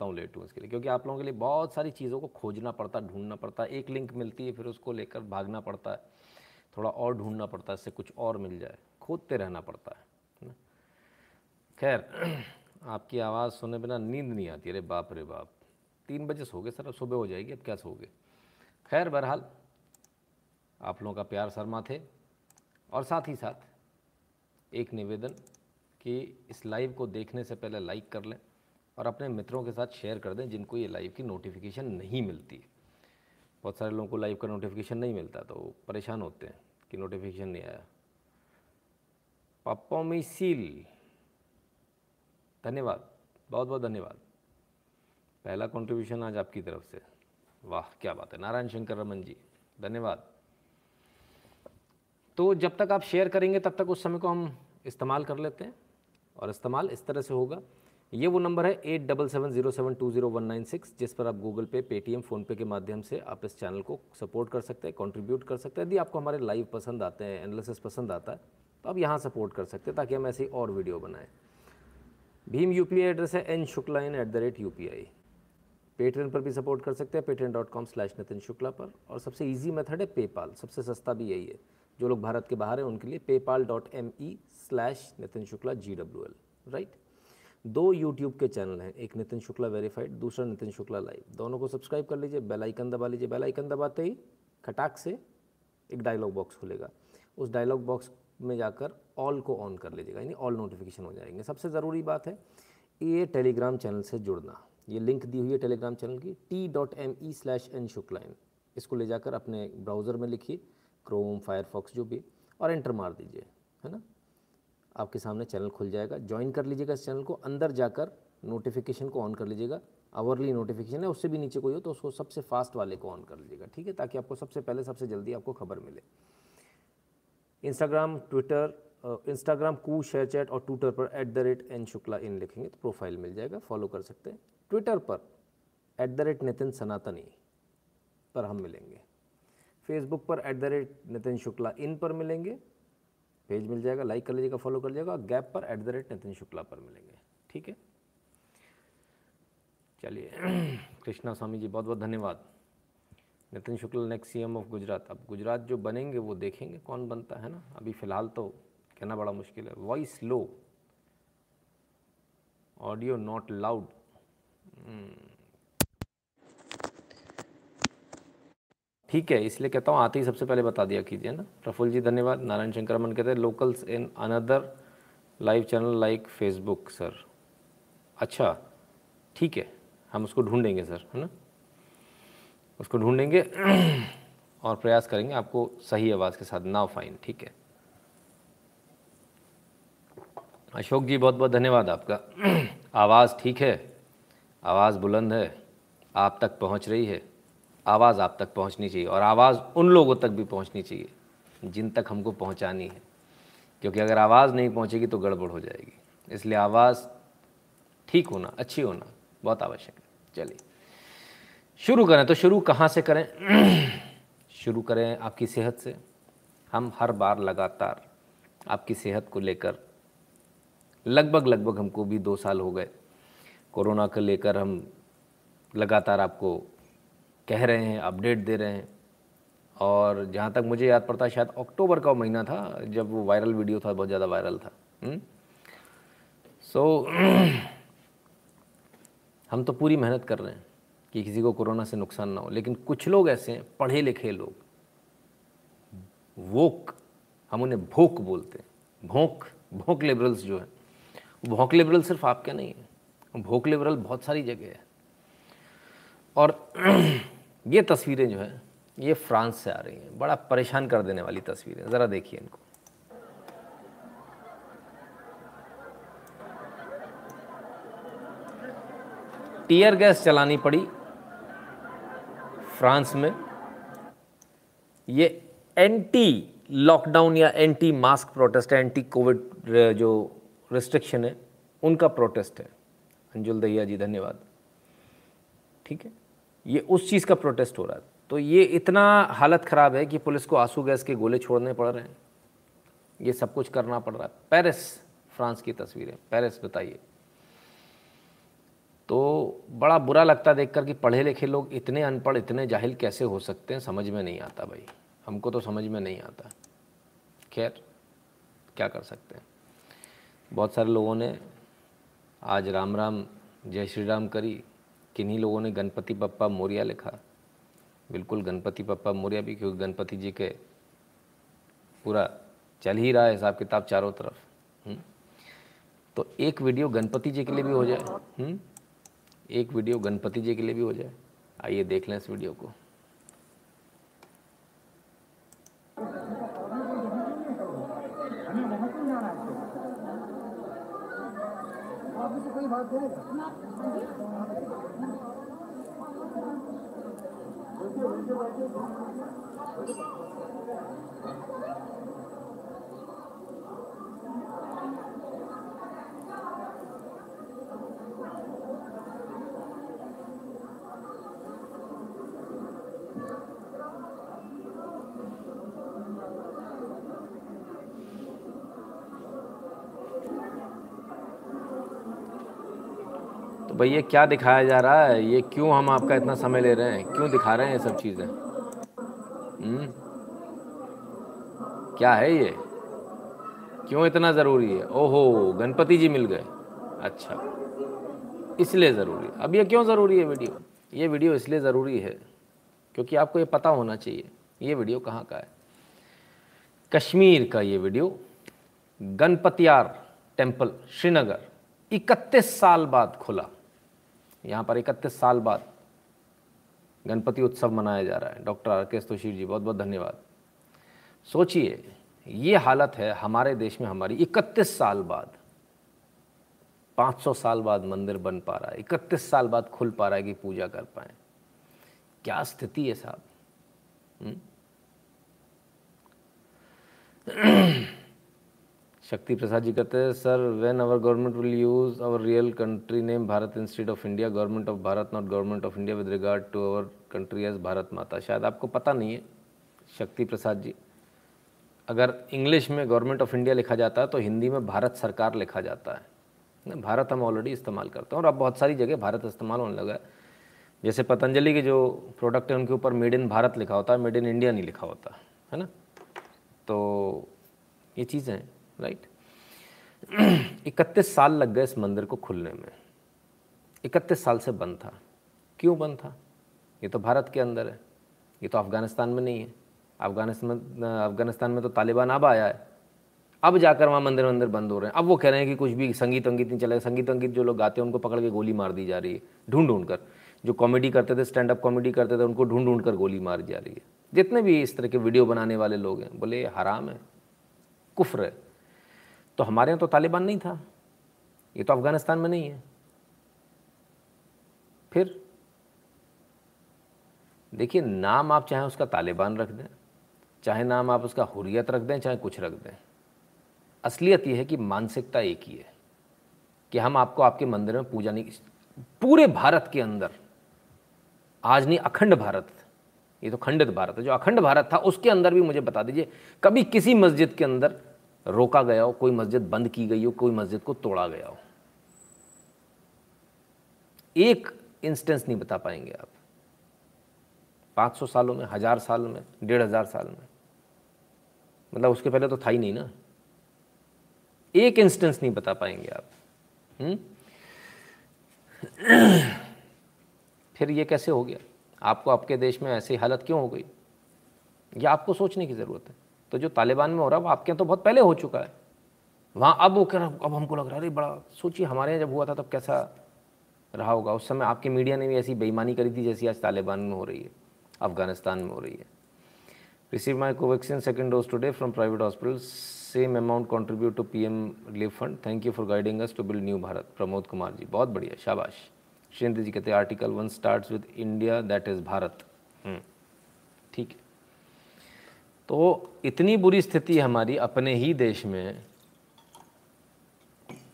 सकता हूँ लेट हूँ इसके लिए, क्योंकि आप लोगों के लिए बहुत सारी चीज़ों को खोजना पड़ता है, ढूंढना पड़ता है। एक लिंक मिलती है, फिर उसको लेकर भागना पड़ता है। थोड़ा और ढूंढना पड़ता है, इससे कुछ और मिल जाए। खोदते रहना पड़ता है खैर, आपकी आवाज़ सुने बिना नींद नहीं आती। अरे बाप रे बाप। तीन बजे सो गए सर? अब सुबह हो जाएगी, अब क्या सोगे खैर, बहरहाल, आप लोगों का प्यार शर्मा थे। और साथ ही साथ एक निवेदन कि इस लाइव को देखने से पहले लाइक कर लें। और अपने मित्रों के साथ शेयर कर दें जिनको ये लाइव की नोटिफिकेशन नहीं मिलती। बहुत सारे लोगों को लाइव का नोटिफिकेशन नहीं मिलता तो परेशान होते हैं कि नोटिफिकेशन नहीं आया। पप्पोमिसिल धन्यवाद, बहुत बहुत धन्यवाद। पहला कंट्रीब्यूशन आज आपकी तरफ़ से। वाह, क्या बात है। नारायण शंकर रमन जी, धन्यवाद। तो जब तक आप शेयर करेंगे, तब तक उस समय को हम इस्तेमाल कर लेते हैं और इस्तेमाल इस तरह से होगा ये वो नंबर है eight double seven zero seven two zero one nine six, जिस पर आप गूगल पे, पेटीएम, फ़ोनपे के माध्यम से आप इस चैनल को सपोर्ट कर सकते हैं, कंट्रीब्यूट कर सकते हैं। यदि आपको हमारे लाइव पसंद आते हैं, एनालिसिस पसंद आता है तो आप यहाँ सपोर्ट कर सकते हैं, ताकि हम ऐसी और वीडियो बनाएँ। भीम यूपीआई एड्रेस है N Shukla in at the rate you Patreon पर भी सपोर्ट कर सकते हैं Patreon dot com slash Nitin Shukla पर। और सबसे ईजी मेथड है पेपाल, सबसे सस्ता भी यही है। जो लोग भारत के बाहर हैं, उनके लिए PayPal dot M E slash Nitin Shukla G W L right दो यूट्यूब के चैनल हैं, एक नितिन शुक्ला वेरीफाइड दूसरा नितिन शुक्ला लाइव दोनों को सब्सक्राइब कर लीजिए बेल आइकन दबा लीजिए। बेल आइकन दबाते ही खटाक से एक डायलॉग बॉक्स खुलेगा। उस डायलॉग बॉक्स में जाकर ऑल को ऑन कर लीजिएगा, यानी ऑल नोटिफिकेशन हो जाएँगे। सबसे ज़रूरी बात है, ये टेलीग्राम चैनल से जुड़ना। ये लिंक दी हुई है टेलीग्राम चैनल की T dot M E slash N Shukla in इसको ले जाकर अपने ब्राउज़र में लिखिए क्रोम फायरफॉक्स जो भी, और एंटर मार दीजिए, है ना? आपके सामने चैनल खुल जाएगा। ज्वाइन कर लीजिएगा इस चैनल को, अंदर जाकर नोटिफिकेशन को ऑन कर लीजिएगा। आवरली नोटिफिकेशन है, उससे भी नीचे कोई हो तो उसको सबसे फास्ट वाले को ऑन कर लीजिएगा, ठीक है? ताकि आपको सबसे पहले, सबसे जल्दी आपको खबर मिले। Instagram Twitter Instagram Koo ShareChat और ट्विटर पर at the rate N Shukla in लिखेंगे तो प्रोफ़ाइल मिल जाएगा फॉलो कर सकते हैं। ट्विटर पर एट द रेट नितिन सनातनी पर हम मिलेंगे। फेसबुक पर at the rate Nitin Shukla in पर मिलेंगे। पेज मिल जाएगा लाइक कर लीजिएगा फॉलो कर लीजिएगा गैप पर at the rate Nitin Shukla पर मिलेंगे। ठीक है? चलिए, कृष्णा स्वामी जी बहुत बहुत धन्यवाद। Nitin Shukla next CM of Gujarat. अब गुजरात जो बनेंगे, वो देखेंगे कौन बनता है ना? अभी फ़िलहाल तो कहना बड़ा मुश्किल है। Voice low audio not loud ठीक है, इसलिए कहता हूँ, आते ही सबसे पहले बता दिया कीजिए ना। प्रफुल जी, धन्यवाद। नारायण शंकर मन कहते हैं locals in another live channel like Facebook sir अच्छा ठीक है, हम उसको ढूंढेंगे सर है ना? उसको ढूंढेंगे और प्रयास करेंगे आपको सही आवाज़ के साथ नाव फाइन ठीक है। अशोक जी बहुत बहुत धन्यवाद आपका। आवाज़ ठीक है, आवाज़ बुलंद है, आप तक पहुँच रही है। आवाज़ आप तक पहुंचनी चाहिए और आवाज़ उन लोगों तक भी पहुंचनी चाहिए जिन तक हमको पहुंचानी है। क्योंकि अगर आवाज़ नहीं पहुंचेगी तो गड़बड़ हो जाएगी। इसलिए आवाज़ ठीक होना, अच्छी होना बहुत आवश्यक है। चलिए, शुरू करें तो शुरू कहाँ से करें? शुरू करें आपकी सेहत से। हम हर बार लगातार आपकी सेहत को लेकर, लगभग लगभग हमको भी दो साल हो गए। कोरोना को लेकर हम लगातार आपको कह रहे हैं अपडेट दे रहे हैं। और जहाँ तक मुझे याद पड़ता है शायद अक्टूबर का महीना था जब वो वायरल वीडियो था बहुत ज़्यादा वायरल था। सो हम्म? so, हम तो पूरी मेहनत कर रहे हैं कि किसी को कोरोना से नुकसान ना हो लेकिन कुछ लोग ऐसे हैं पढ़े लिखे लोग। वोक हम उन्हें भोक बोलते हैं। भोंक भोंक लिबरल्स जो है। भोंक लिबरल सिर्फ़ आपके नहीं है। भोक लिबरल बहुत सारी जगह है। और ये तस्वीरें जो है, ये फ्रांस से आ रही हैं। बड़ा परेशान कर देने वाली तस्वीरें। ज़रा देखिए इनको। टीयर गैस चलानी पड़ी फ्रांस में। ये एंटी लॉकडाउन या anti mask protest, anti covid जो रिस्ट्रिक्शन है, उनका प्रोटेस्ट है। अंजुल दहिया जी, धन्यवाद। ठीक है? ये उस चीज़ का प्रोटेस्ट हो रहा है। तो ये इतना हालत ख़राब है कि पुलिस को आँसू गैस के गोले छोड़ने पड़ रहे हैं। ये सब कुछ करना पड़ रहा है। पेरिस, फ्रांस की तस्वीरें। पेरिस, बताइए। तो बड़ा बुरा लगता देख कर कि पढ़े लिखे लोग इतने अनपढ़, इतने जाहिल कैसे हो सकते हैं, समझ में नहीं आता भाई। हमको तो समझ में नहीं आता। खैर, क्या कर सकते हैं? बहुत सारे लोगों ने आज राम राम जय श्री राम करी। किन्हीं लोगों ने गणपति पप्पा मोरिया लिखा? बिल्कुल गणपति पप्पा मोरिया भी, क्योंकि गणपति जी के पूरा चल ही रहा है हिसाब किताब चारों तरफ़। हम्म? तो एक वीडियो गणपति जी के लिए भी हो जाए। हम्म? एक वीडियो गणपति जी के लिए भी हो जाए। आइए देख लें इस वीडियो को। कोई बात 我就把这个。भाई ये क्या दिखाया जा रहा है? ये क्यों हम आपका इतना समय ले रहे हैं? क्यों दिखा रहे हैं ये सब चीज़ें? हम्म? क्या है ये? क्यों इतना ज़रूरी है? ओहो, गणपति जी मिल गए। अच्छा। इसलिए ज़रूरी अब ये क्यों ज़रूरी है वीडियो? ये वीडियो इसलिए ज़रूरी है क्योंकि आपको ये पता होना चाहिए। ये वीडियो कहाँ का है? कश्मीर का ये वीडियो। गणपतियार टेंपल श्रीनगर। 31 साल बाद खुला। यहाँ पर इकतीस साल बाद गणपति उत्सव मनाया जा रहा है। डॉक्टर आर के स्तोशीर जी बहुत बहुत धन्यवाद। सोचिए, ये हालत है हमारे देश में हमारी। इकतीस साल बाद 500 साल बाद मंदिर बन पा रहा है। इकतीस साल बाद खुल पा रहा है कि पूजा कर पाए। क्या स्थिति है साहब? शक्ति प्रसाद जी कहते हैं sir when our government will use our real country name Bharat institute of India government of Bharat not government of India with regard to our country as Bharat Mata शायद आपको पता नहीं है, शक्ति प्रसाद जी। अगर इंग्लिश में गवर्नमेंट ऑफ़ इंडिया लिखा जाता है तो हिंदी में भारत सरकार लिखा जाता है। भारत हम ऑलरेडी इस्तेमाल करते हैं, और अब बहुत सारी जगह भारत इस्तेमाल होने लगा है। जैसे पतंजलि के जो प्रोडक्ट हैं, उनके ऊपर मेड इन भारत लिखा होता है मेड इन इंडिया नहीं लिखा होता, है ना? तो ये चीज़ें हैं। राइट? इकतीस साल लग गए इस मंदिर को खुलने में। इकतीस साल से बंद था। क्यों बंद था? ये तो भारत के अंदर है। ये तो अफ़गानिस्तान में नहीं है। अफ़गानिस्तान अफ़गानिस्तान में तो तालिबान अब आया है। अब जाकर वहाँ मंदिर मंदिर बंद हो रहे हैं। अब वो कह रहे हैं कि कुछ भी संगीत वंगीत नहीं चलेगा। संगीत वंगीत जो लोग गाते हैं, उनको पकड़ के गोली मार दी जा रही है। ढूंढ ढूंढ कर। जो कॉमेडी करते थे, स्टैंड अप कॉमेडी करते थे, उनको ढूंढ ढूंढ कर गोली मार जा रही है। जितने भी इस तरह के वीडियो बनाने वाले लोग हैं, बोले हराम है। कुफ्र है। तो हमारे यहाँ तो तालिबान नहीं था। ये तो अफ़गानिस्तान में नहीं है। फिर देखिए, नाम आप चाहे उसका तालिबान रख दें, चाहे नाम आप उसका हुरियत रख दें, चाहे कुछ रख दें, असलियत यह है कि मानसिकता एक ही है कि हम आपको आपके मंदिर में पूजा नहीं, पूरे भारत के अंदर, आज नहीं, अखंड भारत, ये तो खंडित भारत है, जो अखंड भारत था, उसके अंदर भी मुझे बता दीजिए, कभी किसी मस्जिद के अंदर रोका गया हो, कोई मस्जिद बंद की गई हो, कोई मस्जिद को तोड़ा गया हो। एक इंस्टेंस नहीं बता पाएँगे आप। 500 सालों में, हज़ार साल में, डेढ़ हज़ार साल में। मतलब उसके पहले तो था ही नहीं ना। एक इंस्टेंस नहीं बता पाएँगे आप? हम्म? फिर ये कैसे हो गया? आपको आपके देश में ऐसी हालत क्यों हो गई? ये आपको सोचने की ज़रूरत है। तो जो तालिबान में हो रहा है, वो आपके यहाँ तो बहुत पहले हो चुका है। वहाँ अब वो कह अब हमको लग रहा है, अरे बड़ा, सोचिए, हमारे यहाँ जब हुआ था, तब कैसा रहा होगा। उस समय आपके मीडिया ने भी ऐसी बेईमानी करी थी जैसी आज तालिबान में हो रही है, अफ़गानिस्तान में हो रही है। Receive my Covaxin second dose today from private hospital same amount contribute to P M relief fund thank you for guiding us to build new Bharat Pramod Kumar ji बहुत बढ़िया, शाबाश। श्रेंद्र जी कहते हैं article one start with India that is Bharat hmm, ठीक है तो इतनी बुरी स्थिति हमारी अपने ही देश में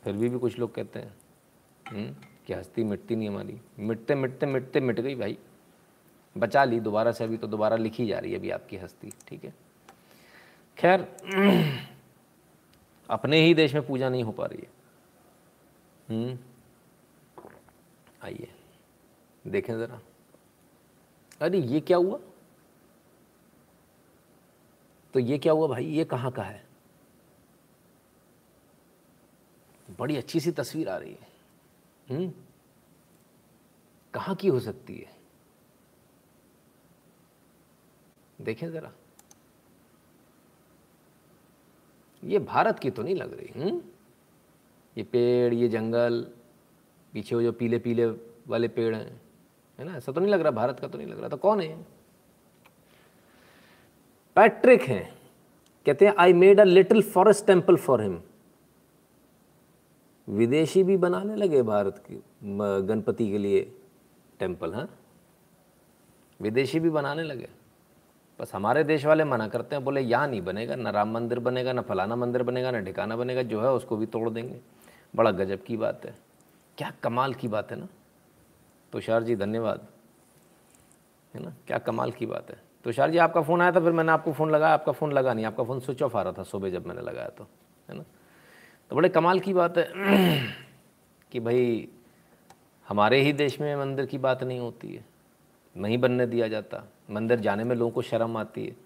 फिर भी भी कुछ लोग कहते हैं हम्म, कि हस्ती मिटती नहीं हमारी। मिटते मिटते मिटते मिट गई भाई। बचा ली दोबारा से अभी तो दोबारा लिखी जा रही है अभी आपकी हस्ती ठीक है? खैर अपने ही देश में पूजा नहीं हो पा रही है। हम्म, आइए देखें ज़रा। अरे ये क्या हुआ? तो ये क्या हुआ भाई? ये कहाँ का है? बड़ी अच्छी सी तस्वीर आ रही है। हम्म? कहाँ की हो सकती है? देखें ज़रा। ये भारत की तो नहीं लग रही हुँ? ये पेड़, ये जंगल, पीछे वो जो पीले पीले वाले पेड़ हैं, है ना? ऐसा तो नहीं लग रहा, भारत का तो नहीं लग रहा। तो कौन है पैट्रिक हैं। कहते हैं I made a little forest temple for him विदेशी भी बनाने लगे भारत की गणपति के लिए टेंपल हाँ? विदेशी भी बनाने लगे। बस हमारे देश वाले मना करते हैं, बोले, यहाँ नहीं बनेगा, ना राम मंदिर बनेगा, ना फलाना मंदिर बनेगा, ना ठिकाना बनेगा, जो है उसको भी तोड़ देंगे। बड़ा गजब की बात है। क्या कमाल की बात है ना? तुषार जी, धन्यवाद। है ना? क्या कमाल की बात है। तुषार जी, आपका फ़ोन आया था, फिर मैंने आपको फ़ोन लगाया, आपका फ़ोन लगा नहीं, आपका फ़ोन स्विच ऑफ़ आ रहा था सुबह जब मैंने लगाया तो है ना? तो बड़े कमाल की बात है कि भाई, हमारे ही देश में मंदिर की बात नहीं होती है, नहीं बनने दिया जाता। मंदिर जाने में लोगों को शर्म आती है।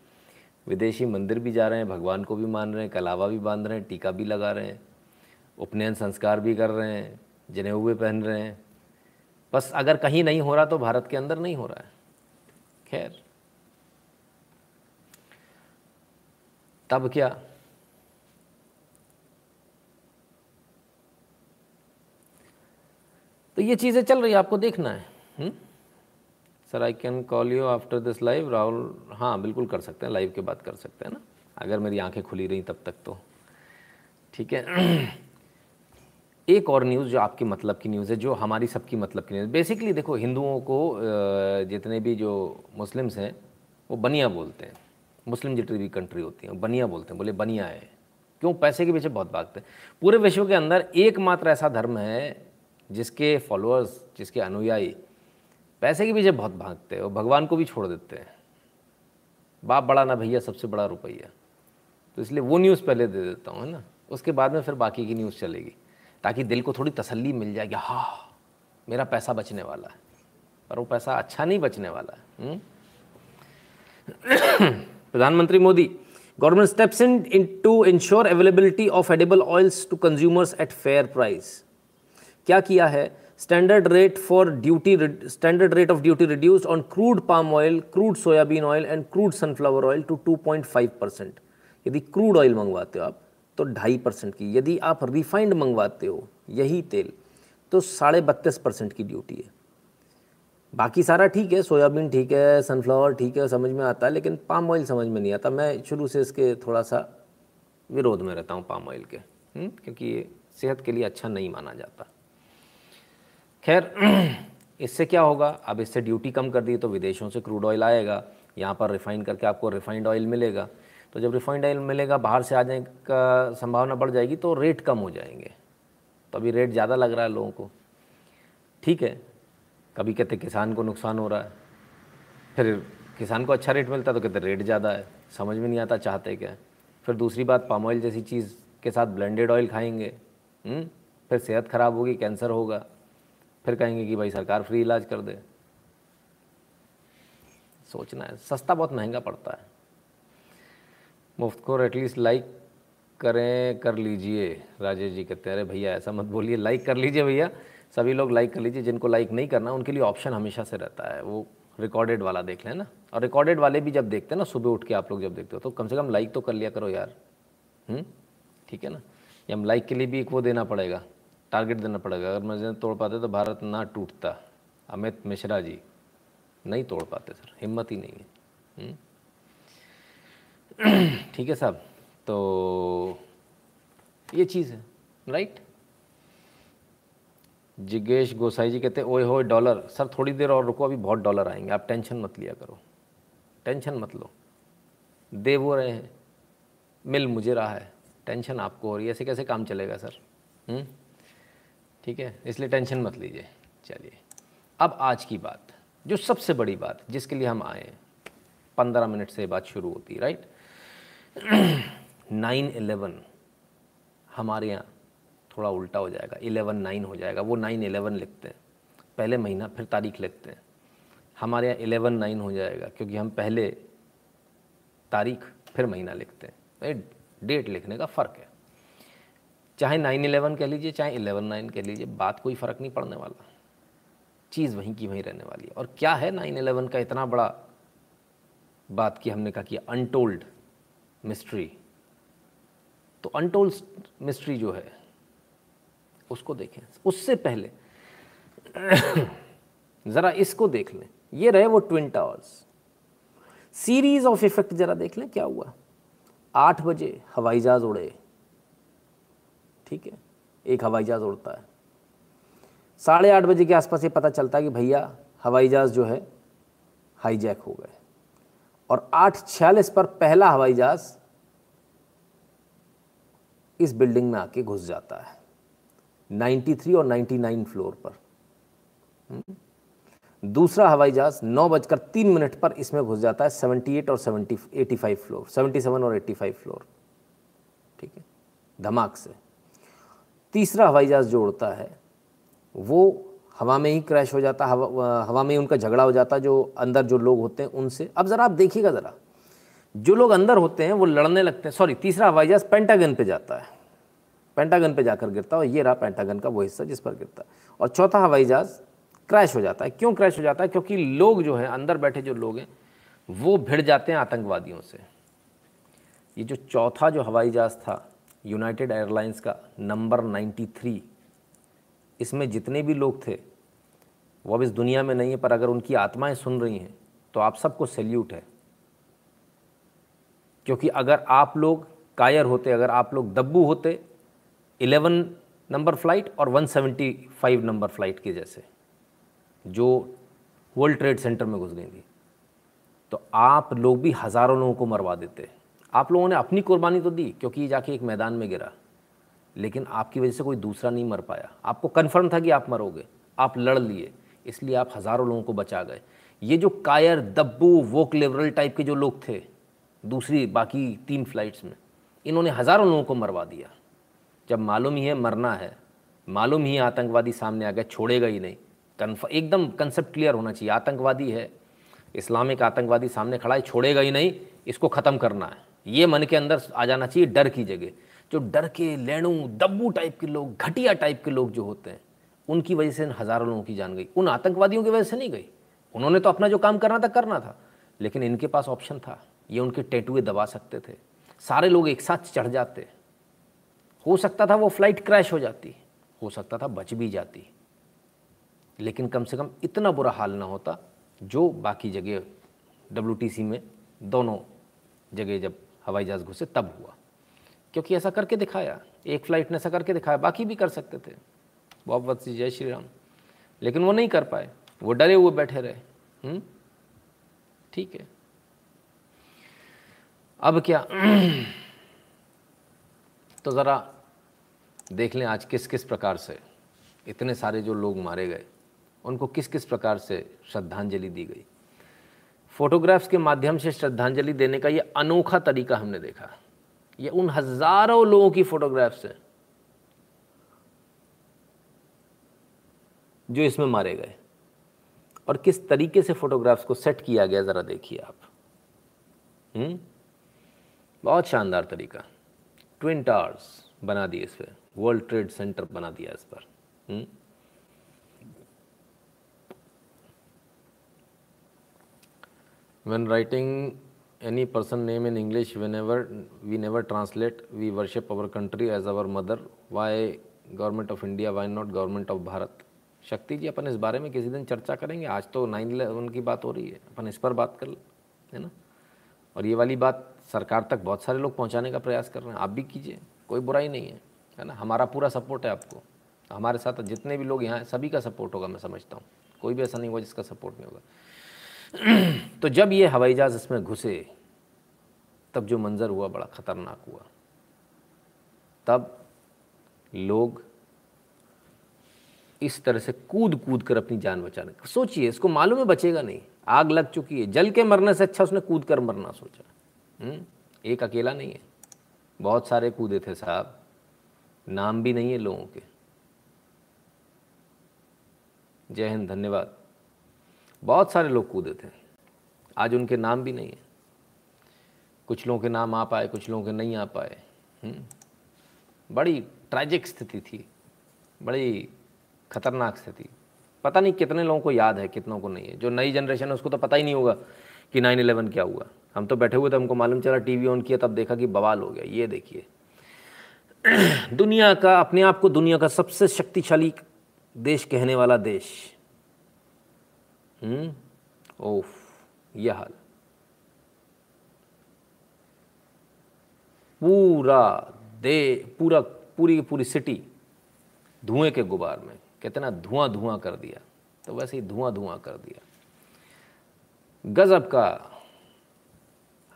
विदेशी मंदिर भी जा रहे हैं, भगवान को भी मान रहे हैं, कलावा भी बाँध रहे हैं, टीका भी लगा रहे हैं, उपनयन संस्कार भी कर रहे हैं, जनेऊए पहन रहे हैं। बस अगर कहीं नहीं हो रहा तो भारत के अंदर नहीं हो रहा है। खैर तब क्या? तो ये चीज़ें चल रही है, आपको देखना है। हुँ? Sir I can call you after this live Rahul. हाँ बिल्कुल कर सकते हैं लाइव के बाद कर सकते हैं ना। अगर मेरी आँखें खुली रही तब तक तो। ठीक है। एक और न्यूज़ जो आपकी मतलब की न्यूज़ है, जो हमारी सबकी मतलब की न्यूज़ बेसिकली देखो, हिंदुओं को जितने भी जो मुस्लिम्स हैं, वो बनिया बोलते हैं। मुस्लिम जितनी भी कंट्री होती हैं, बनिया बोलते हैं, बोले बनिया है। क्यों? पैसे के पीछे बहुत भागते हैं। पूरे विश्व के अंदर एकमात्र ऐसा धर्म है जिसके फॉलोअर्स जिसके अनुयायी पैसे के पीछे बहुत भागते हैं और भगवान को भी छोड़ देते हैं। बाप बड़ा ना भैया, सबसे बड़ा रुपया। तो इसलिए वो न्यूज़ पहले दे देता हूँ, है ना? उसके बाद में फिर बाकी की न्यूज़ चलेगी, ताकि दिल को थोड़ी तसल्ली मिल जाएगी हाँ मेरा पैसा बचने वाला है। पर वो पैसा अच्छा नहीं बचने वाला है हम्म? प्रधानमंत्री Modi government steps in in to ensure availability of edible oils to consumers at fair price क्या किया है? Standard rate for duty standard rate of duty reduced on crude palm oil crude soybean oil and crude sunflower oil to 2.5 percent यदि crude oil मंगवाते हो आप तो ढाई percent की। यदि आप रिफाइंड मंगवाते हो, यही तेल तो साढ़े बत्तीस परसेंट की ड्यूटी है। बाकी सारा ठीक है सोयाबीन ठीक है सनफ्लावर ठीक है समझ में आता है लेकिन पाम ऑयल समझ में नहीं आता। मैं शुरू से इसके थोड़ा सा विरोध में रहता हूँ पाम ऑयल के? हम्म, क्योंकि ये सेहत के लिए अच्छा नहीं माना जाता। खैर इससे क्या होगा? अब इससे ड्यूटी कम कर दी तो विदेशों से क्रूड ऑयल आएगा। यहाँ पर रिफाइन करके आपको रिफाइंड ऑयल मिलेगा। तो जब रिफाइंड ऑयल मिलेगा बाहर से आ जाने का संभावना बढ़ जाएगी तो रेट कम हो जाएँगे। तो अभी रेट ज़्यादा लग रहा है लोगों को। ठीक है कभी कहते किसान को नुकसान हो रहा है। फिर किसान को अच्छा रेट मिलता तो कहते रेट ज़्यादा है। समझ में नहीं आता, चाहते क्या? फिर दूसरी बात पाम ऑयल जैसी चीज़ के साथ ब्लेंडेड ऑयल खाएँगे। हुँ? हम्म? फिर सेहत ख़राब होगी कैंसर होगा। फिर कहेंगे कि भाई सरकार फ्री इलाज कर दे। सोचना है, सस्ता बहुत महँगा पड़ता है। मुफ़्त को एटलीस्ट लाइक करें, कर लीजिए। राजेश जी कहते हैं, अरे भैया, ऐसा मत बोलिए लाइक कर लीजिए भैया। सभी लोग लाइक कर लीजिए, जिनको लाइक नहीं करना, उनके लिए ऑप्शन हमेशा से रहता है। वो रिकॉर्डेड वाला देख लें ना। और रिकॉर्डेड वाले भी जब देखते हैं ना, सुबह उठ के आप लोग जब देखते हो तो कम से कम लाइक तो कर लिया करो यार। हम्म? ठीक है ना? या हम लाइक के लिए भी एक वो देना पड़ेगा टारगेट देना पड़ेगा। अगर मैं तोड़ पाते तो भारत ना टूटता। अमित मिश्रा जी, नहीं तोड़ पाते सर, हिम्मत ही नहीं है। हम्म? ठीक है साहब तो ये चीज़ है राइट जिगेश गोसाई जी कहते हैं, ओए हो डॉलर। सर, थोड़ी देर और रुको, अभी बहुत डॉलर आएँगे। आप टेंशन मत लिया करो। टेंशन मत लो। दे वो रहे हैं। मिल मुझे रहा है। टेंशन आपको हो रही है। ऐसे कैसे काम चलेगा, सर? हम्म? ठीक है? इसलिए टेंशन मत लीजिए। चलिए। अब आज की बात, जो सबसे बड़ी बात, जिसके लिए हम आए पंद्रह मिनट से बात शुरू होती राइट नाइन एलेवन हमारे यहाँ थोड़ा उल्टा हो जाएगा, इलेवन नाइन हो जाएगा, वो नाइन एलेवन लिखते हैं। पहले महीना, फिर तारीख लिखते हैं। हमारे यहाँ इलेवन नाइन हो जाएगा, क्योंकि हम पहले तारीख, फिर महीना लिखते हैं। डेट लिखने का फ़र्क है। चाहे नाइन इलेवन कह लीजिए, चाहे इलेवन नाइन कह लीजिए, बात कोई फ़र्क नहीं पड़ने वाला। चीज़ वहीं की वहीं रहने वाली है। और क्या है नाइन इलेवन का इतना बड़ा बात की हमने कहा कि अनटोल्ड मिस्ट्री? तो अनटोल्ड मिस्ट्री जो है उसको देखें। उससे पहले, ज़रा इसको देख लें। ये रहे वो twin towers series of effect ज़रा देख लें, क्या हुआ? आठ बजे हवाई जहाज़ उड़े। ठीक है? एक हवाई जहाज़ उड़ता है। साढ़े आठ बजे के आसपास ये पता चलता है कि भैया, हवाई जहाज़ जो है हाईजैक हो गए। और आठ छियालीस पर पहला हवाई जहाज़ इस बिल्डिंग में आके घुस जाता है। 93 और 99 फ्लोर पर। हम्म? दूसरा हवाई जहाज़ नौ बजकर तीन मिनट पर इसमें घुस जाता है 78 और 70 85 फ्लोर 77 और 85 फ्लोर। ठीक है? धमाक से। तीसरा हवाई जहाज़ जो उड़ता है, वो हवा में ही क्रैश हो जाता, हवा हवा में ही उनका झगड़ा हो जाता, जो अंदर जो लोग होते हैं उनसे। अब ज़रा आप देखिएगा ज़रा। जो लोग अंदर होते हैं, वो लड़ने लगते हैं। सॉरी, तीसरा हवाई जहाज़ पेंटागन पे जाता है। पेंटागन पे जाकर गिरता है और ये रहा पेंटागन का वो हिस्सा जिस पर गिरता। है और चौथा हवाई जहाज़ क्रैश हो जाता है। क्यों क्रैश हो जाता है? क्योंकि लोग जो हैं, अंदर बैठे जो लोग हैं, वो भिड़ जाते हैं आतंकवादियों से। ये जो चौथा जो हवाई जहाज़ था यूनाइटेड एयरलाइंस का नंबर 93 इसमें जितने भी लोग थे, वो अब इस दुनिया में नहीं है, पर अगर उनकी आत्माएँ सुन रही हैं तो आप सबको सैल्यूट है। क्योंकि अगर आप लोग कायर होते, अगर आप लोग दब्बू होते 11 नंबर फ़्लाइट और 175 नंबर फ़्लाइट के जैसे, जो वर्ल्ड ट्रेड सेंटर में घुस गई थी। तो आप लोग भी हज़ारों लोगों को मरवा देते। आप लोगों ने अपनी कुर्बानी तो दी क्योंकि ये जाके एक मैदान में गिरा, लेकिन आपकी वजह से कोई दूसरा नहीं मर पाया। आपको कन्फर्म था कि आप मरोगे, आप लड़ लिए, इसलिए आप हज़ारों लोगों को बचा गए। ये जो कायर, दब्बू, वोक लिबरल टाइप के जो लोग थे, दूसरी बाकी तीन फ्लाइट्स में, इन्होंने हज़ारों लोगों को मरवा दिया। जब मालूम ही है मरना है, मालूम ही आतंकवादी सामने आ गया, छोड़ेगा ही नहीं। कन्फ एकदम कंसेप्ट क्लियर होना चाहिए, आतंकवादी है, इस्लामिक आतंकवादी सामने खड़ा है, छोड़ेगा ही नहीं, इसको ख़त्म करना है। ये मन के अंदर आ जाना चाहिए डर की जगह। जो डर के लेणू, दब्बू टाइप के लोग, घटिया टाइप के लोग जो होते हैं, उनकी वजह से हज़ारों लोगों की जान गई। उन आतंकवादियों की वजह से नहीं गई। उन्होंने तो अपना जो काम करना था करना था। लेकिन इनके पास ऑप्शन था। ये उनके टेटुए दबा सकते थे। सारे लोग एक साथ चढ़ जाते। हो सकता था वो फ़्लाइट क्रैश हो जाती, हो सकता था बच भी जाती। लेकिन कम से कम इतना बुरा हाल ना होता जो बाकी जगह डब्ल्यू में दोनों जगह जब हवाई जहाज़ घुसे तब हुआ। क्योंकि ऐसा करके दिखाया, एक फ़्लाइट ने ऐसा करके दिखाया, बाकी भी कर सकते थे। बहुत बहुत सी जय श्री राम लेकिन वो नहीं कर पाए, वो डरे हुए बैठे रहे। हम्म? ठीक है। अब क्या? तो ज़रा देख लें आज किस किस प्रकार से इतने सारे जो लोग मारे गए, उनको किस किस प्रकार से श्रद्धांजलि दी गई। फोटोग्राफ्स के माध्यम से श्रद्धांजलि देने का ये अनोखा तरीका हमने देखा। ये उन हज़ारों लोगों की फोटोग्राफ्स हैं जो इसमें मारे गए। और किस तरीके से फोटोग्राफ्स को सेट किया गया, ज़रा देखिए आप। हम्म? बहुत शानदार तरीका। ट्विन टावर्स बना दिए इस पर वर्ल्ड ट्रेड सेंटर बना दिया इस पर। when writing any person name in english whenever we never translate. We worship our country as our mother. Why government of India why not government of Bharat Shakti ji, अपन इस बारे में किसी दिन चर्चा करेंगे। आज तो नाइन इलेवन की बात हो रही है। अपन इस पर बात कर है ना? और ये वाली बात सरकार तक बहुत सारे लोग पहुँचाने का प्रयास कर रहे हैं। आप भी कीजिए, कोई बुराई नहीं है। है ना? हमारा पूरा सपोर्ट है आपको। हमारे साथ जितने भी लोग यहाँ सभी का सपोर्ट होगा, मैं समझता हूँ। कोई भी ऐसा नहीं होगा जिसका सपोर्ट नहीं होगा। तो जब ये हवाई जहाज़ इसमें घुसे, तब जो मंज़र हुआ, बड़ा ख़तरनाक हुआ। तब लोग इस तरह से कूद कूद कर अपनी जान बचाने सोचिए, इसको मालूम है बचेगा नहीं। आग लग चुकी है। जल के मरने से अच्छा उसने कूद कर मरना सोचा। हम्म? एक अकेला नहीं है। बहुत सारे कूदे थे साहब। नाम भी नहीं है लोगों के। जय हिंद, धन्यवाद। बहुत सारे लोग कूदे थे आज उनके नाम भी नहीं है। कुछ लोगों के नाम आ पाए, कुछ लोगों के नहीं आ पाए। हम्म। बड़ी ट्रैजिक स्थिति थी। बड़ी खतरनाक स्थिति। पता नहीं कितने लोगों को याद है, कितनों को नहीं है। जो नई जनरेशन है, उसको तो पता ही नहीं होगा कि नाइन इलेवन क्या हुआ। हम तो बैठे हुए थे, हमको मालूम चला टीवी ऑन किया, तब देखा कि बवाल हो गया। ये देखिए। दुनिया का, अपने आप को दुनिया का सबसे शक्तिशाली देश कहने वाला देश। हम्म? ओफ, यह हाल। पूरा दे, पूरा, पूरी पूरी सिटी धुएँ के गुबार में। कहते ना, धुआँ धुआँ कर दिया। तो वैसे ही धुआँ धुआँ कर दिया। गजब का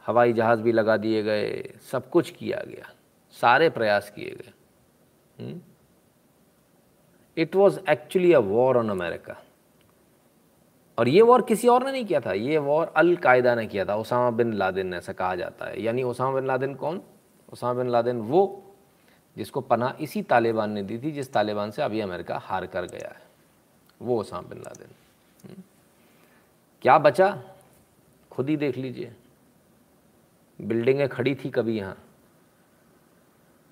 हवाई जहाज़ भी लगा दिए गए, सब कुछ किया गया। सारे प्रयास किए गए। It was actually a war on America और ये वॉर किसी और ने नहीं किया था। ये वॉर अलकायदा ने किया था। ओसामा बिन लादेन ऐसा कहा जाता है। यानी ओसामा बिन लादेन कौन? ओसामा बिन लादेन वो, जिसको पनाह इसी तालिबान ने दी थी, जिस तालिबान से अभी अमेरिका हार कर गया है। वो ओसामा बिन लादेन। क्या बचा? खुद ही देख लीजिए। बिल्डिंगें खड़ी थी कभी यहाँ।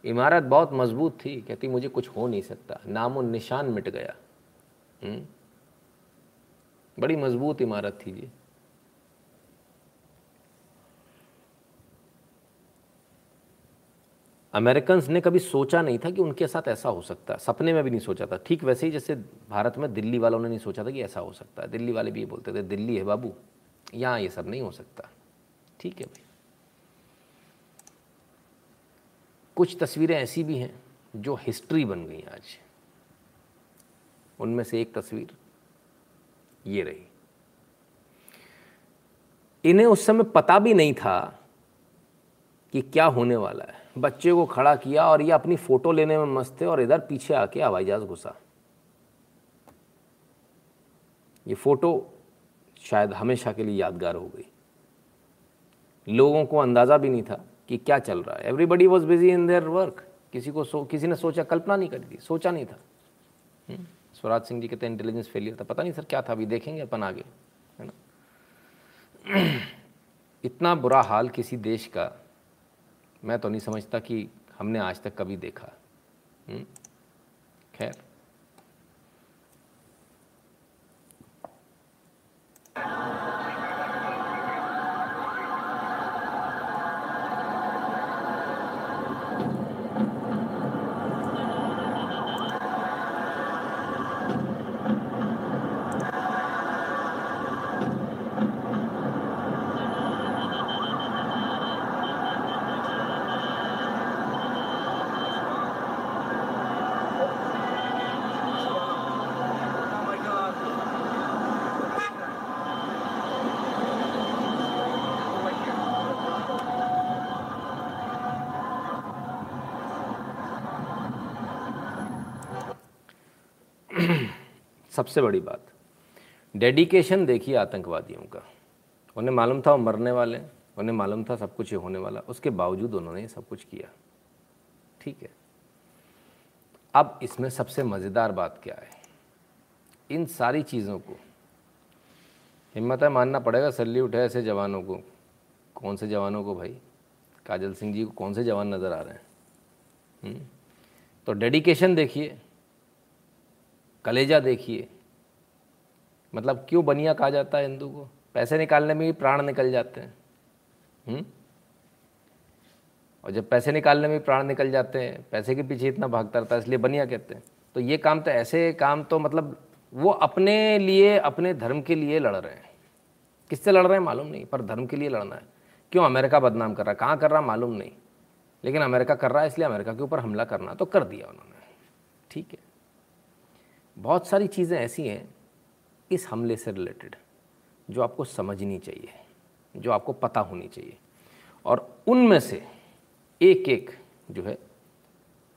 इमारत बहुत मज़बूत थी, कहती, मुझे कुछ हो नहीं सकता। नामो निशान मिट गया। हुँ? हम्म। बड़ी मज़बूत इमारत थी जी अमेरिकन ने कभी सोचा नहीं था कि उनके साथ ऐसा हो सकता। सपने में भी नहीं सोचा था। ठीक वैसे ही जैसे भारत में दिल्ली वालों ने नहीं सोचा था कि ऐसा हो सकता। है दिल्ली वाले भी ये बोलते थे, दिल्ली है बाबू, यहाँ ये सब नहीं हो सकता। ठीक है भाई। कुछ तस्वीरें ऐसी भी हैं जो हिस्ट्री बन गई आज। उनमें से एक तस्वीर ये रही। इन्हें उस समय पता भी नहीं था कि क्या होने वाला है। बच्चे को खड़ा किया और ये अपनी फ़ोटो लेने में मस्त थे और इधर पीछे आके हवाई जहाज़ घुसा। ये फ़ोटो शायद हमेशा के लिए यादगार हो गई। लोगों को अंदाज़ा भी नहीं था कि क्या चल रहा है? Everybody was busy in their work किसी को सो किसी ने सोचा कल्पना नहीं करी थी सोचा नहीं था। हम्म, स्वराज सिंह जी कहते हैं इंटेलिजेंस फेलियर था। पता नहीं सर क्या था अभी देखेंगे अपन आगे है ना? इतना बुरा हाल किसी देश का मैं तो नहीं समझता कि हमने आज तक कभी देखा। हम्म, खैर। सबसे बड़ी बात डेडिकेशन देखिए आतंकवादियों का। उन्हें मालूम था वो मरने वाले उन्हें मालूम था सब कुछ ये होने वाला उसके बावजूद उन्होंने ये सब कुछ किया। ठीक है? अब इसमें सबसे मज़ेदार बात क्या है? इन सारी चीज़ों को, हिम्मत है मानना पड़ेगा सल्यूट है ऐसे जवानों को। कौन से जवानों को भाई? काजल सिंह जी को कौन से जवान नज़र आ रहे हैं? हुँ? हम्म? तो डेडिकेशन देखिए। कलेजा देखिए। मतलब क्यों बनिया कहा जाता है हिंदू को? पैसे निकालने में भी प्राण निकल जाते हैं। हुँ? हम्म? और जब पैसे निकालने में प्राण निकल जाते हैं, पैसे के पीछे इतना भागता रहता है, इसलिए बनिया कहते हैं। तो ये काम तो ऐसे काम तो मतलब वो अपने लिए, अपने धर्म के लिए लड़ रहे हैं। किससे लड़ रहे हैं मालूम नहीं, पर धर्म के लिए लड़ना है। क्यों अमेरिका बदनाम कर रहा है? कहाँ कर रहा मालूम नहीं। लेकिन अमेरिका कर रहा है, इसलिए अमेरिका के ऊपर हमला करना तो कर दिया उन्होंने। ठीक है। बहुत सारी चीज़ें ऐसी हैं इस हमले से रिलेटेड जो आपको समझनी चाहिए, जो आपको पता होनी चाहिए। और उनमें से एक एक जो है,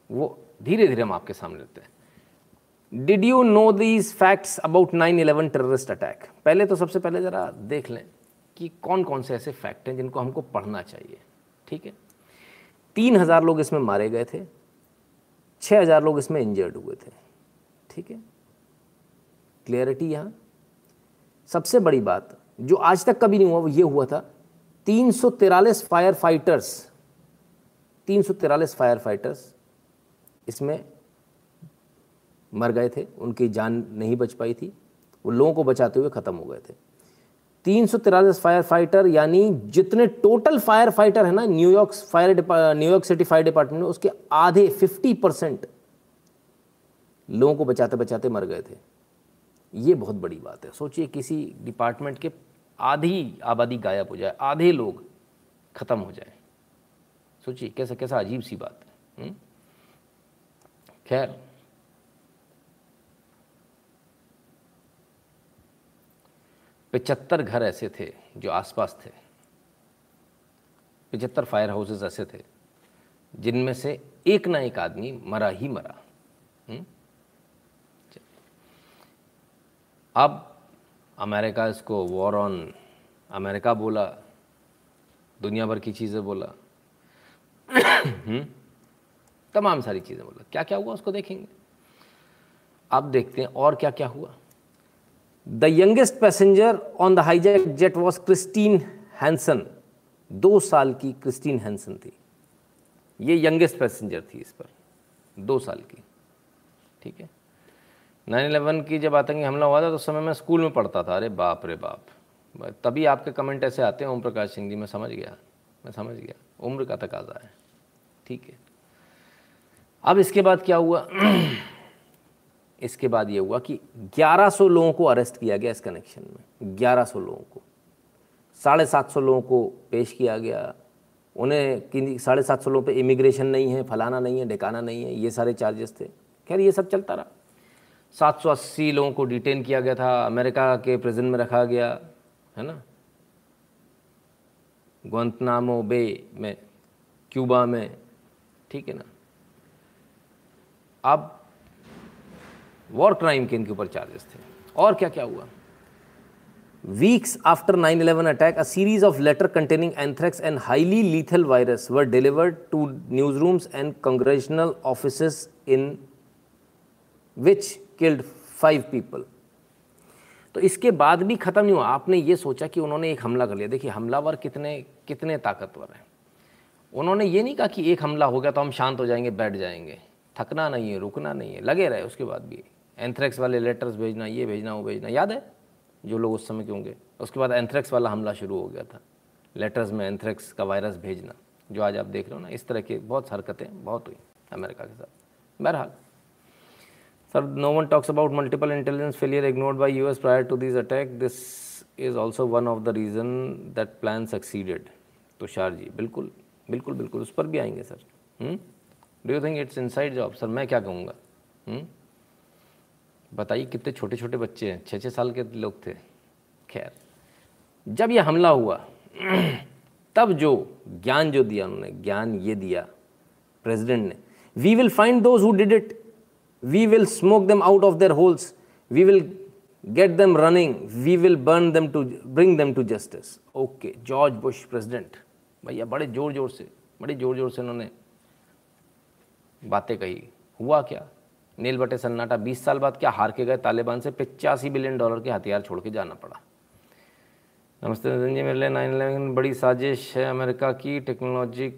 वो धीरे धीरे हम आपके सामने लेते हैं। Did you know these facts about nine eleven terrorist attack पहले तो सबसे पहले ज़रा देख लें कि कौन कौन से ऐसे फैक्ट हैं जिनको हमको पढ़ना चाहिए, ठीक है? तीन हज़ार लोग इसमें मारे गए थे छः हज़ार लोग इसमें इंजर्ड हुए थे। ठीक है? क्लियरिटी यहाँ। सबसे बड़ी बात, जो आज तक कभी नहीं हुआ, वो ये हुआ था, तीन सौ तिरालीस फायर फाइटर्स तीन सौ तिरालीस फायर फाइटर्स इसमें मर गए थे, उनकी जान नहीं बच पाई थी, वो लोगों को बचाते हुए ख़त्म हो गए थे। तीन सौ तिरालीस फायर फाइटर यानी जितने टोटल फायर फाइटर है ना New York fire New York city fire department में, उसके आधे फिफ्टी परसेंट लोगों को बचाते बचाते मर गए थे। ये बहुत बड़ी बात है। सोचिए किसी डिपार्टमेंट के आधी आबादी गायब हो जाए, आधे लोग ख़त्म हो जाए। सोचिए कैसा कैसा अजीब सी बात है हम्म? खैर। पचहत्तर घर ऐसे थे जो आसपास थे। पचहत्तर फायर हाउसेस ऐसे थे, जिनमें से एक ना एक आदमी मरा ही मरा हुँ? अब अमेरिका इसको वॉर ऑन अमेरिका बोला, दुनिया भर की चीज़ें बोला। हम्म? तमाम सारी चीज़ें बोला। क्या क्या हुआ उसको देखेंगे। अब देखते हैं और क्या क्या हुआ। The youngest passenger on the hijack jet was Christine Hanson दो साल की क्रिस्टीन हैंसन थी। ये यंगेस्ट पैसेंजर थी इस पर। दो साल की। ठीक है? नाइन इलेवन की जब आतंकी हमला हुआ था तो उस समय मैं स्कूल में पढ़ता था। अरे बाप रे बाप। तभी आपके कमेंट ऐसे आते हैं ओम प्रकाश सिंह जी, मैं समझ गया। मैं समझ गया। उम्र का तकाजा है। ठीक है। अब इसके बाद क्या हुआ? इसके बाद ये हुआ कि 1100 लोगों को अरेस्ट किया गया इस कनेक्शन में। 1100 लोगों को। साढ़े सात सौ लोगों को पेश किया गया। उन्हें साढ़े सात सौ लोगों पर इमिग्रेशन नहीं है, फलाना नहीं है, ढिकाना नहीं है। ये सारे चार्जेस थे। खैर, ये सब चलता रहा। सात सौ अस्सी लोगों को डिटेन किया गया था, अमेरिका के प्रिजन में रखा गया, है ना? ग्वंतनामो बे में क्यूबा में, ठीक है ना? अब वॉर क्राइम के इनके ऊपर चार्जेस थे। और क्या क्या हुआ? Weeks after 9/11 attack a series of letter containing anthrax and highly lethal virus were delivered to news rooms and congressional office in which killed five people तो इसके बाद भी ख़त्म नहीं हुआ। आपने ये सोचा कि उन्होंने एक हमला कर लिया। देखिए, हमलावर कितने कितने ताकतवर हैं। उन्होंने ये नहीं कहा कि एक हमला हो गया तो हम शांत हो जाएँगे, बैठ जाएँगे। थकना नहीं है, रुकना नहीं है। लगे रहे उसके बाद भी। एंथ्रेक्स वाले लेटर्स भेजना, ये भेजना, वो भेजना। याद है जो लोग उस समय के होंगे? उसके बाद एंथ्रेक्स वाला हमला शुरू हो गया था। लेटर्स में एंथ्रेक्स का वायरस भेजना, जो आज आप देख रहे हो ना, इस तरह की बहुत हरकतें बहुत हुई अमेरिका के साथ। बहरहाल। Sir, no one talks about multiple intelligence failure ignored by US prior to these attack. This is also one of the reason that plan succeeded. Tushar ji बिल्कुल बिल्कुल बिल्कुल उस पर भी आएँगे sir do you think it's inside job sir मैं क्या कहूँगा? बताइए कितने छोटे छोटे बच्चे हैं छः छः साल के लोग थे खैर जब ये हमला हुआ तब जो ज्ञान जो दिया उन्होंने ज्ञान ये दिया प्रेसिडेंट ने we will find those who did it we will smoke them out of their holes. We will get them running. We will burn them to, bring them to justice. Okay, george bush president. भैया, बड़े ज़ोर ज़ोर से, बड़े ज़ोर ज़ोर से उन्होंने बातें कही। हुआ क्या? नील बटे सन्नाटा 20 साल बाद क्या हार के गए तालिबान से? पिचासी बिलियन डॉलर के हथियार छोड़ के जाना पड़ा। नमस्ते नितिन जी, मेरे लिए नाइन इलेवन, बड़ी साजिश है अमेरिका की। टेक्नोलॉजी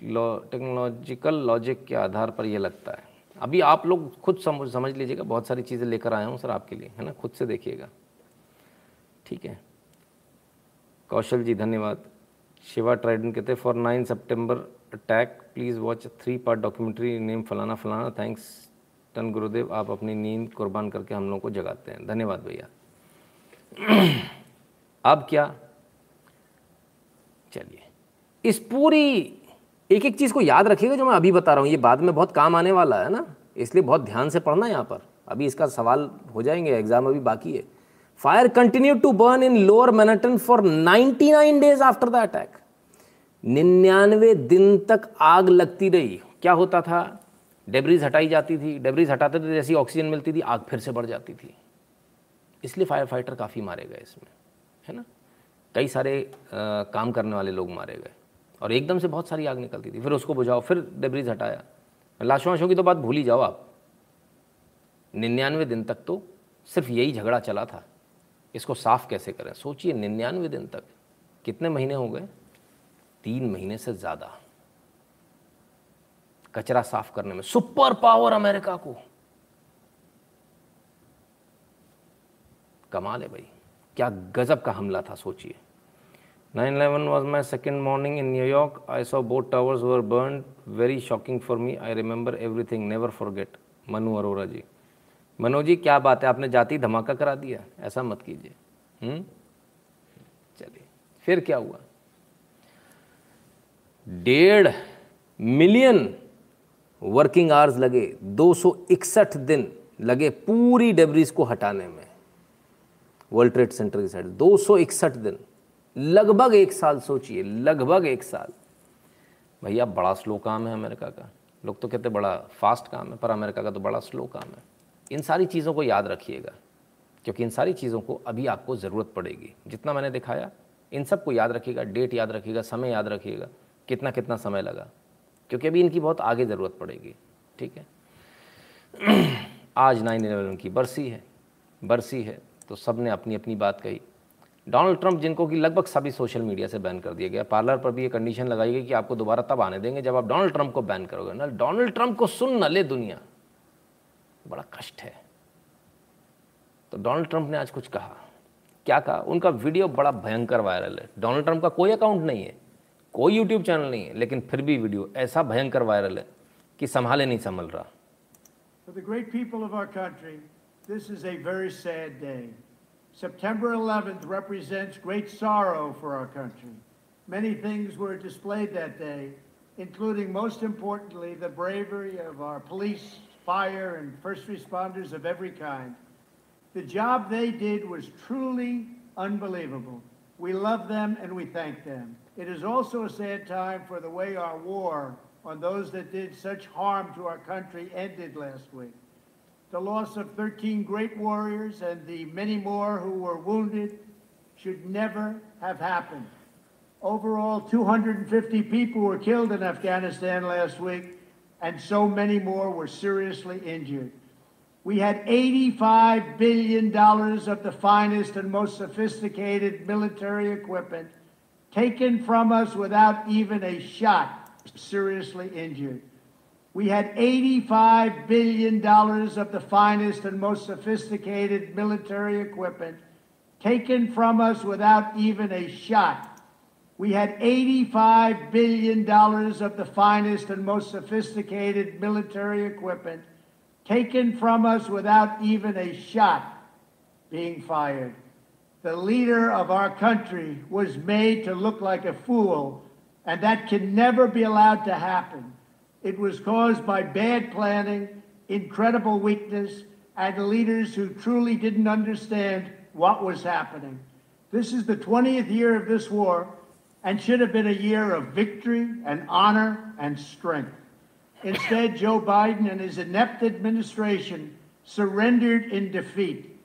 टेक्नोलॉजिकल लॉजिक के आधार पर यह लगता है। अभी आप लोग खुद समझ समझ लीजिएगा, बहुत सारी चीज़ें लेकर आया हूँ सर आपके लिए, है ना? खुद से देखिएगा। ठीक है। कौशल जी, धन्यवाद। शिवा ट्राइडन कहते for nine September attack please watch three part documentary name फलाना फलाना। थैंक्स टन गुरुदेव। आप अपनी नींद कुर्बान करके हम लोगों को जगाते हैं। धन्यवाद भैया। अब क्या? चलिए। इस पूरी एक एक चीज़ को याद रखिएगा जो मैं अभी बता रहा हूँ। ये बाद में बहुत काम आने वाला है ना इसलिए बहुत ध्यान से पढ़ना यहाँ पर। अभी इसका सवाल हो जाएँगे एग्ज़ाम अभी बाकी है। Fire continue to burn in lower Manhattan for 99 days after the attack निन्यानवे दिन तक आग लगती रही। क्या होता था? डेबरीज हटाई जाती थी। डेबरीज हटाते थे जैसी ऑक्सीजन मिलती थी आग फिर से बढ़ जाती थी। इसलिए फायर फाइटर काफ़ी मारे गए इसमें है ना? कई सारे आ, काम करने वाले लोग मारे गए। और एकदम से बहुत सारी आग निकलती थी। फिर उसको बुझाओ, फिर डेब्रीज हटाया। लाशों वाशों की तो बात भूल ही जाओ आप। निन्यानवे दिन तक तो सिर्फ़ यही झगड़ा चला था। इसको साफ़ कैसे करें? सोचिए, निन्यानवे दिन तक। कितने महीने हो गए? तीन महीने से ज़्यादा। कचरा साफ़ करने में। सुपर पावर अमेरिका को। कमाल है भाई। क्या गजब का हमला था, सोचिए। 9/11 was my second morning in New York. I saw both towers were burned. Very shocking for me. I remember everything. Never forget. Manu Arora जी मनो जी क्या बात है? आपने जाति धमाका करा दिया ऐसा मत कीजिए। हम्म? चलिए। फिर क्या हुआ? डेढ़ मिलियन वर्किंग आवर्स लगे। 261 दिन लगे पूरी डेब्रीज को हटाने में। वर्ल्ड ट्रेड सेंटर की साइड दो सौ इकसठ दिन। लगभग एक साल सोचिए, लगभग एक साल। भैया, बड़ा स्लो काम है अमेरिका का। लोग तो कहते बड़ा फास्ट काम है, पर अमेरिका का तो बड़ा स्लो काम है। इन सारी चीज़ों को याद रखिएगा, क्योंकि इन सारी चीज़ों को अभी आपको ज़रूरत पड़ेगी। जितना मैंने दिखाया, इन सबको याद रखिएगा, डेट याद रखिएगा, समय याद रखिएगा, कितना कितना समय लगा। क्योंकि अभी इनकी बहुत आगे ज़रूरत पड़ेगी, ठीक है? आज नाइन इलेवन की बरसी है बरसी है तो सबने अपनी अपनी बात कही। डोनाल्ड ट्रंप जिनको कि लगभग सभी सोशल मीडिया से बैन कर दिया गया। पार्लर पर भी ये कंडीशन लगाई गई कि आपको दोबारा तब आने देंगे जब आप डोनाल्ड ट्रंप को बैन करोगे। ना डोनाल्ड ट्रंप को सुन न ले दुनिया। बड़ा कष्ट है। तो डोनाल्ड ट्रंप ने आज कुछ कहा। क्या कहा? उनका वीडियो बड़ा भयंकर वायरल है। डोनाल्ड ट्रंप का कोई अकाउंट नहीं है कोई यूट्यूब चैनल नहीं है लेकिन फिर भी वीडियो ऐसा भयंकर वायरल है कि संभाले नहीं संभल रहा। For the great people of our country, this is a very sad day. September 11th represents great sorrow for our country. Many things were displayed that day, including, most importantly, the bravery of our police, fire, and first responders of every kind. The job they did was truly unbelievable. We love them and we thank them. It is also a sad time for the way our war on those that did such harm to our country ended last week. The loss of 13 great warriors and the many more who were wounded should never have happened. Overall, 250 people were killed in Afghanistan last week, and so many more were seriously injured. We had $85 billion of the finest and most sophisticated military equipment taken from us without even a shot, seriously injured. We had $85 billion of the finest and most sophisticated military equipment taken from us without even a shot. We had $85 billion of the finest and most sophisticated military equipment taken from us without even a shot being fired. The leader of our country was made to look like a fool, and that can never be allowed to happen. It was caused by bad planning, incredible weakness, and leaders who truly didn't understand what was happening. This is the 20th year of this war and should have been a year of victory and honor and strength. Instead, Joe Biden and his inept administration surrendered in defeat.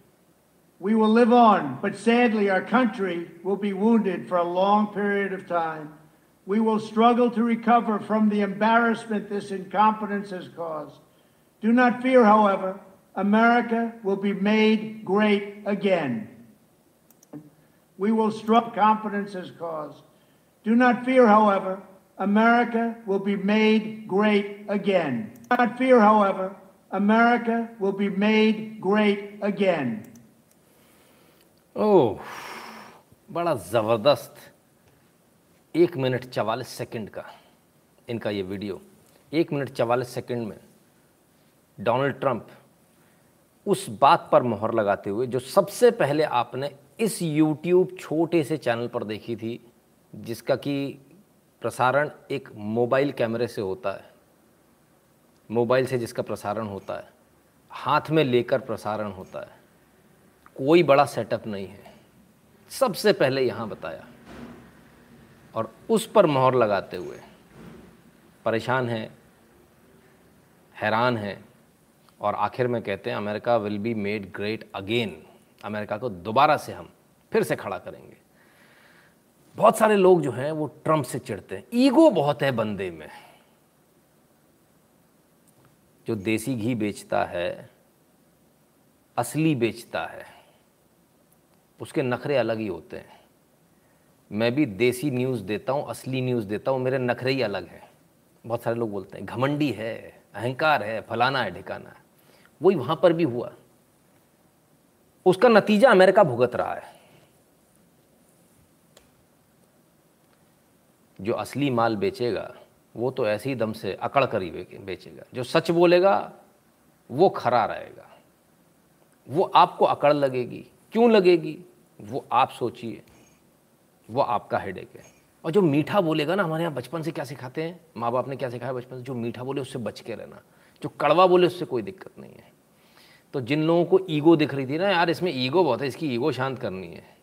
We will live on, but sadly, our country will be wounded for a long period of time. We will struggle to recover from the embarrassment this incompetence has caused. Do not fear, however, America will be made great again. We will struggle competence has caused. Do not fear, however, America will be made great again. Do not fear, however, America will be made great again. Oh, बड़ा ज़बरदस्त एक minute चवालीस second का इनका ये video. एक minute चवालीस second में डोनाल्ड ट्रंप उस बात पर मोहर लगाते हुए, जो सबसे पहले आपने इस यूट्यूब छोटे से चैनल पर देखी थी, जिसका कि प्रसारण एक मोबाइल कैमरे से होता है, मोबाइल से जिसका प्रसारण होता है, हाथ में लेकर प्रसारण होता है, कोई बड़ा सेटअप नहीं है। सबसे पहले यहाँ बताया। और उस पर मोहर लगाते हुए परेशान हैं, हैरान है और आखिर में कहते हैं, America will be made great again America को दोबारा से हम फिर से खड़ा करेंगे। बहुत सारे लोग जो हैं, वो ट्रंप से चिढ़ते हैं। ईगो बहुत है बंदे में। जो देसी घी बेचता है, असली बेचता है, उसके नखरे अलग ही होते हैं। मैं भी देसी न्यूज़ देता हूँ, असली न्यूज़ देता हूँ, मेरे नखरे ही अलग हैं। बहुत सारे लोग बोलते हैं, घमंडी है, अहंकार है, फलाना है, ढिकाना है। वही वहाँ पर भी हुआ। उसका नतीजा अमेरिका भुगत रहा है। जो असली माल बेचेगा, वो तो ऐसे ही दम से अकड़ कर ही बेचेगा। जो सच बोलेगा, वो खरा रहेगा। वो आपको अकड़ लगेगी। क्यों लगेगी? वो आप सोचिए। वो आपका हेडेक है। और जो मीठा बोलेगा ना, हमारे यहाँ बचपन से क्या सिखाते हैं? माँ बाप ने क्या सिखाया बचपन से? जो मीठा बोले, उससे बच के रहना। जो कड़वा बोले, उससे कोई दिक्कत नहीं है। तो जिन लोगों को ईगो दिख रही थी ना, यार, इसमें ईगो बहुत है, इसकी ईगो शांत करनी है।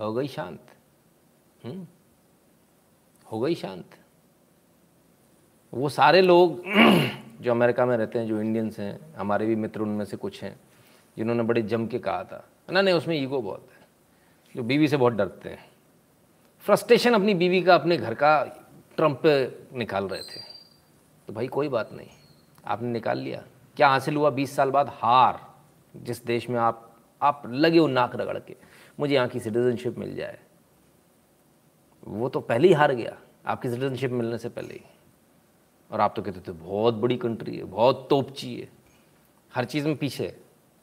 हो गई शांत। हम्म? हो गई शांत। वो सारे लोग जो अमेरिका में रहते हैं, जो इंडियंस हैं, हमारे भी मित्र उनमें से कुछ हैं, जिन्होंने बड़े जम के कहा था। ना, नहीं, उसमें ईगो बहुत है। जो बीवी से बहुत डरते हैं। फ्रस्ट्रेशन अपनी बीवी का, अपने घर का ट्रंप पे निकाल रहे थे। तो भाई कोई बात नहीं, आपने निकाल लिया। क्या हासिल हुआ बीस साल बाद? हार। जिस देश में आप आप लगे हो नाक रगड़ के, मुझे यहाँ की सिटीजनशिप मिल जाए। वो तो पहले ही हार गया, आपकी सिटीजनशिप मिलने से पहले ही। और आप तो कहते थे, बहुत बड़ी कंट्री है, बहुत तोपची है। हर चीज़ में पीछे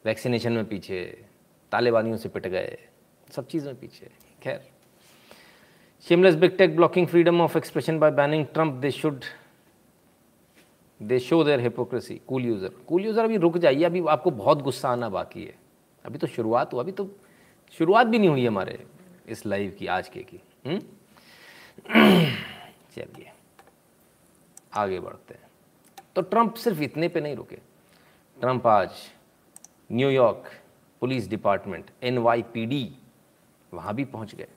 वैक्सीनेशन में पीछे, तालिबानियों से पिट गए सब चीज़ में पीछे खैर shameless big tech blocking freedom of expression by banning Trump they should they show their hypocrisy cool user cool user अभी रुक जाइए, अभी आपको बहुत गुस्सा आना बाकी है। अभी तो शुरुआत हुआ, अभी तो शुरुआत भी नहीं हुई हमारे इस लाइव की, आज के की। हम्म? चलिए, आगे बढ़ते हैं। तो ट्रंप सिर्फ़ इतने पे नहीं रुके। ट्रंप आज New York police department N Y P D वहाँ भी पहुँच गए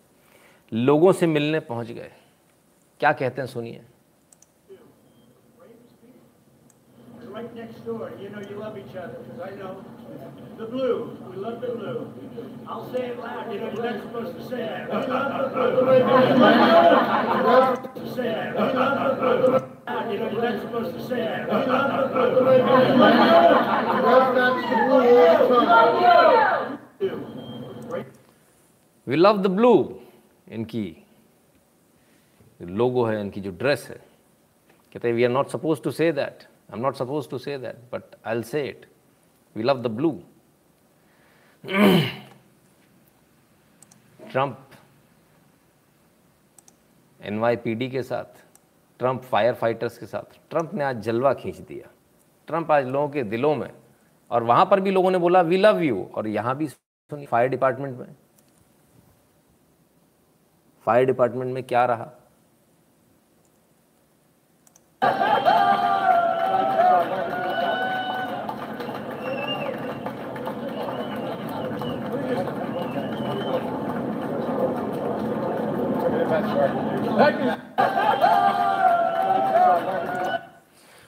लोगों से मिलने पहुँच गए क्या कहते हैं सुनिए right next door. You know you love each other, because I know. The blue. We love the blue. I'll say it loud. You know you're not supposed to say that. We love the blue. You're not supposed to say that. We love the blue. You know you're not supposed to say that. We love the blue. We love the blue इनकी logo है इनकी जो dress है। कहते हैं we are not suppose to say that I'm not supposed to say that, but I'll say it. We love the blue. Trump NYPD के साथ Trump fire fighters के साथ ट्रंप ने आज जलवा खींच दिया। ट्रंप आज लोगों के दिलों में और वहाँ पर भी लोगों ने बोला वी लव यू और यहाँ भी फायर डिपार्टमेंट में। फायर डिपार्टमेंट में क्या रहा?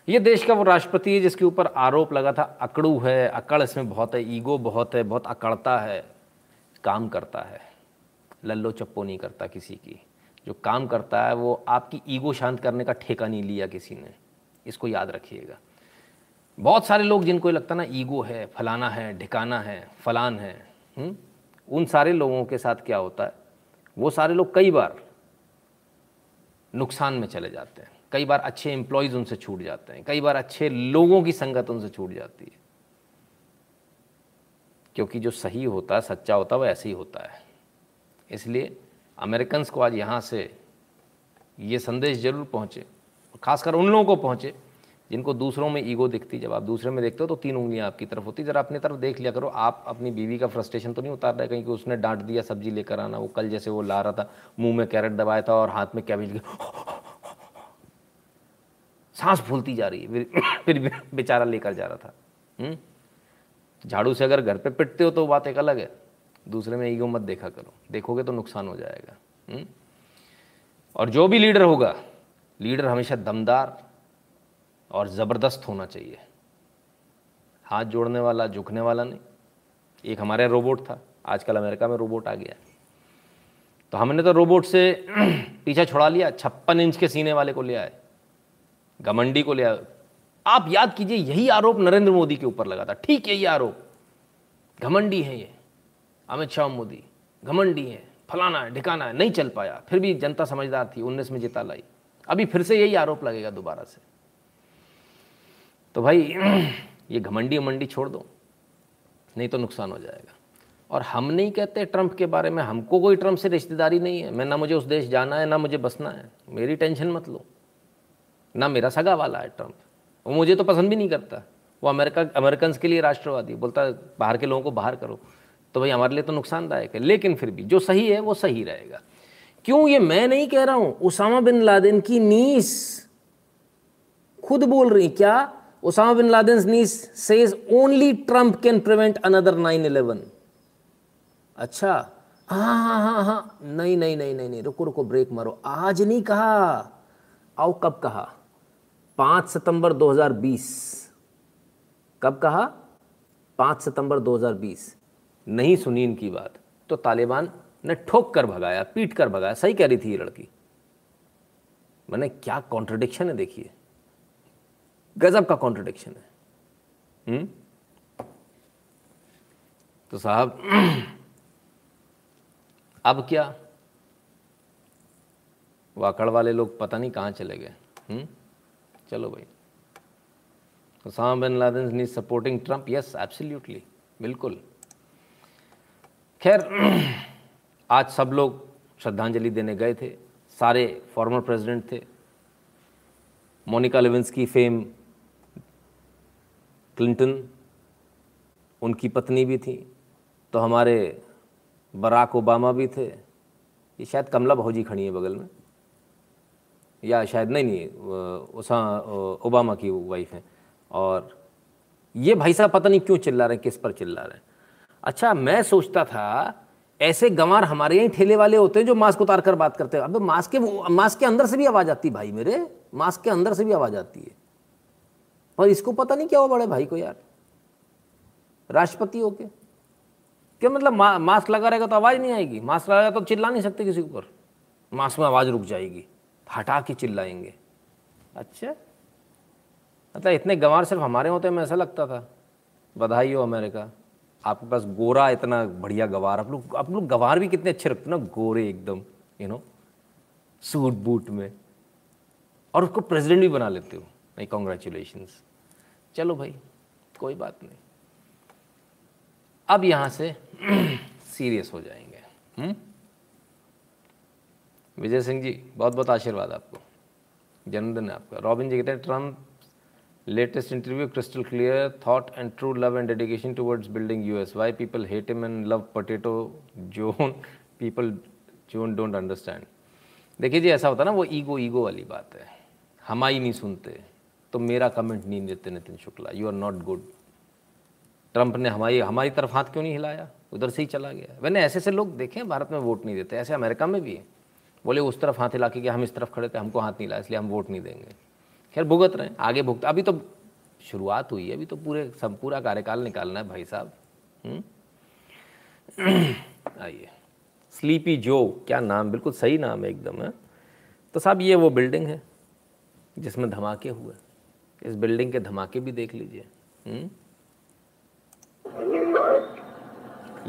ये देश का वो राष्ट्रपति है जिसके ऊपर आरोप लगा था, अकड़ू है, अकड़ इसमें बहुत है, ईगो बहुत है, बहुत अकड़ता है, काम करता है। लल्लो चप्पो नहीं करता किसी की। जो काम करता है वो आपकी ईगो शांत करने का ठेका नहीं लिया किसी ने। इसको याद रखिएगा। बहुत सारे लोग जिनको लगता ना ईगो है फलाना है ढिकाना है फलान है हुँ? हम्म, उन सारे लोगों के साथ क्या होता है? वो सारे लोग कई बार नुकसान में चले जाते हैं। कई बार अच्छे एम्प्लॉयज़ उनसे छूट जाते हैं। कई बार अच्छे लोगों की संगत उनसे छूट जाती है। क्योंकि जो सही होता है सच्चा होता है वो ऐसे ही होता है। इसलिए अमेरिकन को आज यहाँ से ये संदेश ज़रूर पहुँचे, खासकर उन लोगों को पहुँचे, जिनको दूसरों में ईगो दिखती। जब आप दूसरे में देखते हो तो तीन उंगलियाँ आपकी तरफ़ होती। जरा अपनी तरफ़ देख लिया करो। आप अपनी बीवी का फ्रस्ट्रेशन तो नहीं उतार रहे कहीं कि उसने डांट दिया, सब्ज़ी लेकर आना, वो कल जैसे वो ला रहा था, मुँह में कैरेट दबाया था और हाथ में कैबेज सांस फूलती जा रही है, फिर बेचारा लेकर जा रहा था। हम्म? झाड़ू से अगर घर पे पिटते हो तो बात एक अलग है। दूसरे में ईगो मत देखा करो। देखोगे तो नुकसान हो जाएगा। हम्म? और जो भी लीडर होगा, लीडर हमेशा दमदार और ज़बरदस्त होना चाहिए। हाथ जोड़ने वाला, झुकने वाला नहीं। एक हमारे यहाँ रोबोट था। आजकल अमेरिका में रोबोट आ गया तो हमने तो रोबोट से पीछा छुड़ा लिया। छप्पन इंच के सीने वाले को ले आए। घमंडी को ले आए। आप याद कीजिए, यही आरोप नरेंद्र मोदी के ऊपर लगा था। ठीक यही आरोप। घमंडी है ये। अमित शाह मोदी, घमंडी है, फलाना है ढिकाना है नहीं चल पाया। फिर भी जनता समझदार थी, उन्नीस में जिता लाई। अभी फिर से यही आरोप लगेगा दोबारा से। तो भाई, ये घमंडी मंडी छोड़ दो, नहीं तो नुकसान हो जाएगा। और हम नहीं कहते ट्रंप के बारे में, हमको कोई ट्रंप से रिश्तेदारी नहीं है। मैं ना मुझे उस देश जाना है, ना मुझे बसना है। मेरी टेंशन मत लो। ना मेरा सगा वाला है ट्रंप। वो मुझे तो पसंद भी नहीं करता। वो अमेरिका अमेरिकन के लिए राष्ट्रवादी बोलता बाहर के लोगों को बाहर करो। तो भाई हमारे लिए तो नुकसानदायक है। लेकिन फिर भी, जो सही है, वो सही रहेगा। क्यों ये मैं नहीं कह रहा हूँ? उसामा बिन लादेन की नीस, खुद बोल रही, क्या? Osama bin Laden niece says only Trump can prevent another 9/11 अच्छा? हाँ हाँ हाँ हाँ। नहीं नहीं नहीं नहीं नहीं, रुको रुको ब्रेक मारो। आज नहीं कहा। आओ, कब कहा? पाँच सितंबर 2020 कब कहा? पाँच सितंबर 2020 नहीं सुनी इनकी बात तो तालिबान ने ठोक कर भगाया पीट कर भगाया। सही कह रही थी ये लड़की। मैंने क्या कॉन्ट्रडिक्शन है देखिए। गजब का कॉन्ट्रडिक्शन है। हुँ? तो साहब अब क्या? वाकड़ वाले लोग पता नहीं कहाँ चले गए। चलो भाई। Osama bin Laden is supporting Trump. Yes, absolutely. बिल्कुल। खैर, आज सब लोग श्रद्धांजलि देने गए थे। सारे फॉर्मर प्रेसिडेंट थे। मोनिका लेविंसकी, फेम क्लिंटन, उनकी पत्नी भी थी तो हमारे बराक ओबामा भी थे। ये शायद कमला भौजी खड़ी है बगल में। या शायद नहीं नहीं उसा ओबामा की वाइफ हैं। और ये भाई साहब पता नहीं क्यों चिल्ला रहे हैं, किस पर चिल्ला रहे हैं। अच्छा मैं सोचता था ऐसे गंवार हमारे यहीं ठेले वाले होते हैं जो मास्क उतार कर बात करते हैं। अब मास्क के मास्क के अंदर से भी आवाज़ आती भाई मेरे। मास्क के अंदर से भी आवाज़ आती है। पर इसको पता नहीं क्या हो बड़े भाई को यार? राष्ट्रपति हो के क्या मतलब मा, मास्क लगा रहेगा तो आवाज़ नहीं आएगी? मास्क लगाएगा तो चिल्ला नहीं सकते किसी ऊपर। मास्क में आवाज़ रुक जाएगी। हटा के चिल्लाएँगे। अच्छा? मतलब इतने गंवार सिर्फ़ हमारे होते हैं मैं ऐसा लगता था। बधाई हो अमेरिका। आपके पास गोरा इतना बढ़िया गवार आप लोग आप लोग गवार भी कितने अच्छे रखते हो ना गोरे एकदम यू नो सूट बूट में। और उसको प्रेसिडेंट भी बना लेते हो। नहीं कॉन्ग्रेचुलेशन चलो भाई कोई बात नहीं। अब यहाँ से सीरियस हो जाएँगे। हम्म? विजय सिंह जी बहुत बहुत आशीर्वाद आपको। जन्मदिन है आपका। रॉबिन जी कहते हैं Trump Latest interview, crystal clear, thought and true love and dedication towards building US. Why people hate him and love potato Joan? People Joan don't understand. देखिए जी, ऐसा होता ना, वो ईगो ईगो वाली बात है। हम ही नहीं सुनते तो मेरा कमेंट नहीं देते Nitin Shukla. You are not good Trump ने हमारी हमारी तरफ़ हाथ क्यों नहीं हिलाया? उधर से ही चला गया। मैंने ऐसे ऐसे लोग देखे भारत में वोट नहीं देते। ऐसे अमेरिका में भी है। बोले, उस तरफ़ हाथ हिला के हम इस तरफ़ खड़े थे? हमको हाथ नहीं हिला इसलिए हम वोट नहीं देंगे। खैर, भुगत रहे हैं, आगे भुगत, अभी तो शुरुआत हुई है, अभी तो पूरे, सब पूरा कार्यकाल निकालना है भाई साहब। हम्म? आइए। स्लीपी जो क्या नाम, बिल्कुल सही नाम है एकदम, है? तो साहब, ये वो बिल्डिंग है, जिसमें धमाके हुए। इस बिल्डिंग के धमाके भी देख लीजिए। हम्म?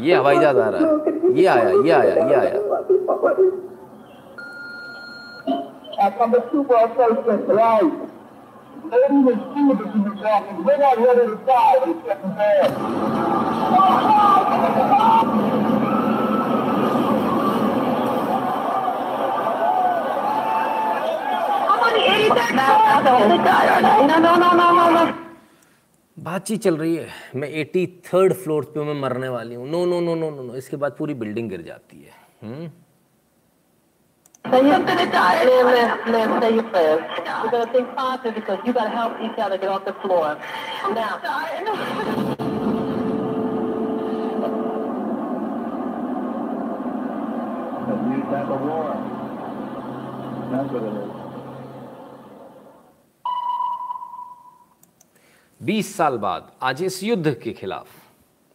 ये हवाई जहाज़ आ रहा है। ये आया ये आया ये आया। Maybe the that you were talking, we're not ready to die when it's getting bad. बातचीत चल रही है मैं एटी थर्ड फ्लोर पे मैं मरने वाली हूँ no no no no no no इसके बाद पूरी बिल्डिंग गिर जाती है हुँ? Die. Live, live, live, say you live. You're going to think positive because you got to help each other get off the floor. Now. That's a war. That's what it is. 20 साल बाद आज इस युद्ध के खिलाफ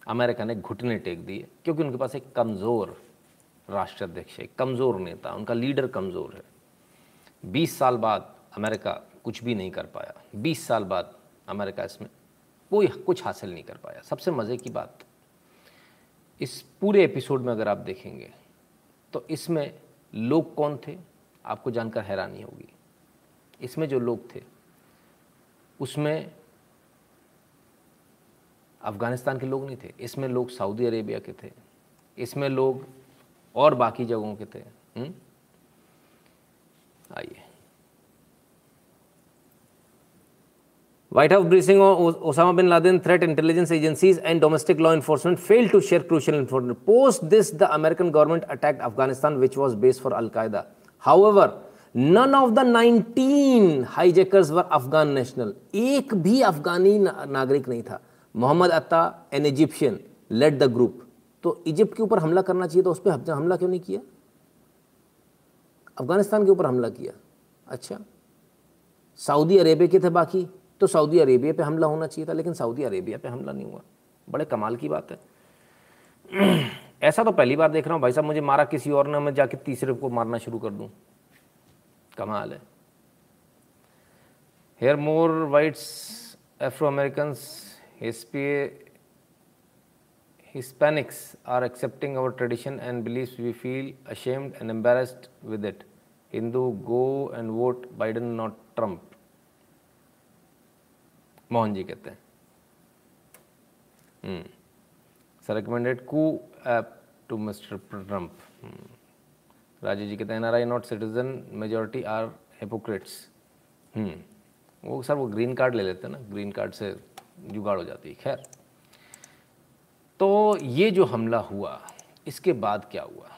America ने घुटने take दिए क्योंकि उनके पास एक कमज़ोर राष्ट्राध्यक्ष है, कमज़ोर नेता, उनका लीडर कमज़ोर है। 20 साल बाद अमेरिका कुछ भी नहीं कर पाया। 20 साल बाद अमेरिका इसमें कोई, कुछ हासिल नहीं कर पाया। सबसे मज़े की बात, इस पूरे एपिसोड में अगर आप देखेंगे तो इसमें लोग कौन थे, आपको जानकर हैरानी होगी। इसमें जो लोग थे, उसमें अफ़गानिस्तान के लोग नहीं थे, इसमें लोग सऊदी अरेबिया के थे, इसमें लोग और बाकी जगहों के थे। आइए। व्हाइट हाउस ब्रीसिंग और Osama bin Laden threat intelligence agencies and domestic law enforcement fail to share crucial information post this the American government attack Afghanistan which was based for al Qaeda however none of the nineteen hijackers were Afghan national एक भी अफगानी नागरिक नहीं था। Mohamed Atta an Egyptian led the group तो Egypt के ऊपर हमला करना चाहिए तो उस पर हमला क्यों नहीं किया? अफ़गानिस्तान के ऊपर हमला किया। अच्छा। सऊदी अरेबिया के थे बाकी तो सऊदी अरेबिया पे हमला होना चाहिए था, लेकिन सऊदी अरेबिया पे हमला नहीं हुआ। बड़े कमाल की बात है। ऐसा तो पहली बार देख रहा हूँ, भाई साहब, मुझे मारा किसी और ने, मैं जाके तीसरे को मारना शुरू कर दूँ। कमाल है। Here more whites Afro American Hispanics are accepting our tradition and beliefs. We feel ashamed and embarrassed with it. Hindu, go and vote Biden, not Trump. Mohan ji कहते हैं recommended Koo app to mister Trump Rajiv ji कहते हैं N R I not citizen majority are hypocrites वो sir वो green card ले लेते हैं ना ग्रीन कार्ड से जुगाड़ हो जाती है खैर तो ये जो हमला हुआ, इसके बाद क्या हुआ?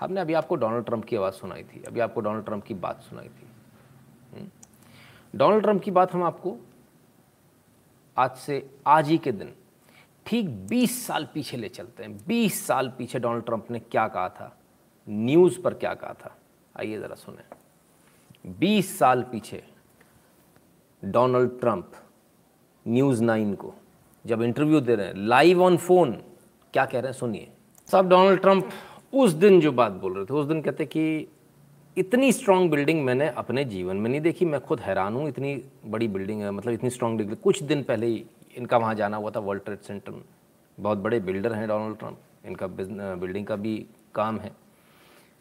हमने अभी आपको डोनाल्ड ट्रंप की आवाज़ सुनाई थी, अभी आपको डोनाल्ड ट्रंप की बात सुनाई थी। हम्म। डोनाल्ड ट्रंप की बात हम आपको आज से आज ही के दिन, ठीक 20 साल पीछे ले चलते हैं। 20 साल पीछे डोनाल्ड ट्रंप ने क्या कहा था? न्यूज़ पर क्या कहा था? आइए ज़रा सुने। 20 साल पीछे डोनाल्ड ट्रंप न्यूज़ नाइन को जब इंटरव्यू दे रहे हैं लाइव ऑन फ़ोन क्या कह रहे हैं, सुनिए। साहब डोनाल्ड ट्रंप उस दिन जो बात बोल रहे थे, उस दिन कहते कि इतनी स्ट्रांग बिल्डिंग मैंने अपने जीवन में नहीं देखी, मैं खुद हैरान हूँ, इतनी बड़ी बिल्डिंग है मतलब इतनी स्ट्रांग बिल्डिंग कुछ दिन पहले ही इनका वहाँ जाना हुआ था वर्ल्ड ट्रेड सेंटर में। बहुत बड़े बिल्डर हैं डोनाल्ड ट्रंप इनका बिल्डिंग का भी काम है।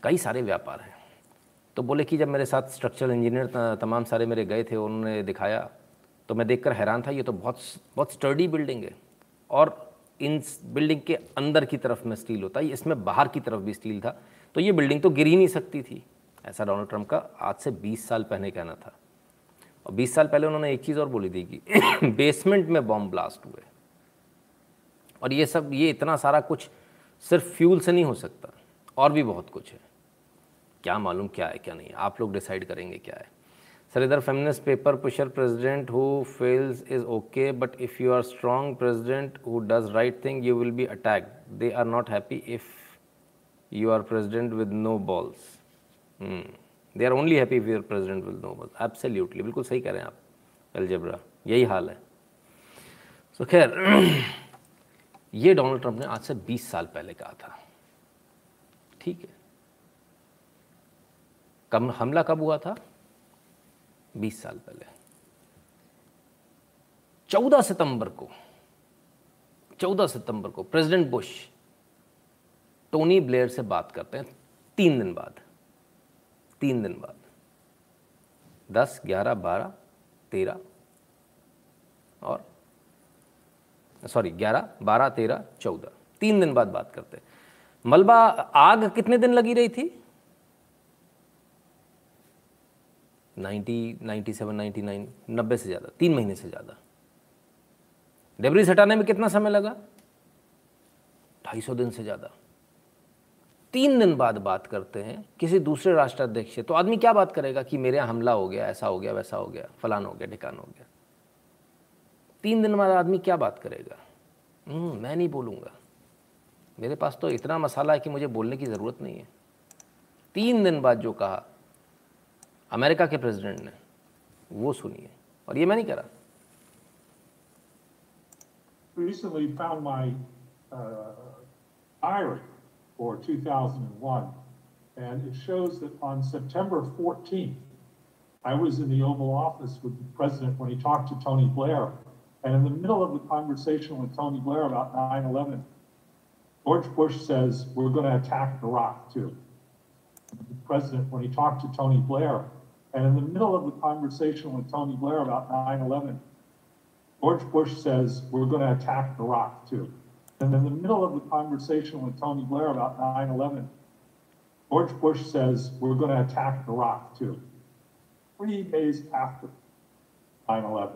कई सारे व्यापार हैं। तो बोले कि जब मेरे साथ स्ट्रक्चरल इंजीनियर तमाम सारे मेरे गए थे, उन्होंने दिखाया तो मैं देखकर हैरान था, ये तो बहुत बहुत स्टर्डी बिल्डिंग है। और इन बिल्डिंग के अंदर की तरफ़ में स्टील होता है इसमें बाहर की तरफ़ भी स्टील था। तो ये बिल्डिंग तो गिर ही नहीं सकती थी। ऐसा डोनाल्ड ट्रंप का आज से 20 साल पहले कहना था। और 20 साल पहले उन्होंने एक चीज़ और बोली थी कि बेसमेंट में बॉम्ब ब्लास्ट हुए। और ये सब, ये इतना सारा कुछ सिर्फ़ फ्यूल से नहीं हो सकता, और भी बहुत कुछ है। क्या मालूम क्या है, क्या नहीं, आप लोग डिसाइड करेंगे क्या है। सर इधर paper pusher president who fails is okay but if you are strong president who does right thing you will be attacked they are not happy if you are president with no balls they are only happy where president will no बस absolutely बिल्कुल सही कह रहे हैं आप. Algebra यही हाल है. सो so, खैर ये डोनाल्ड ट्रंप ने आज से 20 साल पहले कहा था. ठीक है. कब हमला कब हुआ था? 20 साल पहले। 14 सितंबर को 14 सितंबर को प्रेसिडेंट बुश टोनी ब्लेयर से बात करते हैं, तीन दिन बाद, तीन दिन बाद। दस, ग्यारह, बारह, तेरह और, सॉरी, ग्यारह, बारह, तेरह, चौदह, तीन दिन बाद बात करते मलबा आग कितने दिन लगी रही थी? Ninety ninety seven ninety nine नब्बे से ज़्यादा तीन महीने से ज़्यादा। डेबरीज हटाने में कितना समय लगा? ढाई सौ दिन से ज़्यादा। तीन दिन बाद बात करते हैं किसी दूसरे राष्ट्राध्यक्ष से तो आदमी क्या बात करेगा कि मेरे यहाँ हमला हो गया ऐसा हो गया वैसा हो गया फलान हो गया ठिकान हो गया। तीन दिन बाद आदमी क्या बात करेगा? हम्म, मैं नहीं बोलूँगा। मेरे पास तो इतना मसाला है कि मुझे बोलने की ज़रूरत नहीं है। तीन दिन बाद जो कहा अमेरिका के प्रेसिडेंट ने वो सुनिए और ये मैं नहीं करा recently found my uh, diary for 2001. And it shows that on September 14th, I was in the Oval Office with the president when he talked to Tony Blair. And in the middle of the conversation with Tony Blair about 9 11, George Bush says, We're going to attack Iraq too. The president, when he talked to Tony Blair, and in the middle of the conversation with Tony Blair about 9 11, George Bush says, We're going to attack Iraq too. And in the middle of the conversation with Tony Blair about 9 11, George Bush says, We're going to attack Iraq too. Three days after 9 11,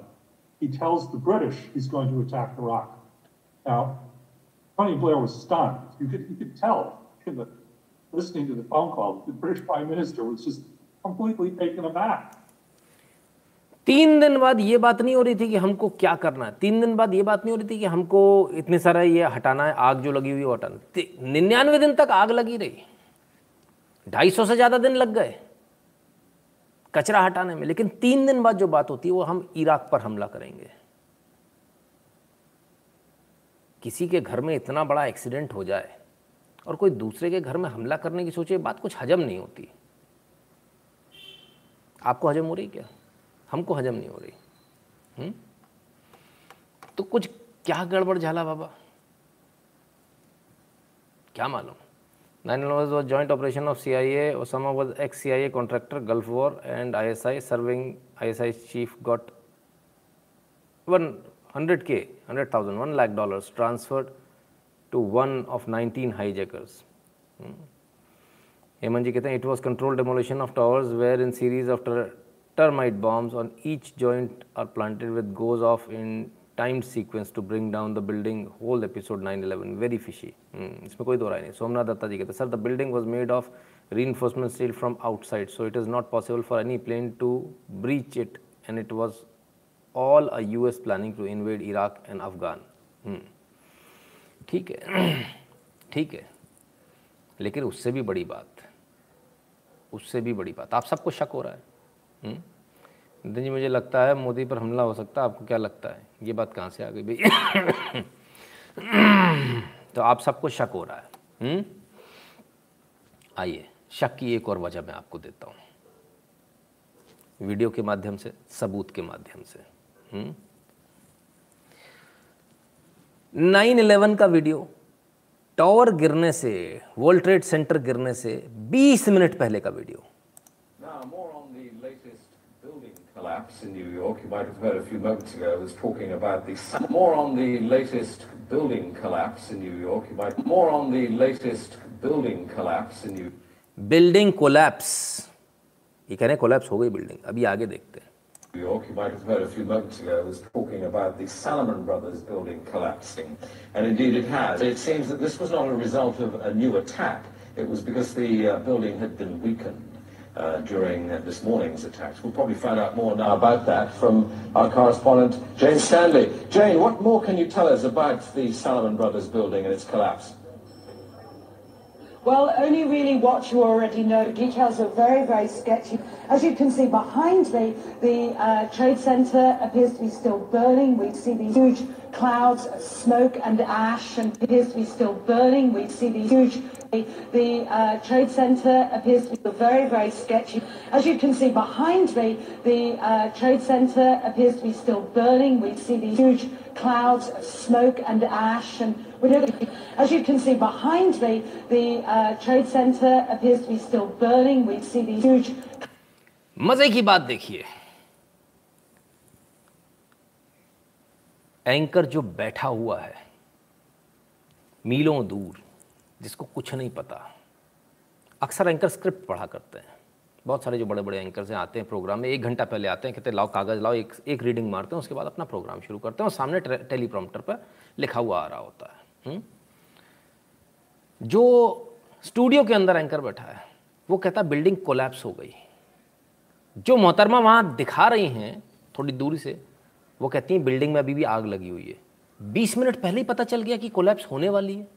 he tells the British he's going to attack Iraq. Now, Tony Blair was stunned. You could, you could tell in the, listening to the phone call, the British Prime Minister was just completely taken aback. तीन दिन बाद ये बात नहीं हो रही थी कि हमको क्या करना है। तीन दिन बाद ये बात नहीं हो रही थी कि हमको इतने सारा ये हटाना है, आग जो लगी हुई है हटाना निन्यानवे दिन तक आग लगी रही। ढाई सौ से ज़्यादा दिन लग गए। कचरा हटाने में। लेकिन तीन दिन बाद जो बात होती है, वो हम इराक पर हमला करेंगे। किसी के घर में इतना बड़ा एक्सीडेंट हो जाए और कोई दूसरे के घर में हमला करने की सोचे बात कुछ हजम नहीं होती। आपको हजम हो रही क्या? हमको हजम नहीं हो रही। हुँ? तो कुछ क्या गड़बड़ झाला बाबा? क्या मालूम? Nine was was joint operation of C I A Osama was ex C I A contractor gulf war and I S I serving I S I chief got one hundred K hundred thousand one lakh dollars transferred to one of nineteen hijackers Aman ji कहते हैं it was control demolition of towers where in series of thermite bombs on each joint are planted with goes off in time sequence to bring down the building whole episode nine eleven very fishy इसमें कोई दोहरा नहीं। सोमनाथ दत्ता जी कहते हैं sir the building was made of reinforcement steel from outside so it is not possible for any plane to breach it and it was all a U S planning to invade Iraq and Afghan ठीक है ठीक है। लेकिन उससे भी बड़ी बात उससे भी बड़ी बात। आप सबको शक हो रहा है। नितिन जी मुझे लगता है मोदी पर हमला हो सकता है। आपको क्या लगता है? ये बात कहाँ से आ गई भाई? तो आप सबको शक हो रहा है। आइए, शक की एक और वजह मैं आपको देता हूँ। वीडियो के माध्यम से, सबूत के माध्यम से। नाइन इलेवन का वीडियो टावर गिरने से वर्ल्ड ट्रेड सेंटर गिरने से 20 मिनट पहले का video collapse in New York. You might have heard a few moments ago, I was talking about the more on the latest building collapse in New York. You might more on the latest building collapse in New building collapse. ये कह रहे हैं collapse हो गई building अभी आगे देखते हैं New York, you might have heard a few moments ago, was talking about the Salomon Brothers building collapsing. And indeed it has. It seems that this was not a result of a new attack. It was because the uh, building had been weakened. Uh, during uh, this morning's attacks. We'll probably find out more now about that from our correspondent, Jane Stanley. Jane, what more can you tell us about the Salomon Brothers building and its collapse? Well, only really what you already know. Details are very, very sketchy. As you can see behind me, the uh, trade center appears to be still burning. We see these huge clouds of smoke and ash and appears to be still burning. We see these huge the uh, trade center appears to be very, very sketchy. As you can see behind me, the uh, trade center appears to be still burning. We see these huge clouds of smoke and ash. And as you can see behind me, the uh, trade center appears to be still burning. We see these huge. मज़े की बात देखिए anchor जो बैठा हुआ है मीलों दूर जिसको कुछ नहीं पता अक्सर एंकर स्क्रिप्ट पढ़ा करते हैं बहुत सारे जो बड़े बड़े एंकर्स हैं आते हैं प्रोग्राम में एक घंटा पहले आते हैं कहते हैं लाओ कागज़ लाओ एक एक रीडिंग मारते हैं उसके बाद अपना प्रोग्राम शुरू करते हैं और सामने टेलीप्रॉम्प्टर पर लिखा हुआ आ रहा होता है हम्म? जो स्टूडियो के अंदर एंकर बैठा है, वो कहता बिल्डिंग कोलैप्स हो गई। जो मोहतरमा वहाँ दिखा रही हैं, थोड़ी दूरी से, वो कहती हैं, बिल्डिंग में अभी भी आग लगी हुई है। बीस मिनट पहले ही पता चल गया कि कोलैप्स होने वाली है।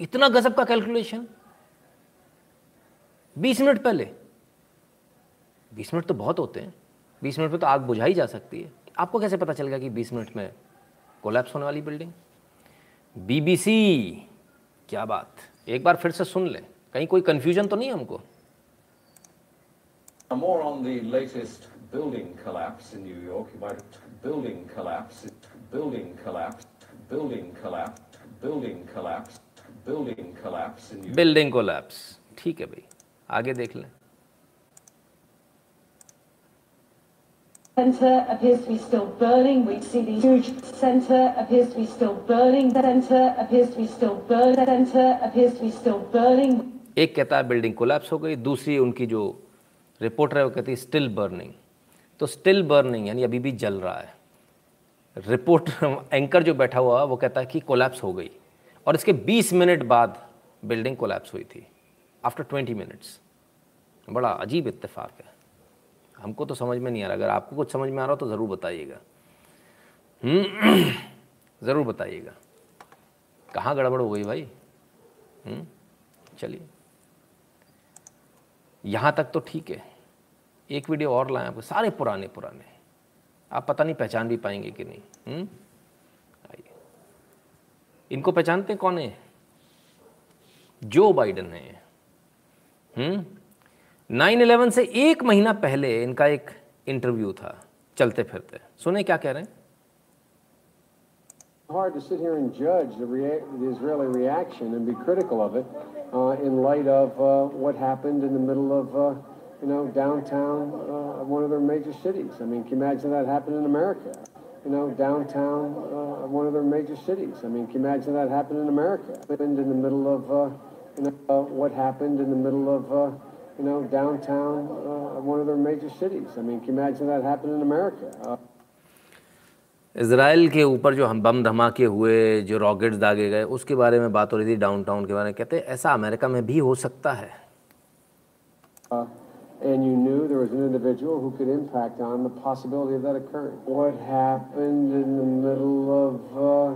इतना गजब का कैलकुलेशन बीस मिनट पहले। बीस मिनट तो बहुत होते हैं। बीस मिनट में तो आग बुझाई जा सकती है। आपको कैसे पता चल गया कि बीस मिनट में कोलैप्स होने वाली बिल्डिंग बीबीसी। क्या बात। एक बार फिर से सुन ले। कहीं कोई कंफ्यूजन तो नहीं हमको? Building collapse in building collapse ठीक है भाई। आगे देख लें। Centre appears to be still burning. We see the huge centre appears to be still burning. Centre appears to be still burning. Centre appears to be still burning. एक कहता है building collapse हो गई दूसरी उनकी जो रिपोर्टर है वो कहती है स्टिल बर्निंग तो स्टिल बर्निंग यानी अभी भी जल रहा है रिपोर्ट एंकर जो बैठा हुआ है वो कहता है कि कोलैप्स हो गई और इसके 20 मिनट बाद बिल्डिंग कोलैप्स हुई थी आफ्टर 20 मिनट्स बड़ा अजीब इत्तेफाक है हमको तो समझ में नहीं आ रहा। अगर आपको कुछ समझ में आ रहा हो तो ज़रूर बताइएगा। हम्म, ज़रूर बताइएगा। कहाँ गड़बड़ हो गई भाई? हम्म, चलिए। यहाँ तक तो ठीक है। एक वीडियो और लाएँ आपको। सारे पुराने पुराने। आप पता नहीं पहचान भी पाएँगे कि नहीं। हम्म? आइए। इनको पहचानते कौन है? जो बाइडन है। हम्म नाइन इलेवन से एक महीना पहले इनका एक इंटरव्यू था चलते फिरते सुने क्या कह रहे हैं hard to sit here and judge the, the Israeli reaction and be critical of it uh, in light of uh, what happened in the middle of, uh, you know, downtown uh, one of their major cities. I mean, can you imagine that happened in America? You know, downtown uh, one of their major cities. I mean, can you imagine that happened in America? Happened in the middle of, uh, you know, uh, what happened in the middle of, uh, you know, downtown uh, one of their major cities. I mean, can you imagine that happened in America? Uh, Israel के ऊपर जो हम बम धमाके हुए जो rockets दागे गए उसके बारे में बात हो रही थी डाउनटाउन के बारे में कहते हैं ऐसा अमेरिका में भी हो सकता है Uh, and you knew there was an individual who could impact on the possibility of that occurring. What happened in the middle of, uh,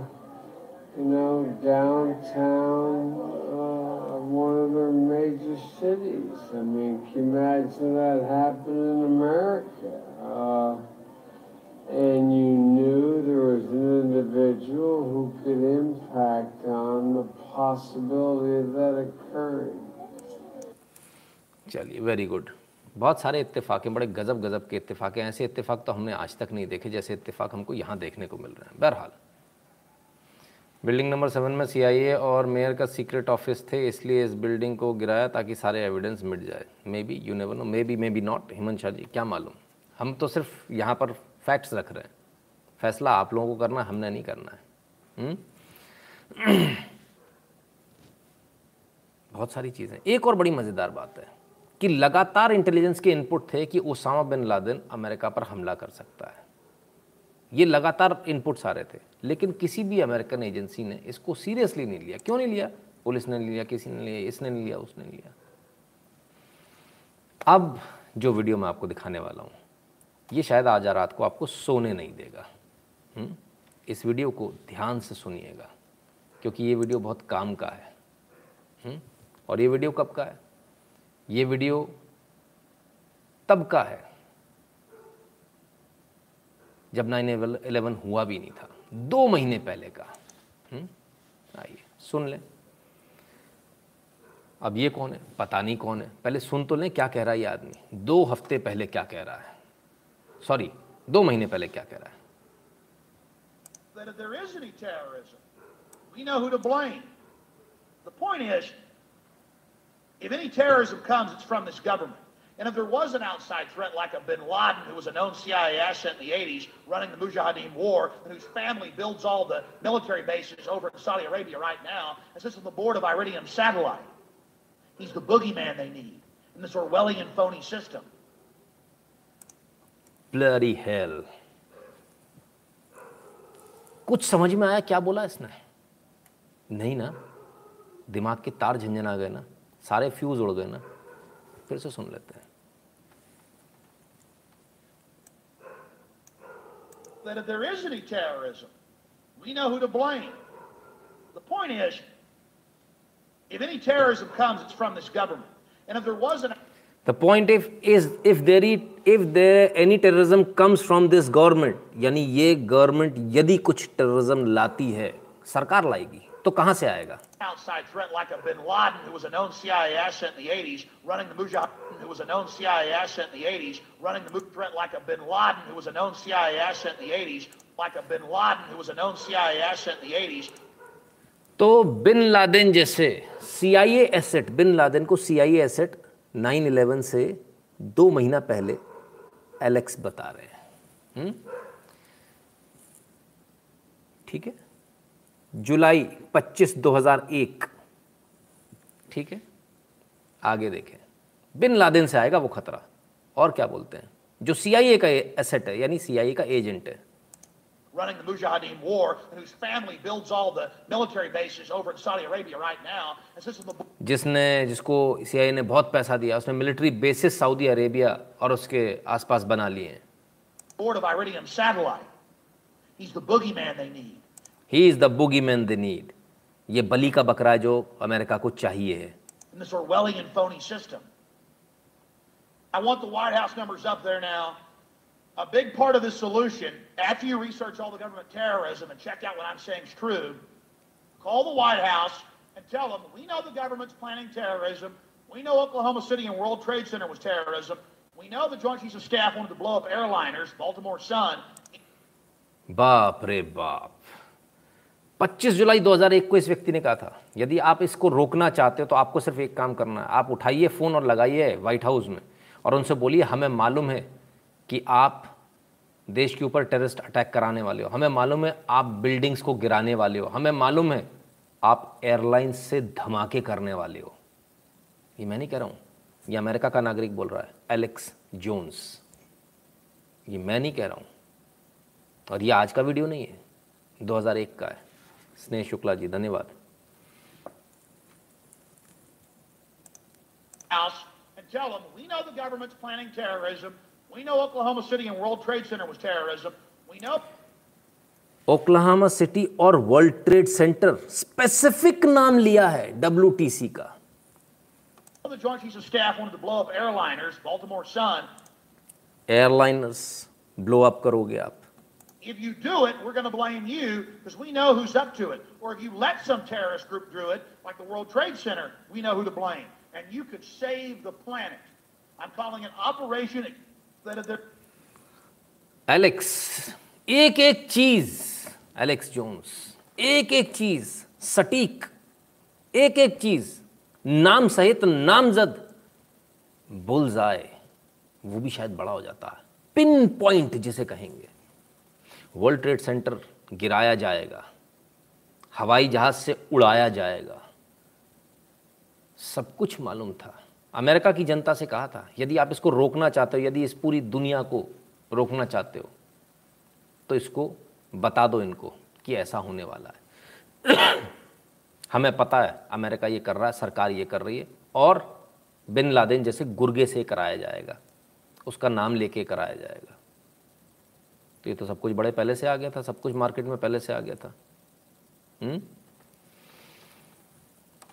you know, downtown uh, of one of their major cities? I mean, can you imagine that happened in America? Uh, and you knew there was an individual who could impact on the possibility of that occurring. चलिए very good बहुत सारे इत्तेफाक हैं बड़े गजब गजब के इत्तेफाक हैं ऐसे इत्तेफाक तो हमने आज तक नहीं देखे जैसे इत्तेफाक हमको यहाँ देखने को मिल रहे हैं बहरहाल बिल्डिंग नंबर सेवन में सीआईए और मेयर का सीक्रेट ऑफ़िस थे, इसलिए इस बिल्डिंग को गिराया ताकि सारे एविडेंस मिट जाए। Maybe you never know maybe maybe not Hemant Shah ji, क्या मालूम? हम तो सिर्फ़ यहाँ पर फैक्ट्स रख रहे हैं। फैसला आप लोगों को करना हमने नहीं करना है। बहुत सारी चीज़ें। एक और बड़ी मज़ेदार बात है कि लगातार इंटेलिजेंस के इनपुट थे कि ओसामा बिन लादेन अमेरिका पर हमला कर सकता है। ये लगातार इनपुट्स आ रहे थे। लेकिन किसी भी अमेरिकन एजेंसी ने इसको सीरियसली नहीं लिया। क्यों नहीं लिया? पुलिस ने लिया, किसी ने लिया, इसने नहीं लिया, उसने लिया। अब जो वीडियो मैं आपको दिखाने वाला हूँ, ये शायद आज रात को आपको सोने नहीं देगा। हुँ? इस वीडियो को ध्यान से सुनिएगा, क्योंकि ये वीडियो बहुत काम का है। हुँ? और ये वीडियो कब का है? ये वीडियो तब का है जब नाइन इलेवन हुआ भी नहीं था। दो महीने पहले का। हम्म? आइए सुन लें। अब ये कौन है? पता नहीं कौन है। पहले सुन तो लें क्या कह रहा है ये आदमी? दो हफ़्ते पहले क्या कह रहा है? सॉरी दो महीने पहले क्या कह रहा है? If any terrorism comes, it's from this government. And if there was an outside threat like a bin Laden, who was a known CIA asset in the 80s, running the Mujahideen war, and whose family builds all the military bases over in Saudi Arabia right now, and sits on the board of Iridium Satellite, he's the boogeyman they need in this Orwellian phony system. Bloody hell कुछ समझ में आया क्या बोला इसने नहीं ना दिमाग के तार झंझन आ गए ना सारे फ्यूज उड़ गए ना फिर से सुन लेते हैं that if there is any terrorism, we know who to blame. The point is, if any terrorism comes, it's from this government. And if there was an the point if is if there if there any terrorism comes from this government यानी ये government यदि कुछ terrorism लाती है सरकार लाएगी तो कहाँ से आएगा? तो बिन लादेन जैसे सीआईए एसेट बिन लादेन को सीआईए एसेट 9/11 से दो महीना पहले एलेक्स बता रहे हैं। हम्म? ठीक है? जुलाई 25 2001 ठीक है आगे देखें बिन लादेन से आएगा वो खतरा और क्या बोलते हैं जो सीआईए का एसेट है यानी सीआईए का एजेंट है running the Mujahideen war, and whose family builds all the military bases over in Saudi Arabia right now, and on the जिसने जिसको सीआईए ने बहुत पैसा दिया उसने मिलिट्री बेसिस सऊदी अरेबिया और उसके आसपास बना लिए हैं board of Iridium satellite. He's the boogeyman they need. He is the boogie man the need ये बली का बकरा है जो अमेरिका को चाहिए है in this Orwellian phony system. I want the White House numbers up there now. A big part of this solution, after you research all the government terrorism and check out what I'm saying is true, call the White House and tell them we know the government's planning terrorism. We know Oklahoma City and World Trade Center was terrorism. We know the Joint Chiefs of Staff wanted to blow up airliners, Baltimore Sun. बाप रे बाप 25 जुलाई 2001 को इस व्यक्ति ने कहा था, यदि आप इसको रोकना चाहते हो तो आपको सिर्फ़ एक काम करना है। आप उठाइए फ़ोन और लगाइए व्हाइट हाउस में और उनसे बोलिए, हमें मालूम है कि आप देश के ऊपर टेररिस्ट अटैक कराने वाले हो। हमें मालूम है आप बिल्डिंग्स को गिराने वाले हो। हमें मालूम है आप एयरलाइंस से धमाके करने वाले हो। ये मैं नहीं कह रहा हूँ। ये अमेरिका का नागरिक बोल रहा है एलेक्स जोन्स ये मैं नहीं कह रहा हूँ। और ये आज का वीडियो नहीं है 2001 का है। स्नेह शुक्ला जी धन्यवाद। ओक्लाहामा सिटी और वर्ल्ड ट्रेड सेंटर स्पेसिफिक नाम लिया है डब्ल्यू टी सी का। एयरलाइनर्स ब्लो करोगे आप। If you do it, we're going to blame you because we know who's up to it. Or if you let some terrorist group do it, like the World Trade Center, we know who to blame. And you could save the planet. I'm calling it Operation that they're Alex एक एक चीज Alex Jones एक एक चीज सटीक एक एक चीज नाम सहित नामजद बुलजाए वो भी शायद बड़ा हो जाता है पिन पॉइंट जिसे कहेंगे वर्ल्ड ट्रेड सेंटर गिराया जाएगा, हवाई जहाज़ से उड़ाया जाएगा। सब कुछ मालूम था। अमेरिका की जनता से कहा था, यदि आप इसको रोकना चाहते हो, यदि इस पूरी दुनिया को रोकना चाहते हो तो इसको बता दो इनको कि ऐसा होने वाला है। हमें पता है, अमेरिका ये कर रहा है, सरकार ये कर रही है, और बिन लादेन जैसे गुर्गे से कराया जाएगा, उसका नाम लेके कराया जाएगा। तो ये तो सब कुछ बड़े पहले से आ गया था, सब कुछ मार्केट में पहले से आ गया था। हम्म?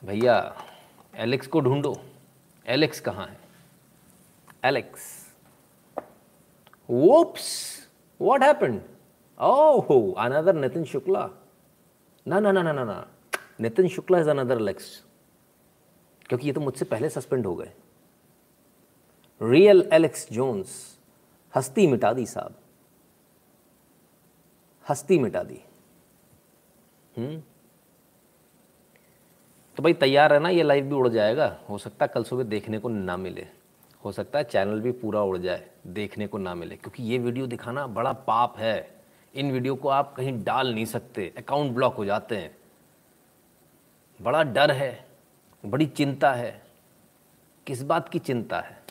भैया, एलेक्स को ढूंढो। एलेक्स कहाँ है? एलेक्स। वोप्स व्हाट हैपेंड ओहो अनदर नितिन शुक्ला ना ना ना ना ना ना। Nitin Shukla is another Alex क्योंकि ये तो मुझसे पहले सस्पेंड हो गए। रियल एलेक्स जोन्स हस्ती मिटा दी साहब। हस्ती मिटा दी। हम्म। तो भाई तैयार है ना ये लाइव भी उड़ जाएगा। हो सकता है कल सुबह देखने को ना मिले। हो सकता है चैनल भी पूरा उड़ जाए, देखने को ना मिले। क्योंकि ये वीडियो दिखाना बड़ा पाप है। इन वीडियो को आप कहीं डाल नहीं सकते। अकाउंट ब्लॉक हो जाते हैं। बड़ा डर है। बड़ी चिंता है। किस बात की चिंता है?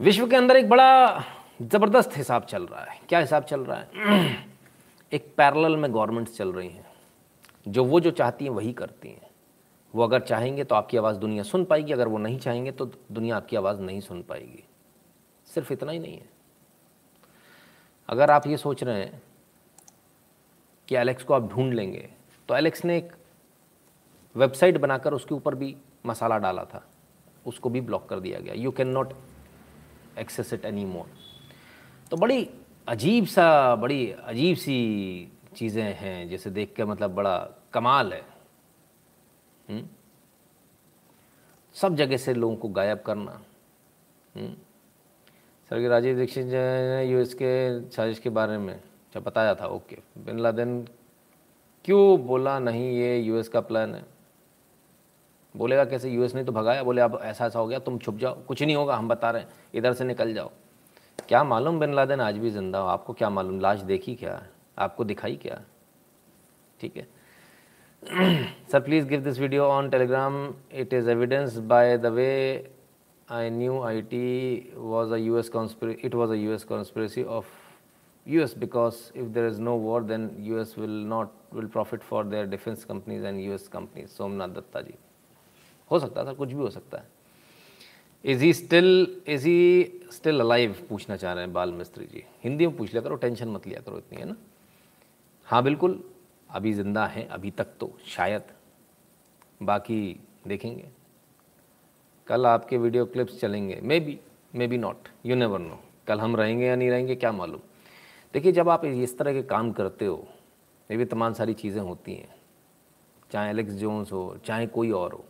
विश्व के अंदर एक बड़ा ज़बरदस्त हिसाब चल रहा है। क्या हिसाब चल रहा है? एक पैरेलल में गवर्नमेंट्स चल रही हैं। जो वो जो चाहती हैं वही करती हैं। वो अगर चाहेंगे तो आपकी आवाज़ दुनिया सुन पाएगी, अगर वो नहीं चाहेंगे तो दुनिया आपकी आवाज़ नहीं सुन पाएगी। सिर्फ़ इतना ही नहीं है। अगर आप ये सोच रहे हैं कि एलेक्स को आप ढूंढ लेंगे तो एलेक्स ने एक वेबसाइट बनाकर उसके ऊपर भी मसाला डाला था। उसको भी ब्लॉक कर दिया गया। You can not access it any more तो बड़ी अजीब सा, बड़ी अजीब सी चीज़ें हैं, जैसे देख के मतलब बड़ा कमाल है। हम्म? सब जगह से लोगों को गायब करना। हम्म? सर कि राजीव दीक्षित ने यूएस के साजिश के बारे में अच्छा बताया था, ओके। बिन लादेन क्यों बोला नहीं ये यूएस का प्लान है? बोलेगा कैसे? यूएस ने तो भगाया, बोले, अब ऐसा ऐसा हो गया, तुम छुप जाओ। कुछ नहीं होगा, हम बता रहे हैं। इधर से निकल जाओ। क्या मालूम बिन लादेन आज भी ज़िंदा हो? आपको क्या मालूम? लाश देखी क्या? आपको दिखाई क्या? ठीक है। Sir please give this video on Telegram it is evidence by the way I knew I T was a U S conspire it was a U S conspiracy of U S because if there is no war then U S will not will profit for their defence companies and U S companies Somnath Datta ji हो सकता है, sir, कुछ भी हो सकता है। Is he still is he still alive पूछना चाह रहे हैं बाल मिस्त्री जी। हिंदी में पूछ लिया करो, टेंशन मत लिया करो इतनी, है ना? हाँ बिल्कुल, अभी ज़िंदा हैं, अभी तक तो शायद। बाकी देखेंगे। कल आपके वीडियो क्लिप्स चलेंगे। Maybe maybe not you never know कल हम रहेंगे या नहीं रहेंगे, क्या मालूम? देखिए, जब आप इस तरह के काम करते हो, ये भी तमाम सारी चीज़ें होती हैं। चाहे एलेक्स जोन्स हो, चाहे कोई और हो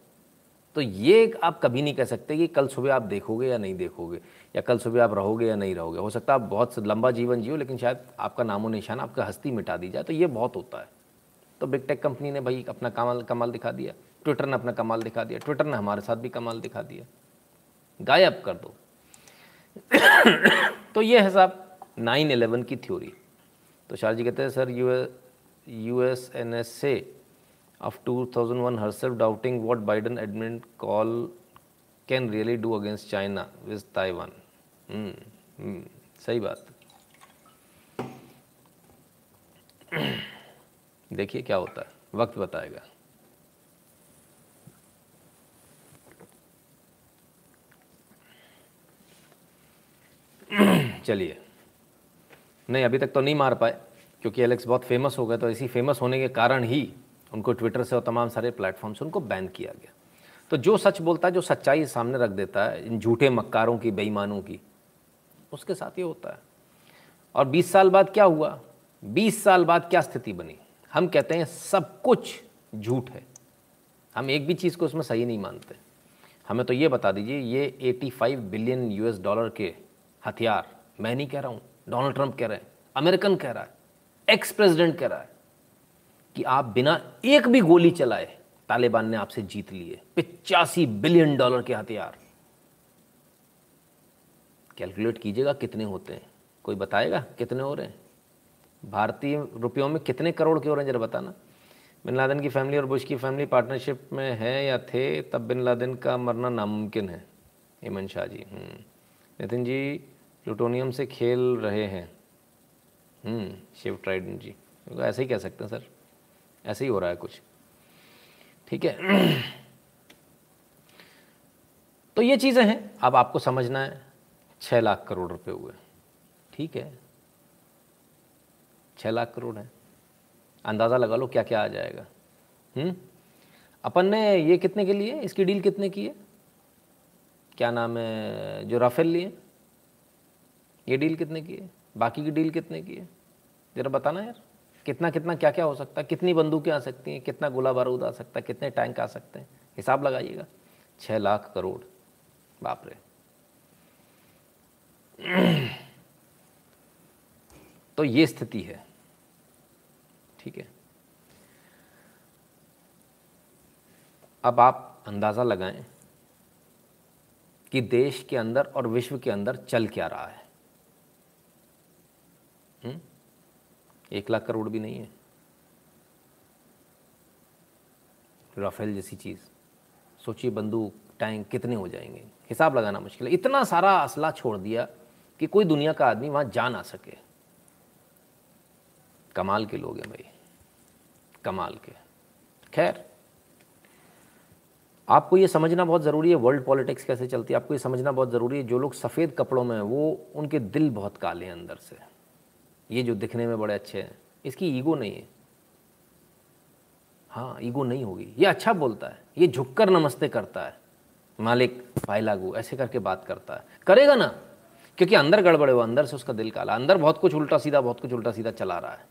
तो ये आप कभी नहीं कह सकते कि कल सुबह आप देखोगे या नहीं देखोगे, या कल सुबह आप रहोगे या नहीं रहोगे। हो सकता है आप बहुत लंबा जीवन जियो, लेकिन शायद आपका नामो निशान आपका हस्ती मिटा दी जाए तो ये बहुत होता है। तो बिग टेक कंपनी ने भाई अपना कमाल कमाल दिखा दिया। ट्विटर ने अपना कमाल दिखा दिया। ट्विटर ने हमारे साथ भी कमाल दिखा दिया। गायब कर दो। तो ये है साहब नाइन एलेवन की थ्योरी तो शाह जी कहते हैं, sir, you U S N S से of 2001 herself doubting what Biden admin call can really do against China with Taiwan. Hmm. Hmm. सही बात देखिए क्या होता है वक्त बताएगा चलिए नहीं अभी तक तो नहीं मार पाए क्योंकि एलेक्स बहुत फ़ेमस हो गए तो इसी फ़ेमस होने के कारण ही उनको ट्विटर से और तमाम सारे प्लेटफॉर्म से उनको बैन किया गया। तो जो सच बोलता है, जो सच्चाई सामने रख देता है, इन झूठे मक्कारों की, बेईमानों की, उसके साथ ये होता है। और 20 साल बाद क्या हुआ? 20 साल बाद क्या स्थिति बनी? हम कहते हैं सब कुछ झूठ है। हम एक भी चीज़ को उसमें सही नहीं मानते। हमें तो ये बता दीजिए, ये 85 बिलियन यूएस डॉलर के हथियार, मैं नहीं कह रहा हूँ डोनाल्ड ट्रंप कह रहे हैं अमेरिकन कह रहा है एक्स प्रेसिडेंट कह रहा है। कि आप बिना एक भी गोली चलाए तालिबान ने आपसे जीत लिए पिचासी बिलियन डॉलर के हथियार। कैलकुलेट कीजिएगा कितने होते हैं। कोई बताएगा कितने हो रहे हैं? भारतीय रुपयों में कितने करोड़ के हो रहे हैं, जरा बताना। बिन लादेन की फैमिली और बुश की फैमिली पार्टनरशिप में है या थे, तब बिन लादेन का मरना नामुमकिन है हेमन शाह जी नितिन जी, प्लूटोनियम से खेल रहे हैं। शिव ट्राइडन जी। ऐसे ही कह सकते हैं, सर। ऐसे ही हो रहा है कुछ। ठीक है? तो ये चीज़ें हैं। अब आपको समझना है छः लाख करोड़ रुपए हुए। ठीक है? छः लाख करोड़ है। अंदाज़ा लगा लो क्या क्या आ जाएगा। हम्म? अपन ने ये कितने के लिए? इसकी डील कितने की है? क्या नाम है, जो राफेल लिए। ये डील कितने की है? बाकी की डील कितने की है? ज़रा बताना यार। कितना कितना क्या क्या हो सकता है, कितनी बंदूकें आ सकती हैं, कितना गोला बारूद आ सकता है, कितने टैंक आ सकते हैं, हिसाब लगाइएगा। छः लाख करोड़, बाप रे। तो ये स्थिति है। ठीक है। अब आप अंदाज़ा लगाएँ कि देश के अंदर और विश्व के अंदर चल क्या रहा है? एक लाख करोड़ भी नहीं है। राफेल जैसी चीज़। सोचिए बंदूक टैंक कितने हो जाएँगे। हिसाब लगाना मुश्किल है। इतना सारा असला छोड़ दिया कि कोई दुनिया का आदमी वहाँ जा ना सके। कमाल के लोग हैं भाई। कमाल के। खैर, आपको ये समझना बहुत ज़रूरी है वर्ल्ड पॉलिटिक्स कैसे चलती है। आपको ये समझना बहुत ज़रूरी है, जो लोग सफ़ेद कपड़ों में हैं, वो उनके दिल बहुत काले हैं अंदर से। ये जो दिखने में बड़े अच्छे हैं, इसकी ईगो नहीं है। हाँ ईगो नहीं होगी। ये अच्छा बोलता है, ये झुककर नमस्ते करता है। मालिक, भाई लागू, ऐसे करके बात करता है। करेगा ना? क्योंकि अंदर गड़बड़े हुआ अंदर से उसका दिल काला। अंदर बहुत कुछ उल्टा सीधा, बहुत कुछ उल्टा सीधा चला रहा है।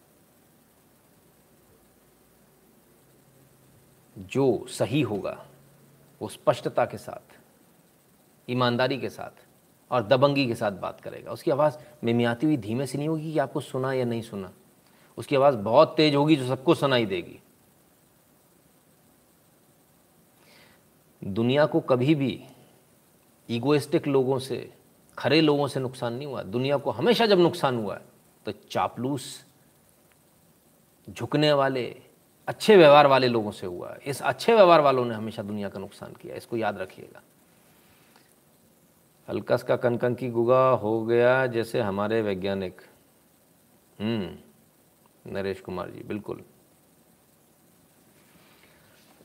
जो सही होगा, वो स्पष्टता के साथ, ईमानदारी के साथ और दबंगी के साथ बात करेगा। उसकी आवाज़ मिमियाती हुई धीमे से नहीं होगी कि आपको सुना या नहीं सुना। उसकी आवाज़ बहुत तेज होगी जो सबको सुनाई देगी। दुनिया को कभी भी ईगोइस्टिक लोगों से, खरे लोगों से नुकसान नहीं हुआ। दुनिया को हमेशा जब नुकसान हुआ है तो चापलूस, झुकने वाले, अच्छे व्यवहार वाले लोगों से हुआ इस अच्छे व्यवहार वालों ने हमेशा दुनिया का नुकसान किया। इसको याद रखिएगा। हल्कस का कनकन की गुगा हो गया जैसे हमारे वैज्ञानिक। हम्म नरेश कुमार जी, बिल्कुल।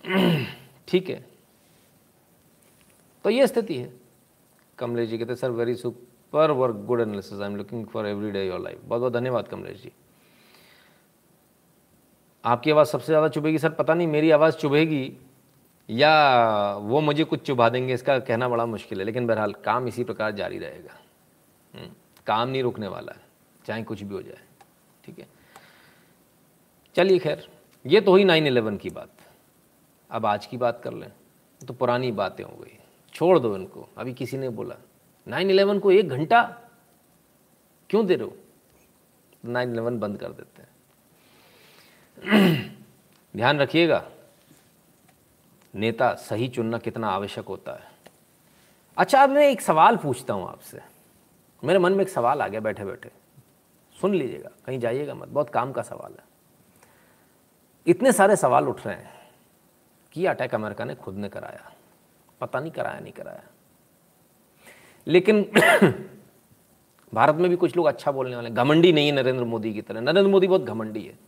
ठीक है। तो ये स्थिति है। कमलेश जी कहते sir very super work good analysis I am looking for every day your life बहुत बहुत धन्यवाद कमलेश जी। आपकी आवाज़ सबसे ज़्यादा चुभेगी, सर, पता नहीं, मेरी आवाज़ चुभेगी। या वो मुझे कुछ चुभा देंगे इसका कहना बड़ा मुश्किल है लेकिन बहरहाल काम इसी प्रकार जारी रहेगा। हम्म, काम नहीं रुकने वाला है चाहे कुछ भी हो जाए ठीक है? चलिए खैर ये तो हुई नाइन इलेवन की बात। अब आज की बात कर लें तो पुरानी बातें हो गई। छोड़ दो इनको अभी किसी ने बोला नाइन इलेवन को एक घंटा? क्यों दे रहे हो? नाइन इलेवन बंद कर देते हैं। ध्यान रखिएगा नेता सही चुनना कितना आवश्यक होता है? अच्छा अब मैं एक सवाल पूछता हूँ आपसे। मेरे मन में एक सवाल आ गया बैठे बैठे सुन लीजिएगा, कहीं जाइएगा मत, बहुत काम का सवाल है। इतने सारे सवाल उठ रहे हैं कि अटैक अमेरिका ने खुद ने कराया। पता नहीं कराया नहीं कराया। लेकिन भारत में भी कुछ लोग अच्छा बोलने वाले घमंडी नहीं है नरेंद्र मोदी की तरह। नरेंद्र मोदी बहुत घमंडी है।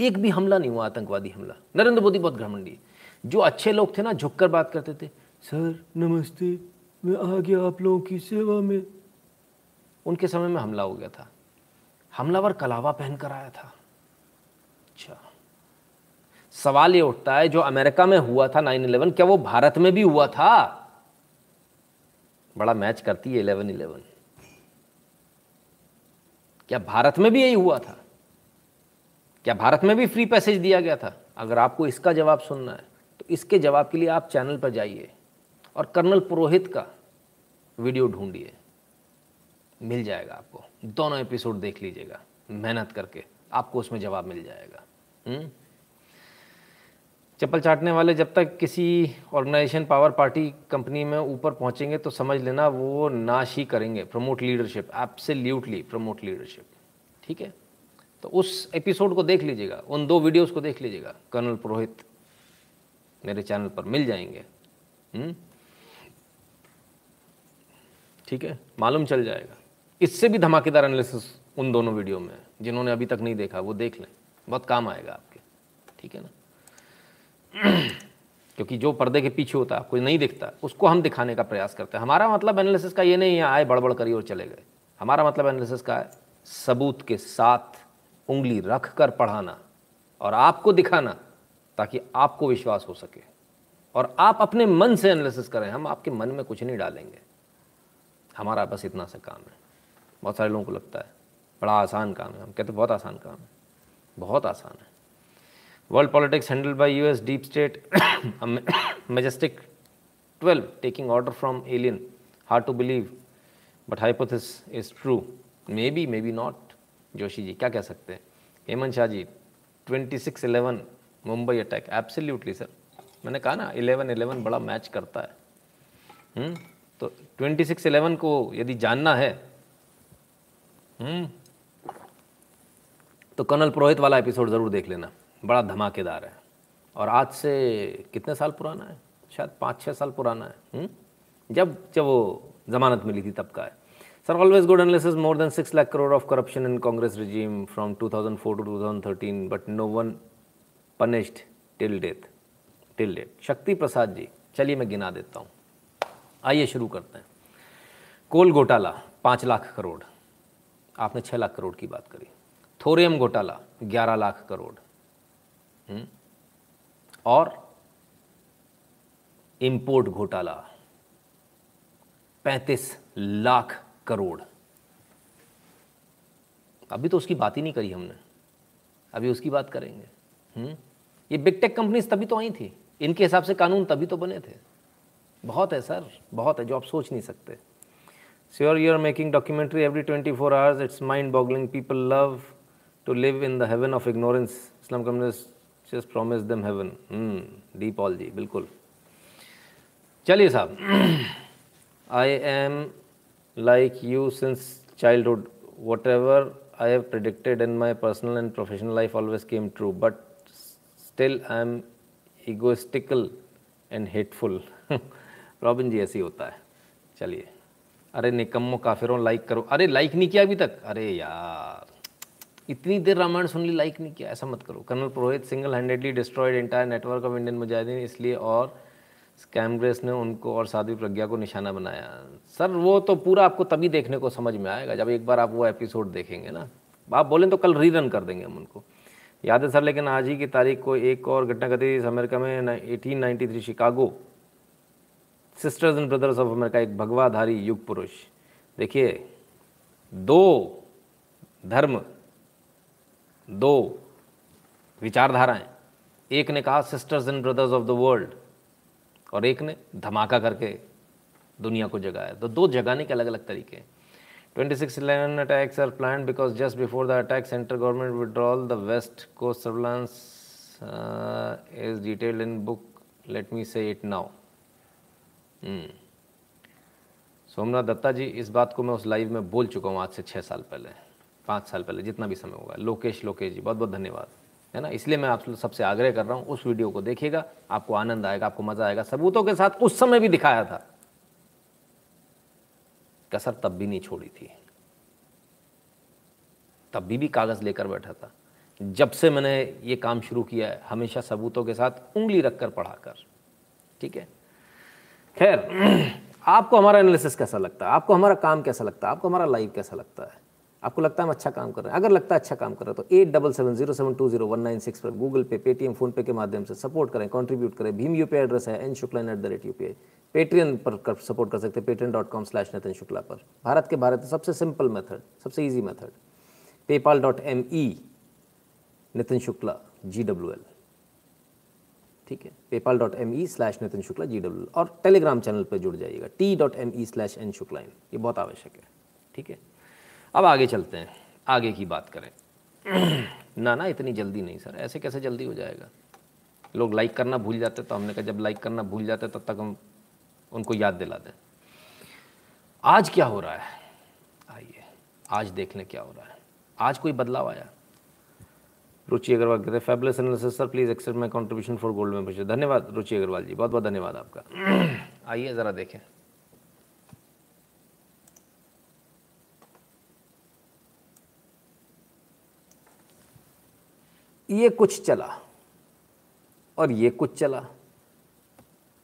एक भी हमला नहीं हुआ, आतंकवादी हमला। नरेंद्र मोदी बहुत घमंडी है। जो अच्छे लोग थे ना, झुककर बात करते थे, सर, नमस्ते, मैं आ गया आप लोगों की सेवा में। उनके समय में हमला हो गया था। हमलावर कलावा पहन कर आया था। अच्छा। सवाल ये उठता है, जो अमेरिका में हुआ था 9/11 क्या वो भारत में भी हुआ था? बड़ा मैच करती है 11/11 क्या भारत में भी यही हुआ था? क्या भारत में भी फ्री पैसेज दिया गया था? अगर आपको इसका जवाब सुनना है। इसके जवाब के लिए आप चैनल पर जाइए और कर्नल पुरोहित का वीडियो ढूंढिए। मिल जाएगा आपको। दोनों एपिसोड देख लीजिएगा, मेहनत करके। आपको उसमें जवाब मिल जाएगा। हुँ? चप्पल चाटने वाले जब तक किसी ऑर्गेनाइजेशन पावर पार्टी कंपनी में ऊपर पहुँचेंगे तो समझ लेना वो नाश ही करेंगे। Promote leadership absolutely promote leadership ठीक है? तो उस एपिसोड को देख लीजिएगा, उन दो वीडियोस को देख लीजिएगा, कर्नल पुरोहित मेरे चैनल पर मिल जाएँगे। हम्म? ठीक है? मालूम चल जाएगा। इससे भी धमाकेदार एनालिसिस उन दोनों वीडियो में जिन्होंने अभी तक नहीं देखा, वो देख लें। बहुत काम आएगा आपके। ठीक है ना? क्योंकि जो पर्दे के पीछे होता है, कोई नहीं दिखता, उसको हम दिखाने का प्रयास करते हैं। हमारा मतलब एनालिसिस का ये नहीं है, आए बड़बड़ करिए और चले गए। हमारा मतलब एनालिसिस का है, सबूत के साथ उंगली रख कर पढ़ाना और आपको दिखाना। ताकि आपको विश्वास हो सके। और आप अपने मन से एनालिसिस करें, हम आपके मन में कुछ नहीं डालेंगे। हमारा बस इतना सा काम है। बहुत सारे लोगों को लगता है, बड़ा आसान काम है। हम कहते बहुत आसान काम है। बहुत आसान है। World politics handle by US deep state majestic twelve taking order from alien hard to believe but hypothesis is true maybe maybe not Joshi ji क्या कह सकते हैं? Hemant Shah ji twenty six eleven Mumbai attack absolutely sir मैंने कहा ना eleven eleven बड़ा match करता है हुँ? हम्म? तो ट्वेंटी सिक्स इलेवन को यदि जानना है हुँ? हम्म, तो कर्नल पुरोहित वाला एपिसोड ज़रूर देख लेना बड़ा धमाकेदार है और आज से कितने साल पुराना है शायद पाँच छः साल पुराना है हुँ? हम्म? जब जब वो जमानत मिली थी तब का है sir always good analysis more than six lakh crore of corruption in Congress regime from 2004 to 2013 but no one punished till death till death Shakti Prasad ji, चलिए मैं गिना देता हूँ। आइए शुरू करते हैं। कोल घोटाला, पाँच लाख करोड़। आपने छः लाख करोड़ की बात करी। थोरियम घोटाला, ग्यारह लाख करोड़। हुँ? हम्म? और इंपोर्ट घोटाला, पैंतीस लाख करोड़। अभी तो उसकी बात ही नहीं करी हमने। अभी उसकी बात करेंगे। हुँ? ये बिग टेक कंपनीज़ तभी तो आई थी। इनके हिसाब से कानून तभी तो बने थे। बहुत है, सर, बहुत है, जो आप सोच नहीं सकते। Sure you are making documentary every twenty four hours it's mind boggling people love to live in the heaven of ignorance Islam communist just promise them heaven D Paul ji बिल्कुल चलिए साहब I am like you since childhood whatever I have predicted in my personal and professional life always came true but still I am egoistical and hateful Robin ji ऐसी होता है। चलिए। अरे, निकम्मो काफिरों like करो। अरे लाइक नहीं किया अभी तक? अरे यार। इतनी देर रामायण सुन ली लाइक नहीं किया। ऐसा मत करो। Colonel Purohit single handedly destroyed entire network of Indian Mujahideen इसलिए और स्कैम ग्रेस ने उनको और साध्वी प्रज्ञा को निशाना बनाया। सर, वो तो पूरा आपको तभी देखने को समझ में आएगा जब एक बार आप वो एपिसोड देखेंगे ना। आप बोलें तो कल रीरन कर देंगे हम उनको। याद है सर, लेकिन आज ही की तारीख को एक और घटना घटी अमेरिका में eighteen ninety three Chicago sisters and brothers of America एक भगवाधारी युग पुरुष। देखिए, दो धर्म, दो विचारधाराएँ। एक ने कहा sisters and brothers of the world और एक ने धमाका करके दुनिया को जगाया। तो दो जगाने के अलग अलग तरीके हैं। 2611 attacks are planned because just before the attack, central government withdrawal, the West Coast surveillance uh, is detailed in book. Let me say it now. Hmm. Somnath Datta जी इस बात को मैं उस लाइव में बोल चुका हूँ आज से छः साल पहले पाँच साल पहले जितना भी समय होगा लोकेश लोकेश जी बहुत बहुत धन्यवाद है ना इसलिए मैं आप सबसे आग्रह कर रहा हूँ उस वीडियो को देखिएगा आपको आनंद आएगा आपको मज़ा आएगा सबूतों के साथ उस समय भी दिखाया था कसर तब भी नहीं छोड़ी थी। तब भी भी कागज़ लेकर बैठा था। जब से मैंने ये काम शुरू किया है, हमेशा सबूतों के साथ उंगली रखकर पढ़ाकर, ठीक है? खैर, आपको हमारा एनालिसिस कैसा लगता है? आपको हमारा काम कैसा लगता है? आपको हमारा लाइव कैसा लगता है? आपको लगता है हम अच्छा काम कर रहे हैं? अगर लगता है अच्छा काम कर रहे हैं तो eight double seven zero seven two zero one nine six पर गूगल पे पेटीएम फ़ोन पे के माध्यम से सपोर्ट करें कंट्रीब्यूट करें। भीम यूपीआई एड्रेस है N Shukla at the rate UPI Patreon पर सपोर्ट कर सकते हैं Patreon dot com slash Nitin Shukla पर। भारत के भारत सबसे सिंपल मेथड सबसे easy method PayPal dot M E Nitin Shukla G W L ठीक है? PayPal dot M E slash Nitin Shukla G W और टेलीग्राम चैनल पर जुड़ जाइएगा T dot M E slash N Shukla in. ये बहुत आवश्यक है। ठीक है? अब आगे चलते हैं। आगे की बात करें। ना ना, इतनी जल्दी नहीं, सर। ऐसे कैसे जल्दी हो जाएगा? लोग लाइक करना भूल जाते तो हमने कहा जब लाइक करना भूल जाते तब तक हम उनको याद दिला दें। आज क्या हो रहा है? आइए, आज देख लें क्या हो रहा है। आज कोई बदलाव आया? रुचि अग्रवाल कहते हैं fabulous analysis sir please accept my contribution for gold membership धन्यवाद, रुचि अग्रवाल जी बहुत बहुत धन्यवाद आपका। आइए, ज़रा देखें। ये कुछ चला और ये कुछ चला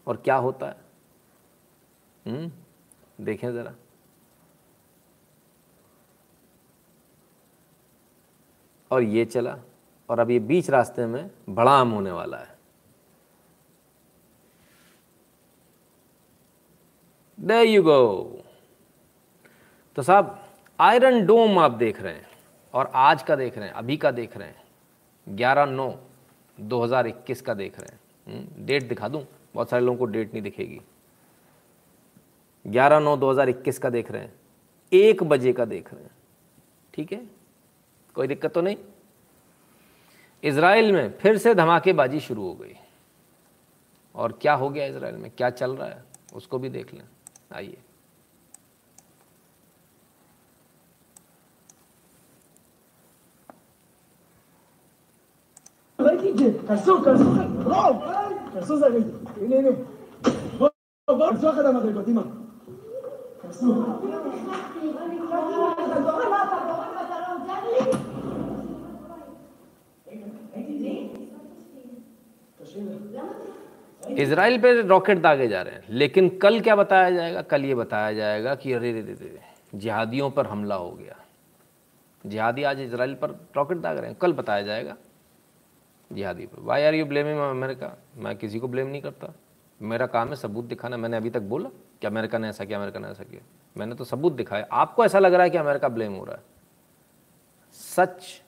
और क्या होता है? देखें ज़रा। और ये चला और अब ये बीच रास्ते में बड़ाम होने वाला है। दे यू गो तो साहब आयरन डोम आप देख रहे हैं और आज का देख रहे हैं अभी का देख रहे हैं। ग्यारह नौ दो हज़ार इक्कीस का देख रहे हैं। हम्म, डेट दिखा दूँ? बहुत सारे लोगों को डेट नहीं दिखेगी। ग्यारह नौ दो हज़ार इक्कीस का देख रहे हैं एक बजे का देख रहे हैं ठीक है कोई दिक्कत तो नहीं इसराइल में फिर से धमाकेबाजी शुरू हो गई और क्या हो गया इसराइल में क्या चल रहा है उसको भी देख लें आइए इसराइल पे रॉकेट दागे जा रहे हैं। लेकिन कल क्या बताया जाएगा? कल ये बताया जाएगा कि अरे रे रे जिहादियों पर हमला हो गया। जिहादी आज इसराइल पर रॉकेट दाग रहे हैं। कल बताया जाएगा जिहादी पर। Why are you blaming America? मैं किसी को ब्लेम नहीं करता। मेरा काम है सबूत दिखाना। मैंने अभी तक बोला कि अमेरिका ने ऐसा किया, अमेरिका ने ऐसा किया। मैंने तो सबूत दिखाया। आपको ऐसा लग रहा है कि अमेरिका ब्लेम हो रहा है? सच।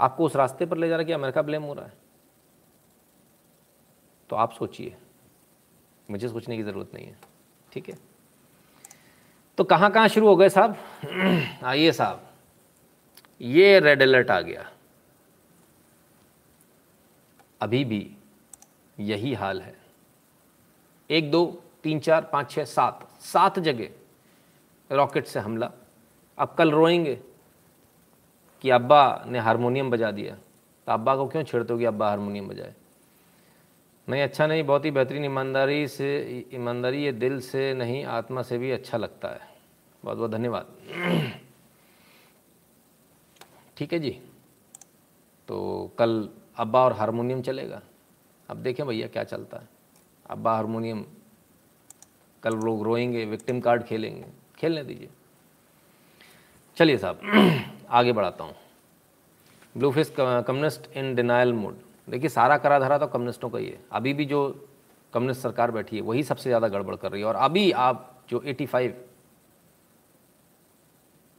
आपको उस रास्ते पर ले जा रहा है कि अमेरिका ब्लेम हो रहा है? तो आप सोचिए। मुझे सोचने की ज़रूरत नहीं है। ठीक है? तो कहाँ कहाँ शुरू हो गए साहब? आइए साहब। ये रेड अलर्ट आ गया। अभी भी यही हाल है। एक, दो, तीन, चार, पाँच छः सात। सात जगह रॉकेट से हमला। अब कल रोएँगे कि अब्बा ने हारमोनियम बजा दिया। तो अब्बा को क्यों छेड़ते हो कि अब्बा हारमोनियम बजाए? नहीं अच्छा नहीं, बहुत ही बेहतरीन ईमानदारी से, ईमानदारी ये दिल से नहीं, आत्मा से भी अच्छा लगता है। बहुत बहुत धन्यवाद। ठीक है जी। तो कल अब्बा और हारमोनियम चलेगा। अब देखें भैया क्या चलता है। अब्बा हारमोनियम कल लोग रोएँगे विक्टिम कार्ड खेलेंगे। खेलने दीजिए। चलिए साहब, आगे बढ़ाता हूँ। Blue face communist in denial mode देखिए, सारा करा धरा तो कम्युनिस्टों का ही है। अभी भी जो कम्युनिस्ट सरकार बैठी है, वही सबसे ज़्यादा गड़बड़ कर रही है। और अभी आप जो 85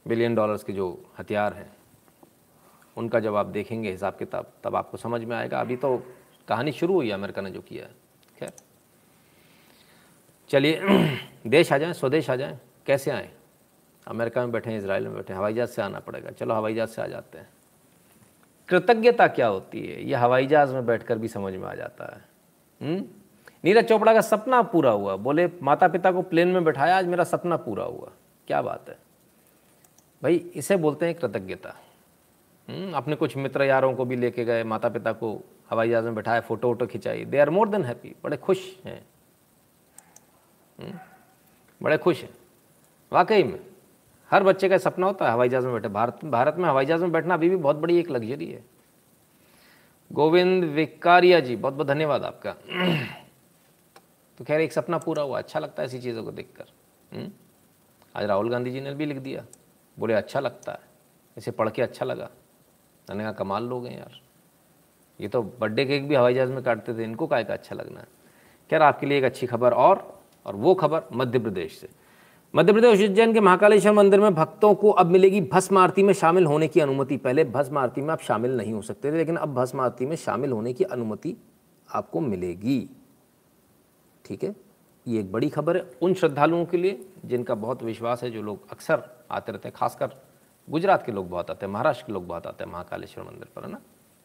बिलियन डॉलर्स के जो हथियार हैं, उनका जब आप देखेंगे हिसाब किताब, तब आपको समझ में आएगा। अभी तो कहानी शुरू हुई है अमेरिका ने जो किया है। चलिए, देश आ जाएँ, स्वदेश आ जाएँ, कैसे आएँ? अमेरिका में बैठे हैं इसराइल में बैठे हैं, हवाई जहाज़ से आना पड़ेगा। चलो, हवाई जहाज़ से आ जाते हैं। कृतज्ञता क्या होती है? यह हवाई जहाज़ में बैठकर भी समझ में आ जाता है। हुँ? नीरज चोपड़ा का सपना पूरा हुआ। बोले माता पिता को प्लेन में बैठाया, आज मेरा सपना पूरा हुआ। क्या बात है? भाई, इसे बोलते हैं कृतज्ञता। अपने कुछ मित्र यारों को भी लेके गए माता पिता को हवाई जहाज़ में बैठाया, फ़ोटो वोटो खिंचाई। They are more than happy. बड़े खुश हैं। बड़े खुश हैं। वाकई में, हर बच्चे का सपना होता है हवाई जहाज़ में बैठे। भारत भारत में हवाई जहाज़ में बैठना अभी भी बहुत बड़ी एक लग्जरी है। गोविंद विकारिया जी, बहुत बहुत धन्यवाद आपका। तो खैर, एक सपना पूरा हुआ अच्छा लगता है ऐसी चीज़ों को देखकर। हम्म? आज राहुल गांधी जी ने भी लिख दिया, बोले अच्छा लगता है। इसे पढ़ के अच्छा लगा। मैंने कहा, कमाल लोग हैं यार। ये तो बर्थडे केक भी हवाई जहाज़ में काटते थे, इनको काय का अच्छा लगना है? खैर, आपके लिए एक अच्छी खबर और और वो खबर मध्य प्रदेश से। मध्य प्रदेश उज्जैन के महाकालेश्वर मंदिर में भक्तों को अब मिलेगी भस्म आरती में शामिल होने की अनुमति। पहले भस्म आरती में आप शामिल नहीं हो सकते थे, लेकिन अब भस्म आरती में शामिल होने की अनुमति आपको मिलेगी। ठीक है? ये एक बड़ी खबर है उन श्रद्धालुओं के लिए जिनका बहुत विश्वास है, जो लोग अक्सर आते रहते हैं, खासकर गुजरात के लोग बहुत आते हैं, महाराष्ट्र के लोग बहुत आते हैं महाकालेश्वर मंदिर पर, है ना?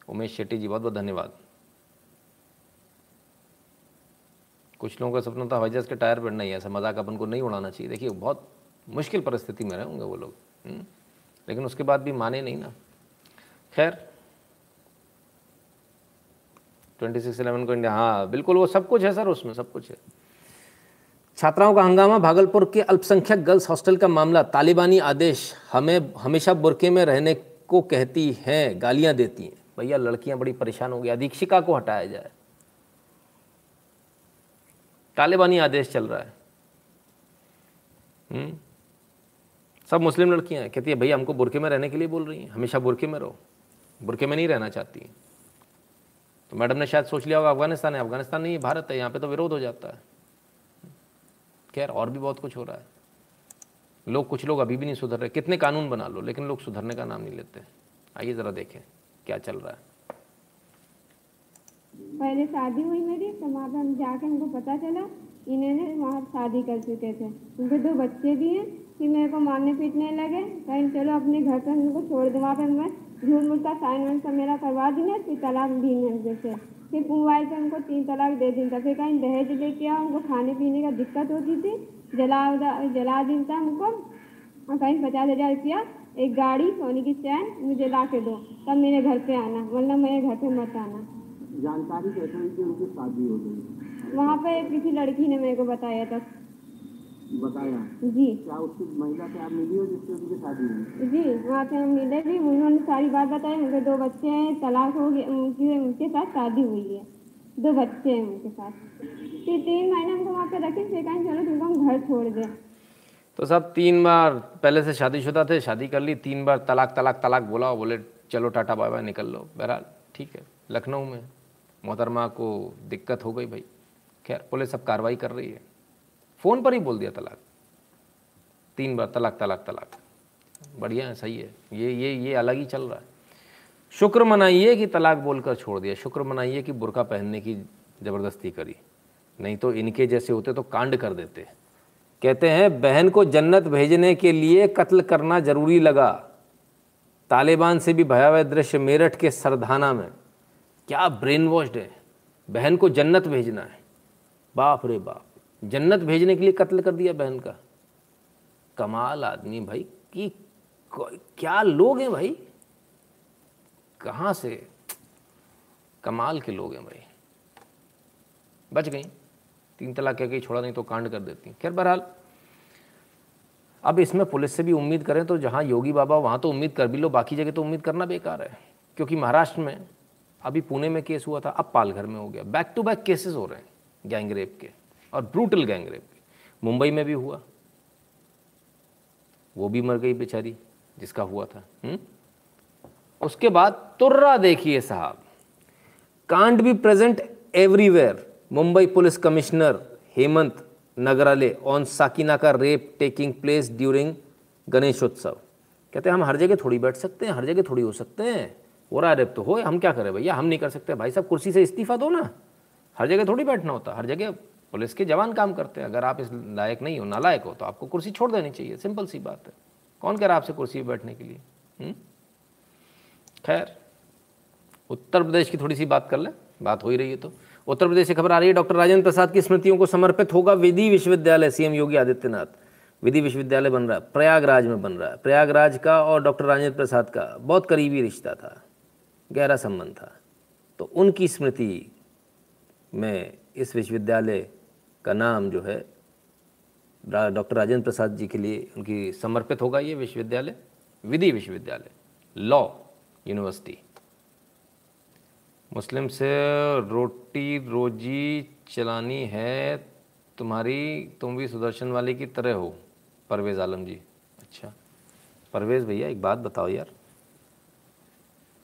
उमेश शेट्टी जी बहुत बहुत धन्यवाद। कुछ लोगों का सपना था, हवाई जहाज़ के टायर पर नहीं, ऐसा मज़ाक अपन को नहीं उड़ाना चाहिए। देखिए, बहुत मुश्किल परिस्थिति में रहे होंगे वो लोग हम्म। लेकिन उसके बाद भी माने नहीं ना। खैर, ट्वेंटी सिक्स इलेवन को इंडिया हाँ बिल्कुल वो सब कुछ है सर उसमें, सब कुछ है। छात्राओं का हंगामा, भागलपुर के अल्पसंख्यक गर्ल्स हॉस्टल का मामला, तालिबानी आदेश हमें हमेशा बुरके में रहने को कहती हैं, गालियाँ देती हैं। भैया, लड़कियाँ बड़ी परेशान हो गई अधीक्षिका को हटाया जाए। तालिबानी आदेश चल रहा है। हुँ? हम्म? सब मुस्लिम लड़कियाँ हैं, कहती है, भैया, हमको बुरके में रहने के लिए बोल रही हैं। हमेशा बुरके में रहो। बुरके में नहीं रहना चाहती तो मैडम ने शायद सोच लिया होगा, अफ़गानिस्तान है, अफ़गानिस्तान नहीं, भारत है, यहाँ पे तो विरोध हो जाता है। खैर, और भी बहुत कुछ हो रहा है। लोग, कुछ लोग अभी भी नहीं सुधर रहे। कितने कानून बना लो, लेकिन लोग सुधरने का नाम नहीं लेते। आइए ज़रा देखें, क्या चल रहा है। पहले शादी हुई मेरी तो वहाँ पर हम जाके हमको पता चला, इन्होंने वहाँ शादी कर चुके थे। उनके दो बच्चे भी हैं फिर मेरे को मारने पीटने लगे, कहीं चलो अपने घर पर उनको छोड़ दो, वहाँ पर मैं झूठ मूठ का साइन वाइन सब मेरा करवा दी फिर तलाक दी जैसे फिर मोबाइल पर उनको तीन तलाक दे दी था, फिर कहीं दहेज लेके आओ उनको खाने पीने का दिक्कत होती थी, जला जला दी था हमको, और कहीं पचास हज़ार रुपया, एक गाड़ी सोनी की चैन मुझे ला के दो, तब मेरे घर पे आना, वरना मेरे घर पे मत आना। जानकारी कैसे हुई कि उनकी शादी हो गई। वहाँ पे किसी लड़की ने मेरे को बताया था। बताया? जी। क्या उसकी महिला से आप मिली हो जिससे उनकी शादी हुई? जी वहाँ पे हम मिले भी। उन्होंने सारी बात बताई। उनके दो बच्चे हैं तलाक हो गए उनकी उनके साथ शादी हुई है। दो बच्चे हैं उनके साथ। फिर तीन महीने हमको वहाँ पे रखे। फिर कहीं चलो तुमको हम घर छोड़ दें। तो सब तीन बार पहले से शादीशुदा थे शादी कर ली। तीन बार तलाक तलाक तलाक बोला बोले चलो टाटा बाय बाय निकल लो। बहरहाल ठीक है। लखनऊ में। मोहतरमा को दिक्कत हो गई भाई। खैर, पुलिस अब कार्रवाई कर रही है। फ़ोन पर ही बोल दिया तलाक। तीन बार तलाक तलाक तलाक। बढ़िया है, सही है। ये ये ये अलग ही चल रहा है। शुक्र मनाइए कि तलाक बोलकर छोड़ दिया। शुक्र मनाइए कि बुरका पहनने की ज़बरदस्ती करी। नहीं तो इनके जैसे होते तो कांड कर देते। कहते हैं, बहन को जन्नत भेजने के लिए कत्ल करना ज़रूरी लगा। तालिबान से भी भयावह दृश्य मेरठ के सरधाना में। क्या ब्रेन वॉश्ड है? बहन को जन्नत भेजना है। बाप रे बाप, जन्नत भेजने के लिए कत्ल कर दिया बहन का। कमाल आदमी भाई, कि क्या लोग हैं भाई? कहाँ से? कमाल के लोग हैं भाई। बच गई। तीन तलाक कह के छोड़ा, नहीं तो कांड कर देती खैर, बहरहाल, अब इसमें पुलिस से भी उम्मीद करें तो जहाँ योगी बाबा, वहाँ तो उम्मीद कर भी लो, बाकी जगह तो उम्मीद करना बेकार है। क्योंकि महाराष्ट्र में अभी पुणे में केस हुआ था, अब पालघर में हो गया। बैक टू बैक केसेस हो रहे हैं गैंग रेप के, और ब्रूटल गैंग रेप के। मुंबई में भी हुआ। वो भी मर गई बेचारी, जिसका हुआ था। हुँ? हम्म? उसके बाद तुर्रा देखिए साहब। Can't be present everywhere Mumbai police commissioner Hemant Nagrale on Sakinaka rape taking place during Ganeshotsav. कहते हैं, हम हर जगह थोड़ी बैठ सकते हैं, हर जगह थोड़ी हो सकते हैं। हो रहा रेप तो हो, हम क्या करें भैया? हम नहीं कर सकते। भाई साहब, कुर्सी से इस्तीफा दो ना। हर जगह थोड़ी बैठना होता हर जगह पुलिस के जवान काम करते हैं। अगर आप इस लायक नहीं हो, नालायक हो तो आपको कुर्सी छोड़ देनी चाहिए। सिंपल सी बात है। कौन कह रहा है आपसे कुर्सी पर बैठने के लिए? हम्म? खैर, उत्तर प्रदेश की थोड़ी सी बात कर लें। बात हो ही रही है तो। उत्तर प्रदेश से खबर आ रही है, डॉक्टर राजेंद्र प्रसाद की स्मृतियों को समर्पित होगा विधि विश्वविद्यालय, सीएम योगी आदित्यनाथ। विधि विश्वविद्यालय बन रहा है, प्रयागराज में बन रहा है। प्रयागराज का और डॉक्टर राजेंद्र प्रसाद का बहुत करीबी रिश्ता था। गहरा संबंध था। तो उनकी स्मृति में इस विश्वविद्यालय का नाम जो है डॉक्टर राजेंद्र प्रसाद जी के लिए उनकी समर्पित होगा ये विश्वविद्यालय, विधि विश्वविद्यालय, लॉ यूनिवर्सिटी। मुस्लिम से रोटी रोजी चलानी है, तुम्हारी, तुम भी सुदर्शन वाले की तरह हो, परवेज़ आलम जी। अच्छा परवेज़ भैया, एक बात बताओ यार।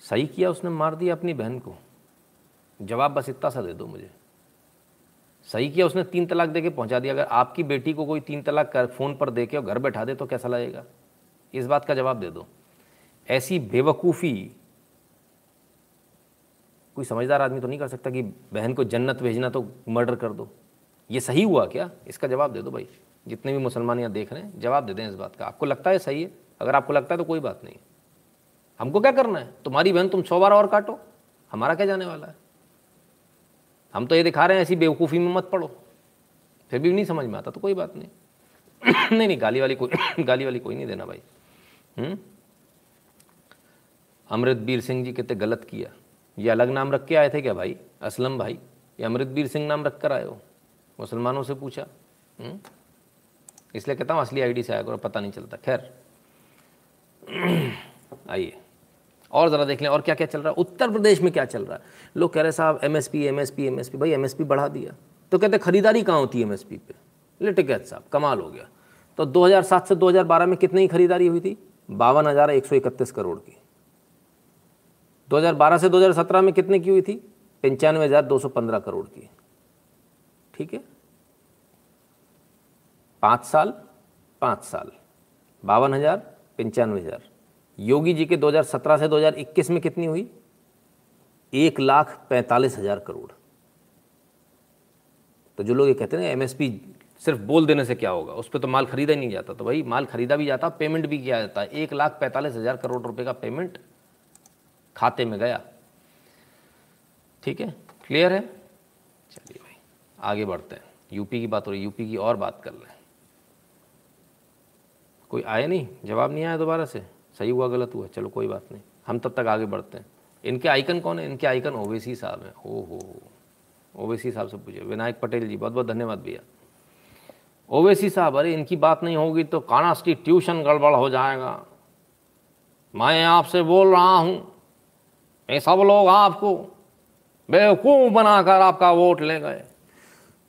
सही किया उसने, मार दिया अपनी बहन को। जवाब बस इतना सा दे दो मुझे। सही किया उसने, तीन तलाक दे के पहुँचा दिया। अगर आपकी बेटी को कोई तीन तलाक कर, फ़ोन पर दे के और घर बैठा दे तो कैसा लगेगा? इस बात का जवाब दे दो। ऐसी बेवकूफ़ी कोई समझदार आदमी तो नहीं कर सकता कि बहन को जन्नत भेजना तो मर्डर कर दो। ये सही हुआ क्या? इसका जवाब दे दो भाई। जितने भी मुसलमान यहाँ देख रहे हैं, जवाब दे दें इस बात का। आपको लगता है सही है? अगर आपको लगता है तो कोई बात नहीं। हमको क्या करना है? तुम्हारी बहन तुम सौ बार और काटो। हमारा क्या जाने वाला है? हम तो ये दिखा रहे हैं, ऐसी बेवकूफ़ी में मत पड़ो। फिर भी नहीं समझ में आता तो कोई बात नहीं। नहीं नहीं, गाली वाली कोई, गाली वाली कोई नहीं देना भाई। हम्म? अमृतवीर सिंह जी कहते गलत किया। ये अलग नाम रख के आए थे क्या भाई? असलम भाई, ये अमृतवीर सिंह नाम रख कर आए हो? मुसलमानों से पूछा। हम्म? इसलिए कहता हूँ, असली आईडी से आया करो, पता नहीं चलता। खैर, आइए। और ज़रा देख लें, और क्या क्या चल रहा है? उत्तर प्रदेश में क्या चल रहा है? लोग कह रहे साहब M S P M S P M S P भाई एम एस पी बढ़ा दिया। तो कहते खरीदारी कहाँ होती है एमएसपी पे? लिटिकैत साहब, कमाल हो गया। तो 2007 से 2012 में कितनी खरीदारी हुई थी? बावन हज़ार एक सौ इकतीस करोड़ की। 2012 से 2017 में कितने की हुई थी? पंचानवे हज़ार दो सौ पंद्रह करोड़ की। ठीक है? पाँच साल? पाँच साल। बावन हज़ार, पंचानवे हज़ार। योगी जी के 2017 से 2021 में कितनी हुई? एक लाख पैंतालीस हज़ार करोड़। तो जो लोग ये कहते हैं ना एमएसपी सिर्फ़ बोल देने से क्या होगा? उस पर तो माल खरीदा ही नहीं जाता। तो भाई, माल खरीदा भी जाता पेमेंट भी किया जाता। है एक लाख पैंतालीस हज़ार करोड़ रुपए का पेमेंट खाते में गया। ठीक है? क्लियर है? चलिए भाई, आगे बढ़ते हैं। यूपी की बात हो रही यूपी की और बात कर लें। कोई आया नहीं? जवाब नहीं आया दोबारा से? सही हुआ, गलत हुआ, चलो कोई बात नहीं। हम तब तक आगे बढ़ते हैं। इनके आइकन कौन है? इनके आइकन ओवैसी साहब हैं। ओ हो ओवैसी साहब से पूछे विनायक पटेल जी बहुत बहुत धन्यवाद भैया। ओवैसी साहब, अरे इनकी बात नहीं होगी तो कॉन्स्टिट्यूशन गड़बड़ हो जाएगा। मैं आपसे बोल रहा हूँ ये सब लोग आपको बेवकूफ़ बनाकर आपका वोट ले गए।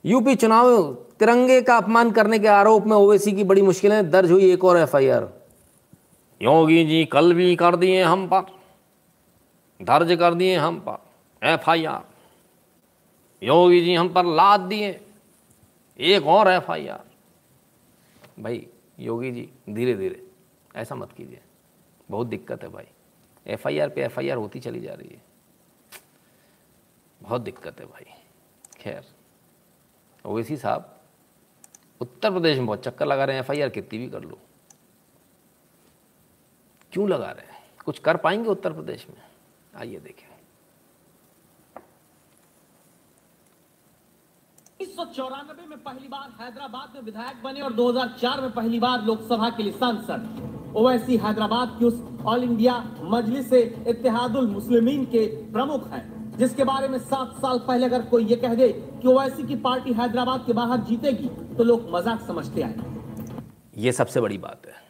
यूपी चुनाव तिरंगे का अपमान करने के आरोप में ओवैसी की बड़ी मुश्किलें दर्ज हुई, एक और एफआईआर। योगी जी कल भी कर दिए हम पर। दर्ज कर दिए हम पर। F I R Yogi ji हम पर लाद दिए। एक और एफ़ आई आर भाई, योगी जी धीरे धीरे ऐसा मत कीजिए। बहुत दिक्कत है भाई। एफआईआर पे एफ़ आई आर होती चली जा रही है। बहुत दिक्कत है भाई। खैर ओवैसी साहब, उत्तर प्रदेश में बहुत चक्कर लगा रहे हैं। एफ़ आई आर कितनी भी कर लो। क्यों लगा रहे हैं? कुछ कर पाएँगे उत्तर प्रदेश में? आइए देखें। चौरानबे में पहली बार हैदराबाद में विधायक बने और 2004 में पहली बार लोकसभा के लिए सांसद। ओवैसी हैदराबाद की उस ऑल इंडिया मजलिस इत्तेहादुल मुस्लिमीन के प्रमुख हैं जिसके बारे में सात साल पहले अगर कोई ये कह दे कि ओवैसी की पार्टी हैदराबाद के बाहर जीतेगी तो लोग मज़ाक समझते आए। ये सबसे बड़ी बात है।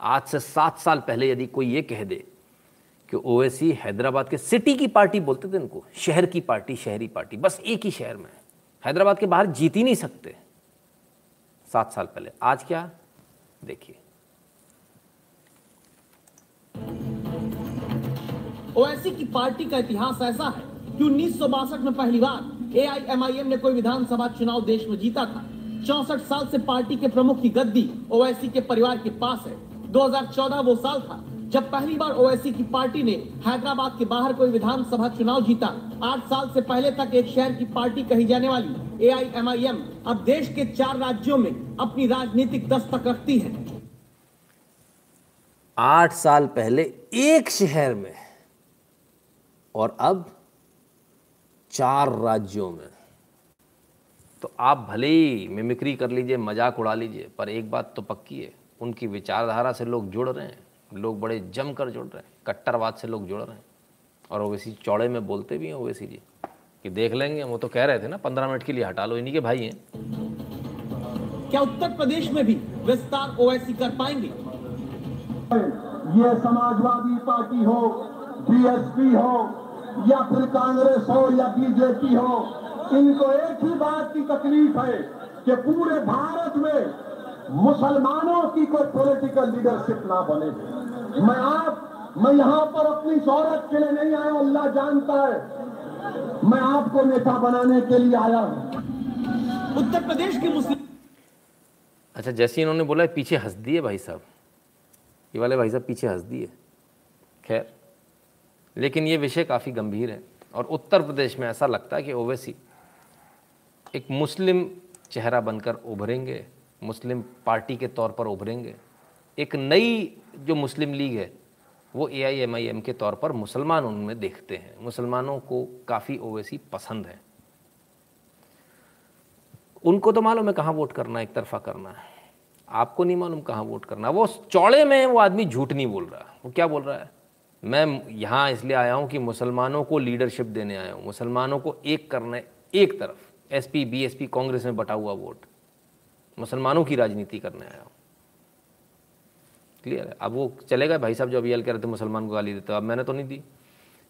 आज से सात साल पहले यदि कोई ये कह दे कि ओवैसी हैदराबाद के सिटी की पार्टी बोलते थे इनको, शहर की पार्टी, शहरी पार्टी, बस एक ही शहर में। हैदराबाद के बाहर जीत ही नहीं सकते। सात साल पहले। आज क्या? देखिए। ओवैसी की पार्टी का इतिहास ऐसा है कि उन्नीस सौ बासठ में पहली बार एआईएमआईएम ने कोई विधानसभा चुनाव देश में जीता था। चौसठ साल से पार्टी के प्रमुख की गद्दी ओवैसी के परिवार के पास है। 2014 वो साल था, जब पहली बार ओवैसी की पार्टी ने हैदराबाद के बाहर कोई विधानसभा चुनाव जीता। आठ साल से पहले तक एक शहर की पार्टी कही जाने वाली एआईएमआईएम अब देश के चार राज्यों में अपनी राजनीतिक दस्तक रखती है। आठ साल पहले एक शहर में और अब चार राज्यों में। तो आप भले ही मिमिक्री कर लीजिए, मज़ाक उड़ा लीजिए, पर एक बात तो पक्की है। उनकी विचारधारा से लोग जुड़ रहे हैं। लोग बड़े जम कर जुड़ रहे हैं। कट्टरवाद से लोग जुड़ रहे हैं। और ओवैसी चौड़े में बोलते भी हैं ओवैसी जी कि देख लेंगे। वो तो कह रहे थे ना पंद्रह मिनट के लिए हटा लो इन्हीं के भाई हैं। क्या उत्तर प्रदेश में भी विस्तार ओवैसी कर पाएँगे? ये समाजवादी पार्टी हो बीएसपी हो या फिर कांग्रेस हो या बीजेपी हो इनको एक ही बात की तकलीफ़ है कि पूरे भारत में मुसलमानों की कोई पॉलिटिकल लीडरशिप ना बने। मैं आप मैं यहाँ पर अपनी शौरत के लिए नहीं आया अल्लाह जानता है। मैं आपको नेता बनाने के लिए आया हूँ। उत्तर प्रदेश के मुस्लिम अच्छा जैसे इन्होंने बोला पीछे हंस दिए भाई साहब। ये वाले भाई साहब पीछे हंस दिए खैर लेकिन ये विषय काफ़ी गंभीर है। और उत्तर प्रदेश में ऐसा लगता है कि ओवैसी एक मुस्लिम चेहरा बनकर उभरेंगे। मुस्लिम पार्टी के तौर पर उभरेंगे। एक नई जो मुस्लिम लीग है, वो ए आई एम आई एम के तौर पर मुसलमान उनमें देखते हैं। मुसलमानों को काफ़ी ओवैसी पसंद है। उनको तो मालूम है कहाँ वोट करना एक तरफा करना है। आपको नहीं मालूम कहाँ वोट करना वो चौड़े में वो आदमी झूठ नहीं बोल रहा। वो क्या बोल रहा है? मैं यहाँ इसलिए आया हूँ कि मुसलमानों को लीडरशिप देने आया हूँ। मुसलमानों को एक करना है, एक तरफ़। एसपी बीएसपी कांग्रेस में बटा हुआ वोट। मुसलमानों की राजनीति करने आया हूँ। क्लियर है? अब वो चलेगा, भाई साहब जो अभी कह रहे थे, मुसलमान को गाली देते हो। अब मैंने तो नहीं दी।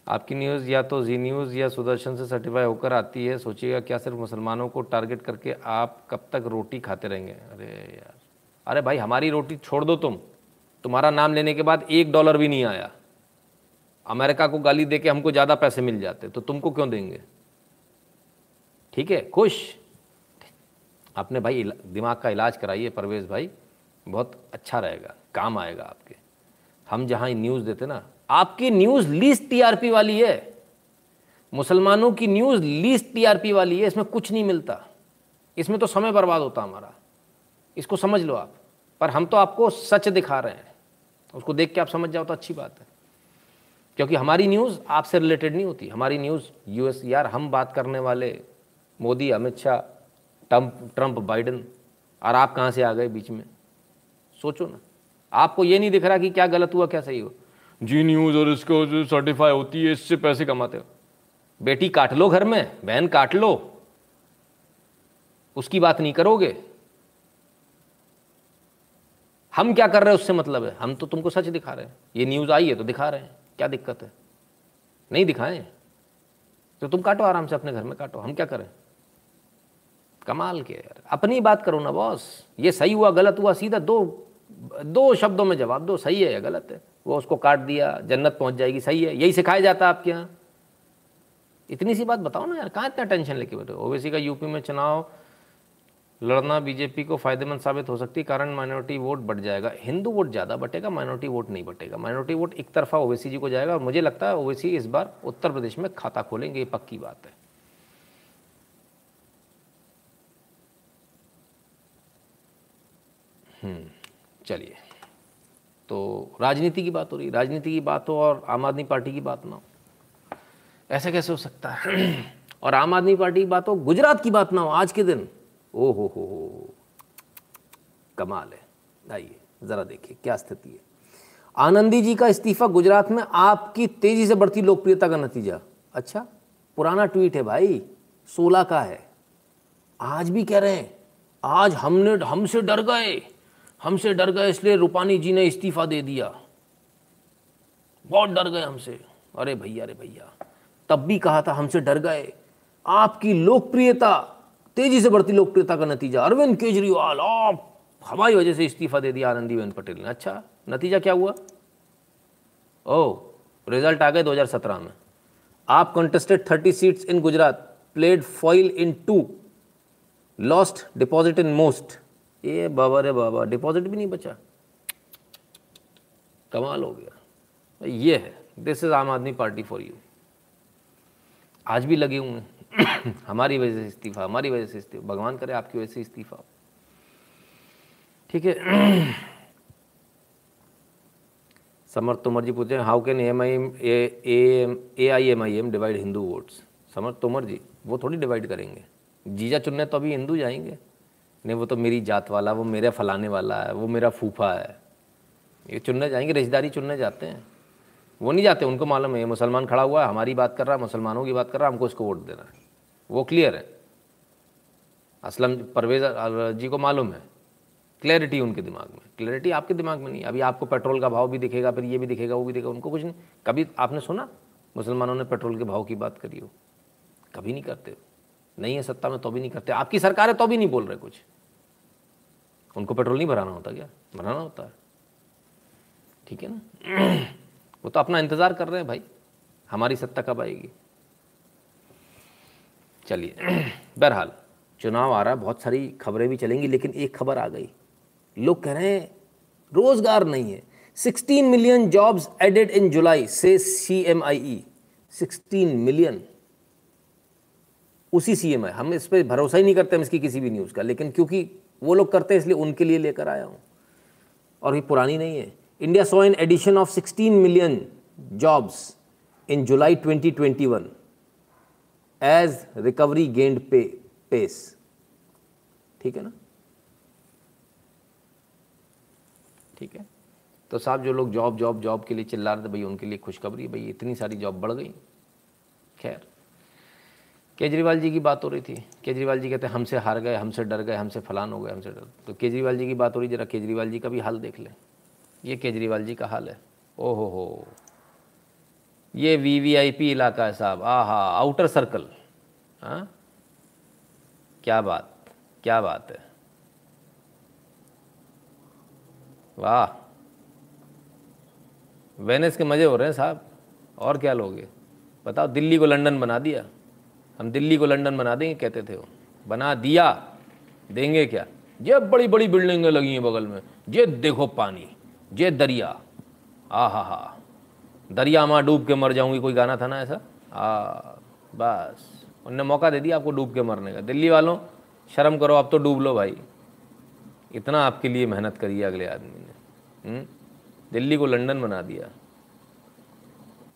आपकी न्यूज़ या तो जी न्यूज़ या सुदर्शन से सर्टिफाई होकर आती है, सोचिएगा क्या सिर्फ़ मुसलमानों को टारगेट करके आप कब तक रोटी खाते रहेंगे? अरे यार। अरे भाई, हमारी रोटी छोड़ दो तुम। तुम्हारा नाम लेने के बाद एक डॉलर भी नहीं आया। अमेरिका को गाली दे के हमको ज़्यादा पैसे मिल जाते तो तुमको क्यों देंगे? ठीक है? खुश? अपने भाई दिमाग का इलाज कराइए, परवेज़ भाई। बहुत अच्छा रहेगा, काम आएगा आपके। हम जहाँ न्यूज़ देते ना, आपकी न्यूज़ लीस्ट टीआरपी वाली है। मुसलमानों की न्यूज़ लीस्ट टीआरपी वाली है, इसमें कुछ नहीं मिलता। इसमें तो समय बर्बाद होता हमारा। इसको समझ लो आप। पर हम तो आपको सच दिखा रहे हैं। उसको देख के आप समझ जाओ तो अच्छी बात है। क्योंकि हमारी न्यूज़ आपसे रिलेटेड नहीं होती। हमारी न्यूज़ यूएस यार हम बात करने वाले, Modi, Amit Shah Trump Trump Biden और आप कहाँ से आ गए बीच में? सोचो ना। आपको ये नहीं दिख रहा कि क्या गलत हुआ क्या सही हुआ? जी न्यूज़ और इसको जो सर्टिफाई होती है इससे पैसे कमाते हो। बेटी काट लो घर में बहन काट लो। उसकी बात नहीं करोगे? हम क्या कर रहे हैं उससे मतलब है। हम तो तुमको सच दिखा रहे हैं। ये न्यूज़ आई है तो दिखा रहे हैं। क्या दिक्कत है? नहीं दिखाएँ? तो तुम काटो आराम से अपने घर में काटो। हम क्या करें? कमाल के यार। अपनी बात करो ना, बॉस। ये सही हुआ, गलत हुआ, सीधा दो दो शब्दों में जवाब दो, सही है या गलत है? वो उसको काट दिया, जन्नत पहुँच जाएगी, सही है। यही सिखाया जाता है आपके यहाँ। इतनी सी बात बताओ ना यार, कहाँ इतना टेंशन लेके बैठे ओवैसी का यूपी में चुनाव, लड़ना बीजेपी को फ़ायदेमंद साबित हो सकती है कारण माइनॉरिटी वोट बढ़ जाएगा। हिंदू वोट ज़्यादा बटेगा, माइनॉरिटी वोट नहीं बटेगा। माइनॉरिटी वोट एक तरफा ओवैसी जी को जाएगा, और मुझे लगता है ओवैसी इस बार उत्तर प्रदेश में खाता खोलेंगे, ये पक्की बात है। चलिए। तो राजनीति की बात हो रही राजनीति की बात हो और आम आदमी पार्टी की बात ना हो। ऐसा कैसे हो सकता है? और आम आदमी पार्टी की बात हो, गुजरात की बात ना हो, आज के दिन। ओ हो हो हो। कमाल है। आइए, ज़रा देखिए, क्या स्थिति है। आनंदी जी का इस्तीफा गुजरात में आपकी तेज़ी से बढ़ती लोकप्रियता का नतीजा। अच्छा पुराना ट्वीट है भाई, सोलह का है। आज भी कह रहे हैं, आज हमने, हमसे डर गए। हमसे डर गए, इसलिए रूपानी जी ने इस्तीफा दे दिया। बहुत डर गए हमसे। अरे भैया अरे भैया, तब भी कहा था हमसे डर गए। आपकी लोकप्रियता, तेज़ी से बढ़ती लोकप्रियता का नतीजा। अरविंद केजरीवाल, आप हमारी वजह से इस्तीफा दे दिया आनंदीबेन पटेल ने। अच्छा नतीजा क्या हुआ? ओ रिज़ल्ट आ गए 2017 में। आप contested 30 seats in Gujarat played foil in two lost deposit in most ये बाबा रे बाबा डिपॉजिट भी नहीं बचा। कमाल हो गया। ये है दिस इज़ आम आदमी पार्टी फॉर यू आज भी लगे हुए हमारी वजह से इस्तीफा, हमारी वजह से इस्तीफा भगवान करे आपकी वजह से इस्तीफा। ठीक है। समर्थ तोमर जी पूछे how can M I M A I M I M divide Hindu votes Samarth Tomar ji, वो थोड़ी डिवाइड करेंगे। जीजा चुनने तो अभी हिंदू जाएँगे। नहीं, वो तो मेरी जात वाला, वो मेरे फलाने वाला है, वो मेरा फूफा है। ये चुनने जाएँगे, रिश्तेदारी चुनने जाते हैं। वो नहीं जाते, उनको मालूम है मुसलमान खड़ा हुआ है, हमारी बात कर रहा है मुसलमानों की बात कर रहा है हमको इसको वोट देना है। वो क्लियर है। असलम परवेज, जी को मालूम है। क्लैरिटी उनके दिमाग में। क्लैरिटी आपके दिमाग में नहीं अभी आपको पेट्रोल का भाव भी दिखेगा, फिर ये भी दिखेगा, वो भी दिखेगा, उनको कुछ नहीं। कभी आपने सुना? मुसलमानों ने पेट्रोल के भाव की बात करी हो। कभी नहीं करते। नहीं है सत्ता में तो भी नहीं करते। आपकी सरकार है तो भी नहीं बोल रहे कुछ। उनको पेट्रोल नहीं भराना होता क्या? भराना होता है। ठीक है ना? वो तो अपना इंतज़ार कर रहे हैं भाई। हमारी सत्ता कब आएगी? चलिए। बहरहाल, चुनाव आ रहा है, बहुत सारी खबरें भी चलेंगी, लेकिन एक खबर आ गई। लोग कह रहे हैं, रोज़गार नहीं है। 16 million jobs added in July, से C M I E sixteen million. उसी सी एम आई हम इस पर भरोसा ही नहीं करते हम इसकी किसी भी न्यूज़ का। लेकिन क्योंकि वो लोग करते हैं, इसलिए उनके लिए लेकर आया हूँ। और ये पुरानी नहीं है। India so an addition of 16 million jobs in July 2021 as recovery gained pay pace ठीक है ना? ठीक है? तो साहब, जो लोग जॉब जॉब जॉब के लिए चिल्ला रहे थे, भाई उनके लिए खुशखबरी भाई इतनी सारी जॉब बढ़ गई। खैर। केजरीवाल जी की बात हो रही थी। केजरीवाल जी कहते हैं, हमसे हार गए, हमसे डर गए, हमसे फलान हो गए, हमसे डर तो केजरीवाल जी की बात हो रही, जरा केजरीवाल जी का भी हाल देख लें। ये केजरीवाल जी का हाल है। ओ हो। ये वी वी आई पी इलाका है साहब। आ हा आउटर सर्कल हाँ? क्या बात क्या बात है। वाह। वेनिस के मज़े हो रहे हैं साहब। और क्या लोगे? बताओ, दिल्ली को लंदन बना दिया। हम दिल्ली को लंदन बना देंगे, कहते थे वो। बना दिया, देंगे क्या? ये बड़ी बड़ी बिल्डिंगें लगी हैं बगल में। ये देखो पानी, ये दरिया। आ हा हा दरिया माँ डूब के मर जाऊँगी, कोई गाना था ना ऐसा? आ, बस। उनने मौका दे दिया आपको डूब के मरने का। दिल्ली वालों, शर्म करो, आप तो डूब लो भाई। इतना आपके लिए मेहनत करी अगले आदमी ने। दिल्ली को लंदन बना दिया।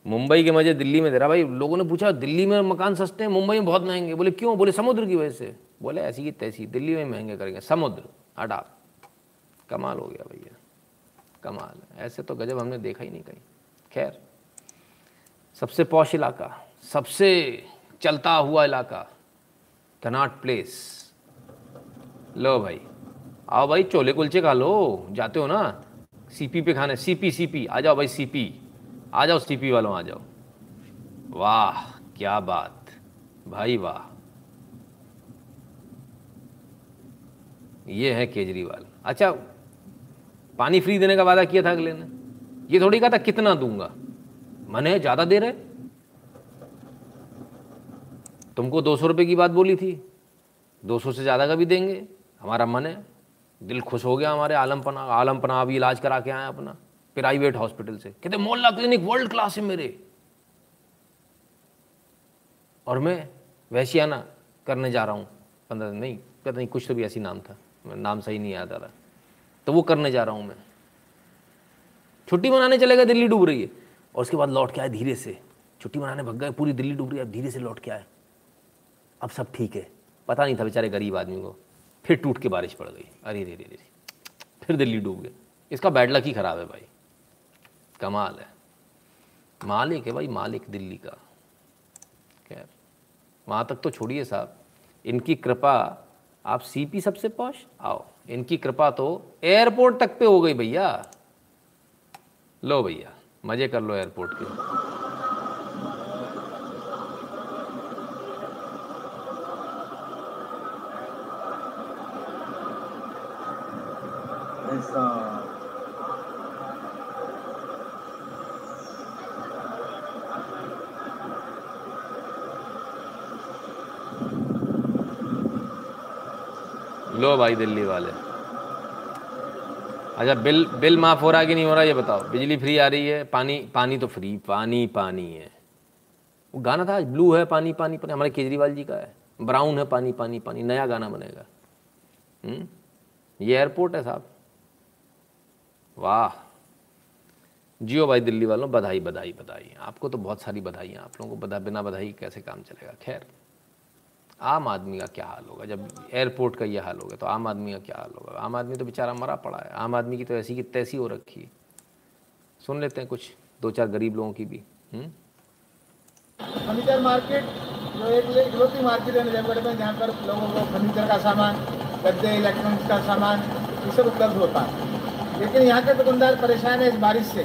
मुंबई के मज़े दिल्ली में दे रहा भाई, लोगों ने पूछा, दिल्ली में मकान सस्ते हैं, मुंबई में बहुत महँगे। बोले, क्यों? बोले, समुद्र की वजह से। बोले, ऐसी की तैसी, दिल्ली में महँगे करेंगे। समुद्र, हटा। कमाल हो गया भैया। कमाल। ऐसे तो गजब हमने देखा ही नहीं कहीं। खैर, सबसे पौश इलाका, सबसे चलता हुआ इलाका, कनाट प्लेस। लो भाई। आओ भाई, चोले कुलचे खा लो। जाते हो ना? सीपी पे खाने, सीपी सीपी। आ जाओ भाई, सीपी। आ जाओ सीपी वालों, आ जाओ। वाह, क्या बात। भाई वाह। ये है केजरीवाल। अच्छा पानी फ्री देने का वादा किया था अगले ने। ये थोड़ी कहा था, कितना दूँगा? मैंने, ज़्यादा दे रहे? तुमको दो सौ रुपये की बात बोली थी। दो सौ से ज़्यादा का भी देंगे। हमारा मन है। दिल खुश हो गया हमारे आलमपना आलमपना अभी इलाज करा के आए अपना। प्राइवेट हॉस्पिटल से। कहते, मोहल्ला क्लिनिक वर्ल्ड क्लास है मेरे। और मैं वैश्याना करने जा रहा हूँ। पंद्रह दिन, नहीं पता नहीं, कुछ तो भी ऐसी नाम था। नाम सही नहीं याद आ रहा। तो वो करने जा रहा हूँ मैं। छुट्टी मनाने चले गए, दिल्ली डूब रही है। और उसके बाद लौट के आए धीरे से। छुट्टी मनाने भग गए, पूरी दिल्ली डूब रही है। अब धीरे से लौट के आए। अब सब ठीक है। पता नहीं था बेचारे गरीब आदमी को। फिर टूट के बारिश पड़ गई। अरे रे रे रे फिर दिल्ली डूब गए। इसका बैड लक ही ख़राब है भाई। कमाल है। मालिक है भाई, मालिक दिल्ली का। खैर, वहाँ तक तो छोड़िए साहब। इनकी कृपा, आप सीपी सबसे पौश आओ। इनकी कृपा तो एयरपोर्ट तक पे हो गई भैया। लो भैया, मज़े कर लो एयरपोर्ट के। ऐसा। लो भाई दिल्ली वाले। अच्छा बिल बिल माफ़ हो रहा कि नहीं हो रहा ये बताओ। बिजली फ्री आ रही है, पानी पानी तो फ्री, पानी पानी है। वो गाना था ब्लू है, पानी पानी पानी। हमारे केजरीवाल जी का है। ब्राउन है, पानी पानी पानी। नया गाना बनेगा। हम्म? ये एयरपोर्ट है साहब। वाह। जियो भाई दिल्ली वालों, बधाई बधाई बधाई। आपको तो बहुत सारी बधाई आप लोगों को बधा, बिना बधाई कैसे काम चलेगा? खैर। आम आदमी का क्या हाल होगा? जब एयरपोर्ट का ये हाल होगा तो आम आदमी का क्या हाल होगा? आम आदमी तो बेचारा मरा पड़ा है। आम आदमी की तो ऐसी की तैसी हो रखी है। सुन लेते हैं कुछ, दो चार गरीब लोगों की भी। हम्म? फर्नीचर मार्केट, जो एक इकलौती मार्केट है नजफगढ़ में, जहाँ पर लोगों को फर्नीचर का सामान, गद्दे इलेक्ट्रॉनिक्स का सामान, ये सब उपलब्ध होता है। लेकिन यहाँ के दुकानदार परेशान है इस बारिश से।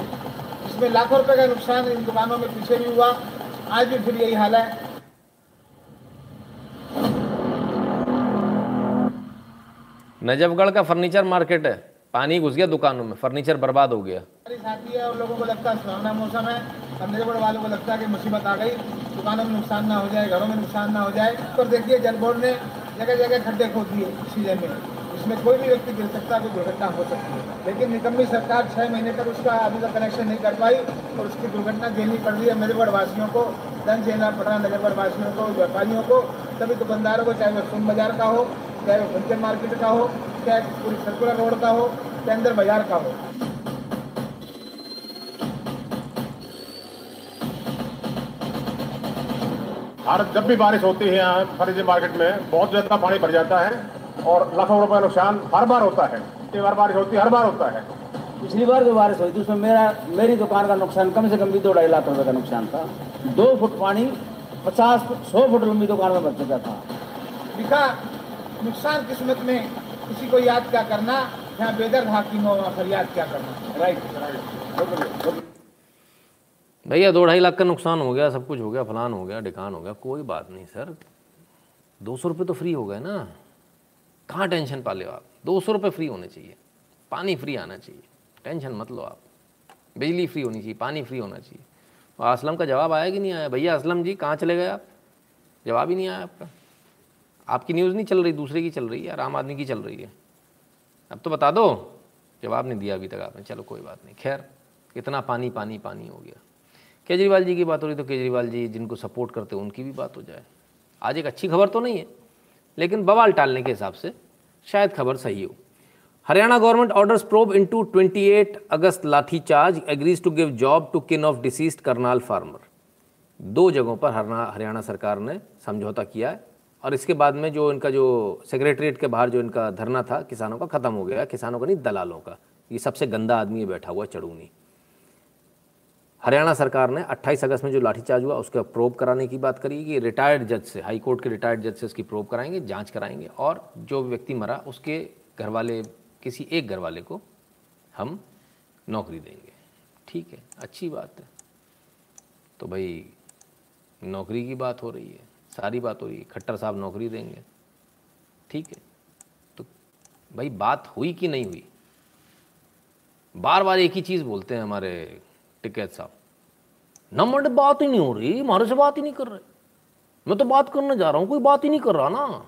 इसमें लाखों रुपए का नुकसान इन दुकानों में पीछे भी हुआ। आज भी फिर यही हाल है। नजफगढ़ का फर्नीचर मार्केट है। पानी घुस गया दुकानों में, फर्नीचर बर्बाद हो गया। लोगों को लगता है मौसम है, और वालों को लगता है कि मुसीबत आ गई। दुकानों में नुकसान ना हो जाए, घरों में नुकसान ना हो जाए। पर देखिए, जल बोर्ड ने जगह जगह खड्डे खोद दिए सीज़न में। इसमें कोई भी व्यक्ति गिर सकता है कोई दुर्घटना हो सकती है। लेकिन निकम्मी सरकार छः महीने तक उसका अभी तक कनेक्शन नहीं कर पाई, और उसकी दुर्घटना झेलनी पड़ रही है नजरगढ़ वासियों को दंड झेलना पड़ रहा है वासियों को, व्यापारियों को, सभी दुकानदारों को, चाहे वो सोन बाज़ार का हो चाहे वो फर्नीचर मार्केट का हो चाहे पूरी सर्कुलर रोड का हो चाहे अंदर बाज़ार का हो। हर जब भी बारिश होती है यहाँ फर्नीचर मार्केट में बहुत ज़्यादा पानी भर जाता है और लाखों रुपए नुकसान हर बार होता है। ये बार बारिश होती है हर बार होता है। पिछली बार जो बारिश हुई थी उसमें मेरा मेरी दुकान का नुकसान कम से कम भी दो ढाई लाख रुपए का नुकसान था। दो फुट पानी पचास सौ फुट लंबी दुकान में भर चुका था। लिखा नुकसान किस्मत में किसी को याद क्या करना यहाँ बेदर हाकिम हो वहाँ फरियाद क्या करना। राइट राइट भैया दो ढाई लाख का नुकसान हो गया सब कुछ हो गया फलान हो गया डिकान हो गया कोई बात नहीं सर। दो सौ रुपये तो फ्री हो गए ना। कहाँ टेंशन पाले हो आप? दो सौ रुपये फ्री होने चाहिए। पानी फ्री आना चाहिए। टेंशन मत लो आप। बिजली फ्री होनी चाहिए पानी फ्री होना चाहिए। और असलम का जवाब आया कि नहीं आया? भैया असलम जी कहाँ चले गए आप? जवाब ही नहीं आया आपका। आपकी न्यूज़ नहीं चल रही, दूसरे की चल रही है, आम आदमी की चल रही है। अब तो बता दो, जवाब नहीं दिया अभी तक आपने। चलो कोई बात नहीं। खैर, इतना पानी पानी पानी हो गया। केजरीवाल जी की बात हो रही तो केजरीवाल जी जिनको सपोर्ट करते हैं, उनकी भी बात हो जाए। आज एक अच्छी खबर तो नहीं है, लेकिन बवाल टालने के हिसाब से शायद खबर सही हो। Haryana government orders probe into 28 August lathicharge agrees to give job to kin of deceased Karnal farmer दो जगहों पर हरियाणा सरकार ने समझौता किया है। और इसके बाद में जो इनका जो सेक्रेटरीट के बाहर जो इनका धरना था, किसानों का ख़त्म हो गया, किसानों का नहीं, दलालों का। ये सबसे गंदा आदमी बैठा हुआ चड़ूनी हरियाणा सरकार ने 28 अगस्त में जो लाठीचार्ज हुआ, उसका प्रोब कराने की बात करी कि रिटायर्ड जज से हाई कोर्ट के रिटायर्ड जज से उसकी प्रोब कराएँगे, जाँच कराएँगे, और जो व्यक्ति मरा, उसके घर वाले किसी एक घर वाले को हम नौकरी देंगे। ठीक है, अच्छी बात है। तो भाई, नौकरी की बात हो रही है। सारी बात हो रही है। खट्टर साहब नौकरी देंगे। ठीक है। तो भाई, बात हुई कि नहीं हुई? बार बार एक ही चीज़ बोलते हैं हमारे टिकैत साहब। नंबर बात ही नहीं हो रही, हमारे से बात ही नहीं कर रहे। मैं तो बात करने जा रहा हूँ, कोई बात ही नहीं कर रहा ना।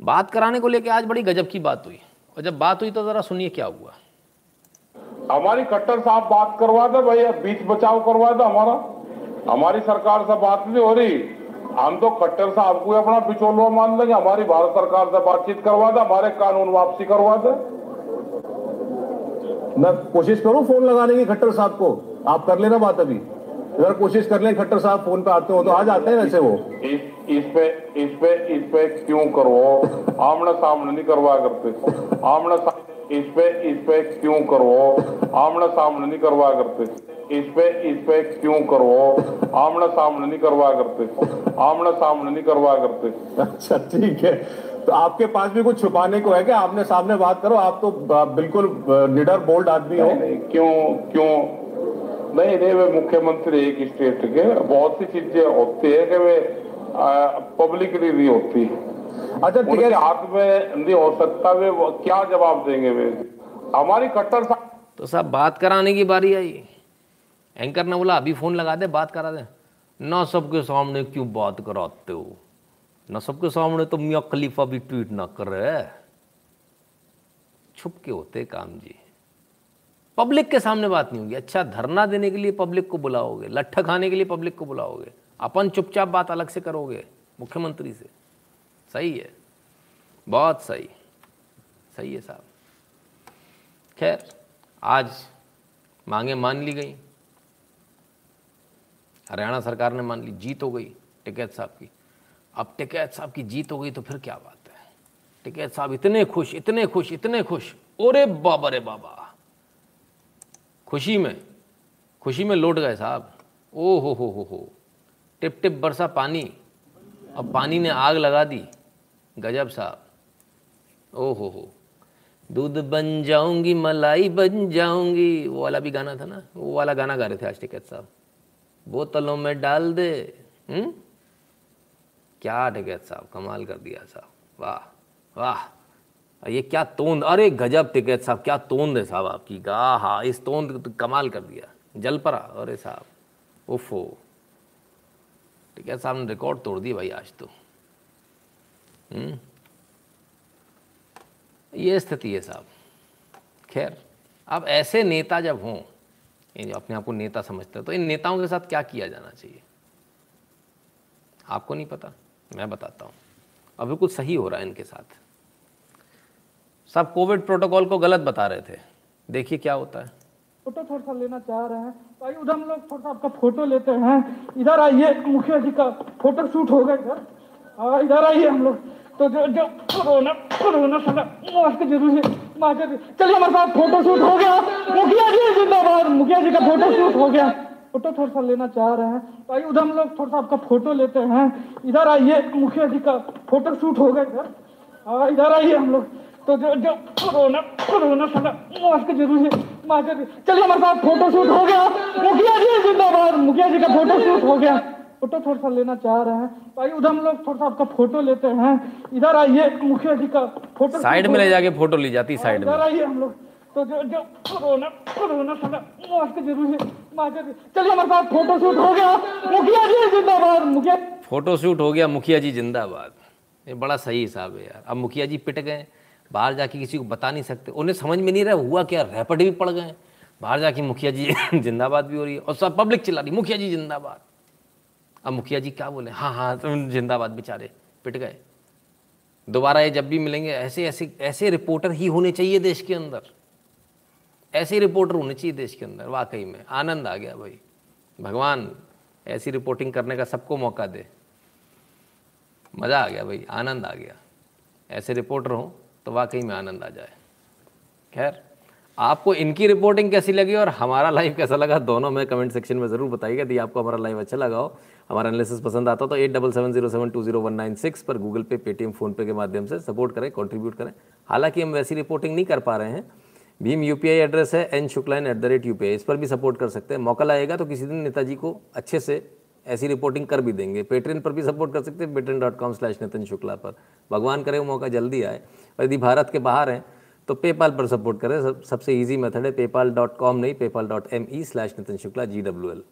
बात कराने को लेके आज बड़ी गजब की बात हुई। और जब बात हुई तो जरा सुनिए क्या हुआ। हमारी कट्टर साहब बात करवा दे भाई बीच बचाव करवा दे हमारा। हमारी सरकार से बात नहीं हो रही। हम तो कट्टर साहब को अपना बिचौलवा मान लेंगे हमारी भारत सरकार से बातचीत करवा दे हमारे कानून वापसी करवा दे। मैं कोशिश करूँ फ़ोन लगाने की खट्टर साहब को? आप कर लेना बात अभी। अगर कोशिश कर ले खट्टर साहब फ़ोन पे आते हो तो आ जाते हैं वैसे वो। इस इस पे इस पे इस पे क्यों करो? आमना सामने नहीं करवा करते। आमना सा- इस पे इस पे क्यों करो? आमना सामने नहीं करवा करते। इस पे इस पे क्यों करो? आमना सामने नहीं करवा करते। आमना सामने नहीं करवा करते। अच्छा ठीक है। तो आपके पास भी कुछ छुपाने को है क्या? आपने सामने बात करो आप तो बिल्कुल निडर बोल्ड आदमी हो। क्यों क्यों? नहीं नहीं वे मुख्यमंत्री एक स्टेट के बहुत सी चीज़ें होती है कि वे पब्लिकली नहीं होती। अच्छा ठीक है हाथ में नहीं हो सकता वे वो क्या जवाब देंगे वे? हमारी कट्टर तो साहब बात कराने की बारी आई। एंकर ने बोला अभी फ़ोन लगा दे बात करा दे। ना सबके सामने क्यों बात कराते हो? ना सबके सामने तो मियाँ खलीफा भी ट्वीट ना कर। रहे छुप के होते काम जी। पब्लिक के सामने बात नहीं होगी। अच्छा धरना देने के लिए पब्लिक को बुलाओगे लट्ठा खाने के लिए पब्लिक को बुलाओगे। अपन चुपचाप बात अलग से करोगे मुख्यमंत्री से। सही है। बहुत सही। सही है साहब। खैर, आज मांगे मान ली गई। हरियाणा सरकार ने मान ली, जीत हो गई टिकैत साहब की। अब टिकैत साहब की जीत हो गई तो फिर क्या बात है? टिकैत साहब इतने खुश इतने खुश इतने खुश। ओरे बाबा रे बाबा। खुशी में खुशी में लौट गए साहब। ओ हो हो हो हो। टिप टिप बरसा पानी। अब पानी ने आग लगा दी। गजब साहब। ओ हो। हो दूध बन जाऊँगी, मलाई बन जाऊँगी। वो वाला भी गाना था ना? वो वाला गाना गा रहे थे आज टिकैत साहब। बोतलों में डाल दे। हुँ? क्या टिकैत साहब, कमाल कर दिया साहब। वाह वाह। ये क्या तोंद, अरे गजब टिकैत साहब, क्या तोंद है साहब आपकी। गा हा इस तोंद तो कमाल कर दिया। जल परा, अरे साहब। उफो टिकैत साहब ने रिकॉर्ड तोड़ दी भाई आज तो। हम्म ये स्थिति है साहब। खैर अब ऐसे नेता जब हों अपने आप को नेता समझते हैं तो इन नेताओं के साथ क्या किया जाना चाहिए? आपको नहीं पता? मैं बताता हूँ। अब कुछ सही हो रहा है इनके साथ। सब कोविड प्रोटोकॉल को गलत बता रहे थे। देखिए क्या होता है। फ़ोटो थोड़ा सा लेना चाह रहे हैं। भाई उधर हम लोग थोड़ा सा आपका फ़ोटो लेते हैं। इधर आइए, मुखिया जी का फ़ोटो शूट हो होगा इधर। हाँ इधर आइए हम लोग। तो जो जो, कोरोना कोरोना साला मास्क ज़रूरी है। मास्क चलिए हमारे साथ फ़ोटो शूट हो गया। मुखिया जी, जिंदाबाद। मुखिया जी का फ़ोटो शूट हो गया। फ़ोटो थोड़ा सा लेना चाह रहे हैं। तो आइए, उधर हम लोग थोड़ा सा आपका फ़ोटो लेते हैं। इधर आइए, मुखिया जी का फ़ोटो शूट होगा इधर। हाँ इधर आइए हम लोग। तो जो जो, कोरोना कोरोना साला मास्क ज़रूरी है। मास्क चलिए हमारे साथ फ़ोटो शूट हो गया। मुखिया जी, जिंदाबाद। मुखिया जी का फ़ोटो शूट हो गया। फ़ोटो थोड़ा सा लेना चाह रहे हैं। तो आइए उधर हम लोग थोड़ा सा आपका फ़ोटो लेते हैं। इधर आइए मुखिया जी का फ़ोटो साइड में ले जाके फ़ोटो ली जाती साइड में इधर आइए हम लोग। तो जो जो कोरोना कोरोना साला मास्क ज़रूरी है। मास्क चलिए हमारे साथ फ़ोटो शूट हो गया। मुखिया जी जिंदाबाद मुखिया। फ़ोटो शूट हो गया मुखिया जी जिंदाबाद। ये बड़ा सही हिसाब है यार। अब मुखिया जी पिट गए बाहर जाके किसी को बता नहीं सकते। उन्हें समझ में नहीं रहा हुआ क्या? रैपट भी पड़ गए। बाहर जाके मुखिया जी जिंदाबाद भी हो रही है। और सब पब्लिक चिल्ला रही मुखिया जी जिंदाबाद। अब मुखिया जी क्या बोले? हाँ हाँ तुम जिंदाबाद बेचारे, पिट गए। दोबारा ये जब भी मिलेंगे, ऐसे ऐसे ऐसे रिपोर्टर ही होने चाहिए देश के अंदर। ऐसे रिपोर्टर होने चाहिए देश के अंदर, वाकई में। आनंद आ गया भाई। भगवान, ऐसी रिपोर्टिंग करने का सबको मौका दे। मज़ा आ गया भाई, आनंद आ गया। ऐसे रिपोर्टर हों तो वाकई में आनंद आ जाए। खैर, आपको इनकी रिपोर्टिंग कैसी लगी और हमारा लाइव कैसा लगा, दोनों में कमेंट सेक्शन में ज़रूर बताइएगा। यदि आपको हमारा लाइव अच्छा लगा हो हमारा एनालिसिस पसंद आता तो eight double seven zero seven two zero one nine six पर गूगल पे पेटीएम फ़ोनपे के माध्यम से सपोर्ट करें कंट्रीब्यूट करें। हालाँकि हम वैसी रिपोर्टिंग नहीं कर पा रहे हैं। भीम यूपीआई एड्रेस है N Shukla in at the rate you इस पर भी सपोर्ट कर सकते हैं। मौका लाएगा तो किसी दिन नेताजी को अच्छे से ऐसी रिपोर्टिंग कर भी देंगे। पेट्रेन पर भी सपोर्ट कर सकते हैं Patreon dot com slash Nitin Shukla पर। भगवान करे वो मौका जल्दी आए। और यदि भारत के बाहर हैं तो पेपाल पर सपोर्ट करें। सब, सबसे इजी मेथड है पेपाल डॉट कॉम नहीं PayPal dot M E slash Nitin Shukla G W L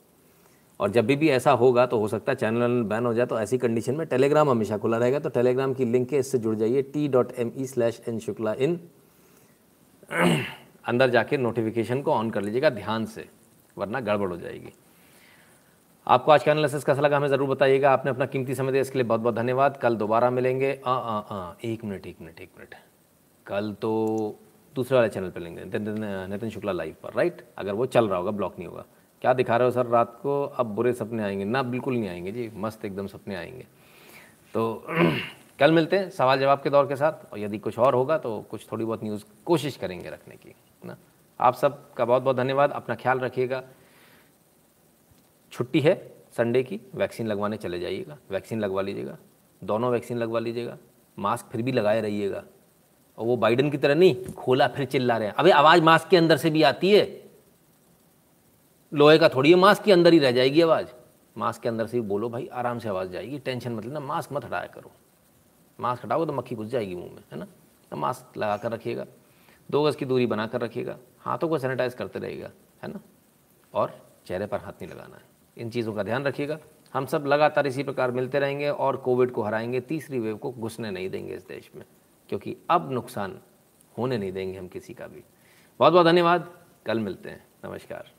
और जब भी भी ऐसा होगा तो हो सकता है चैनल बैन हो जाए तो ऐसी कंडीशन में टेलीग्राम हमेशा खुला रहेगा। तो टेलीग्राम की लिंक है, इससे जुड़ जाइए T dot M E slash N Shukla in अंदर जाके नोटिफिकेशन को ऑन कर लीजिएगा ध्यान से, वरना गड़बड़ हो जाएगी। आपको आज का एनालिसिस कैसा लगा हमें ज़रूर बताइएगा। आपने अपना कीमती समय दिया, इसके लिए बहुत बहुत धन्यवाद। कल दोबारा मिलेंगे। आ आ आ एक मिनट एक मिनट एक मिनट। कल तो दूसरे वाले चैनल पर लेंगे, नितिन शुक्ला लाइव पर राइट अगर वो चल रहा होगा ब्लॉक नहीं होगा। क्या दिखा रहे हो सर रात को? अब बुरे सपने आएँगे। ना, बिल्कुल नहीं आएँगे जी। मस्त एकदम सपने आएँगे। तो कल मिलते हैं सवाल जवाब के दौर के साथ। और यदि कुछ और होगा तो कुछ थोड़ी बहुत न्यूज़ कोशिश करेंगे रखने की ना? आप सब का बहुत बहुत धन्यवाद। अपना ख्याल रखिएगा। छुट्टी है संडे की। वैक्सीन लगवाने चले जाइएगा। वैक्सीन लगवा लीजिएगा। दोनों वैक्सीन लगवा लीजिएगा। मास्क फिर भी लगाए रहिएगा। और वो बाइडन की तरह नहीं, खोला फिर चिल्ला रहे हैं। अबे आवाज़ मास्क के अंदर से भी आती है। लोहे का थोड़ी है, मास्क के अंदर ही रह जाएगी आवाज़। मास्क के अंदर से भी बोलो, भाई आराम से आवाज़ जाएगी, टेंशन मत लेना, मास्क मत हटाया करो। मास्क हटाओ तो मक्खी घुस जाएगी मुँह में, है ना? तो मास्क लगा कर रखिएगा, दो गज़ की दूरी बना कर रखिएगा, हाथों को सैनिटाइज करते रहेगा है ना? और चेहरे पर हाथ नहीं लगाना है। इन चीज़ों का ध्यान रखिएगा। हम सब लगातार इसी प्रकार मिलते रहेंगे और कोविड को हराएँगे, तीसरी वेव को घुसने नहीं देंगे इस देश में, क्योंकि अब नुकसान होने नहीं देंगे हम किसी का भी। बहुत बहुत धन्यवाद, कल मिलते हैं। नमस्कार।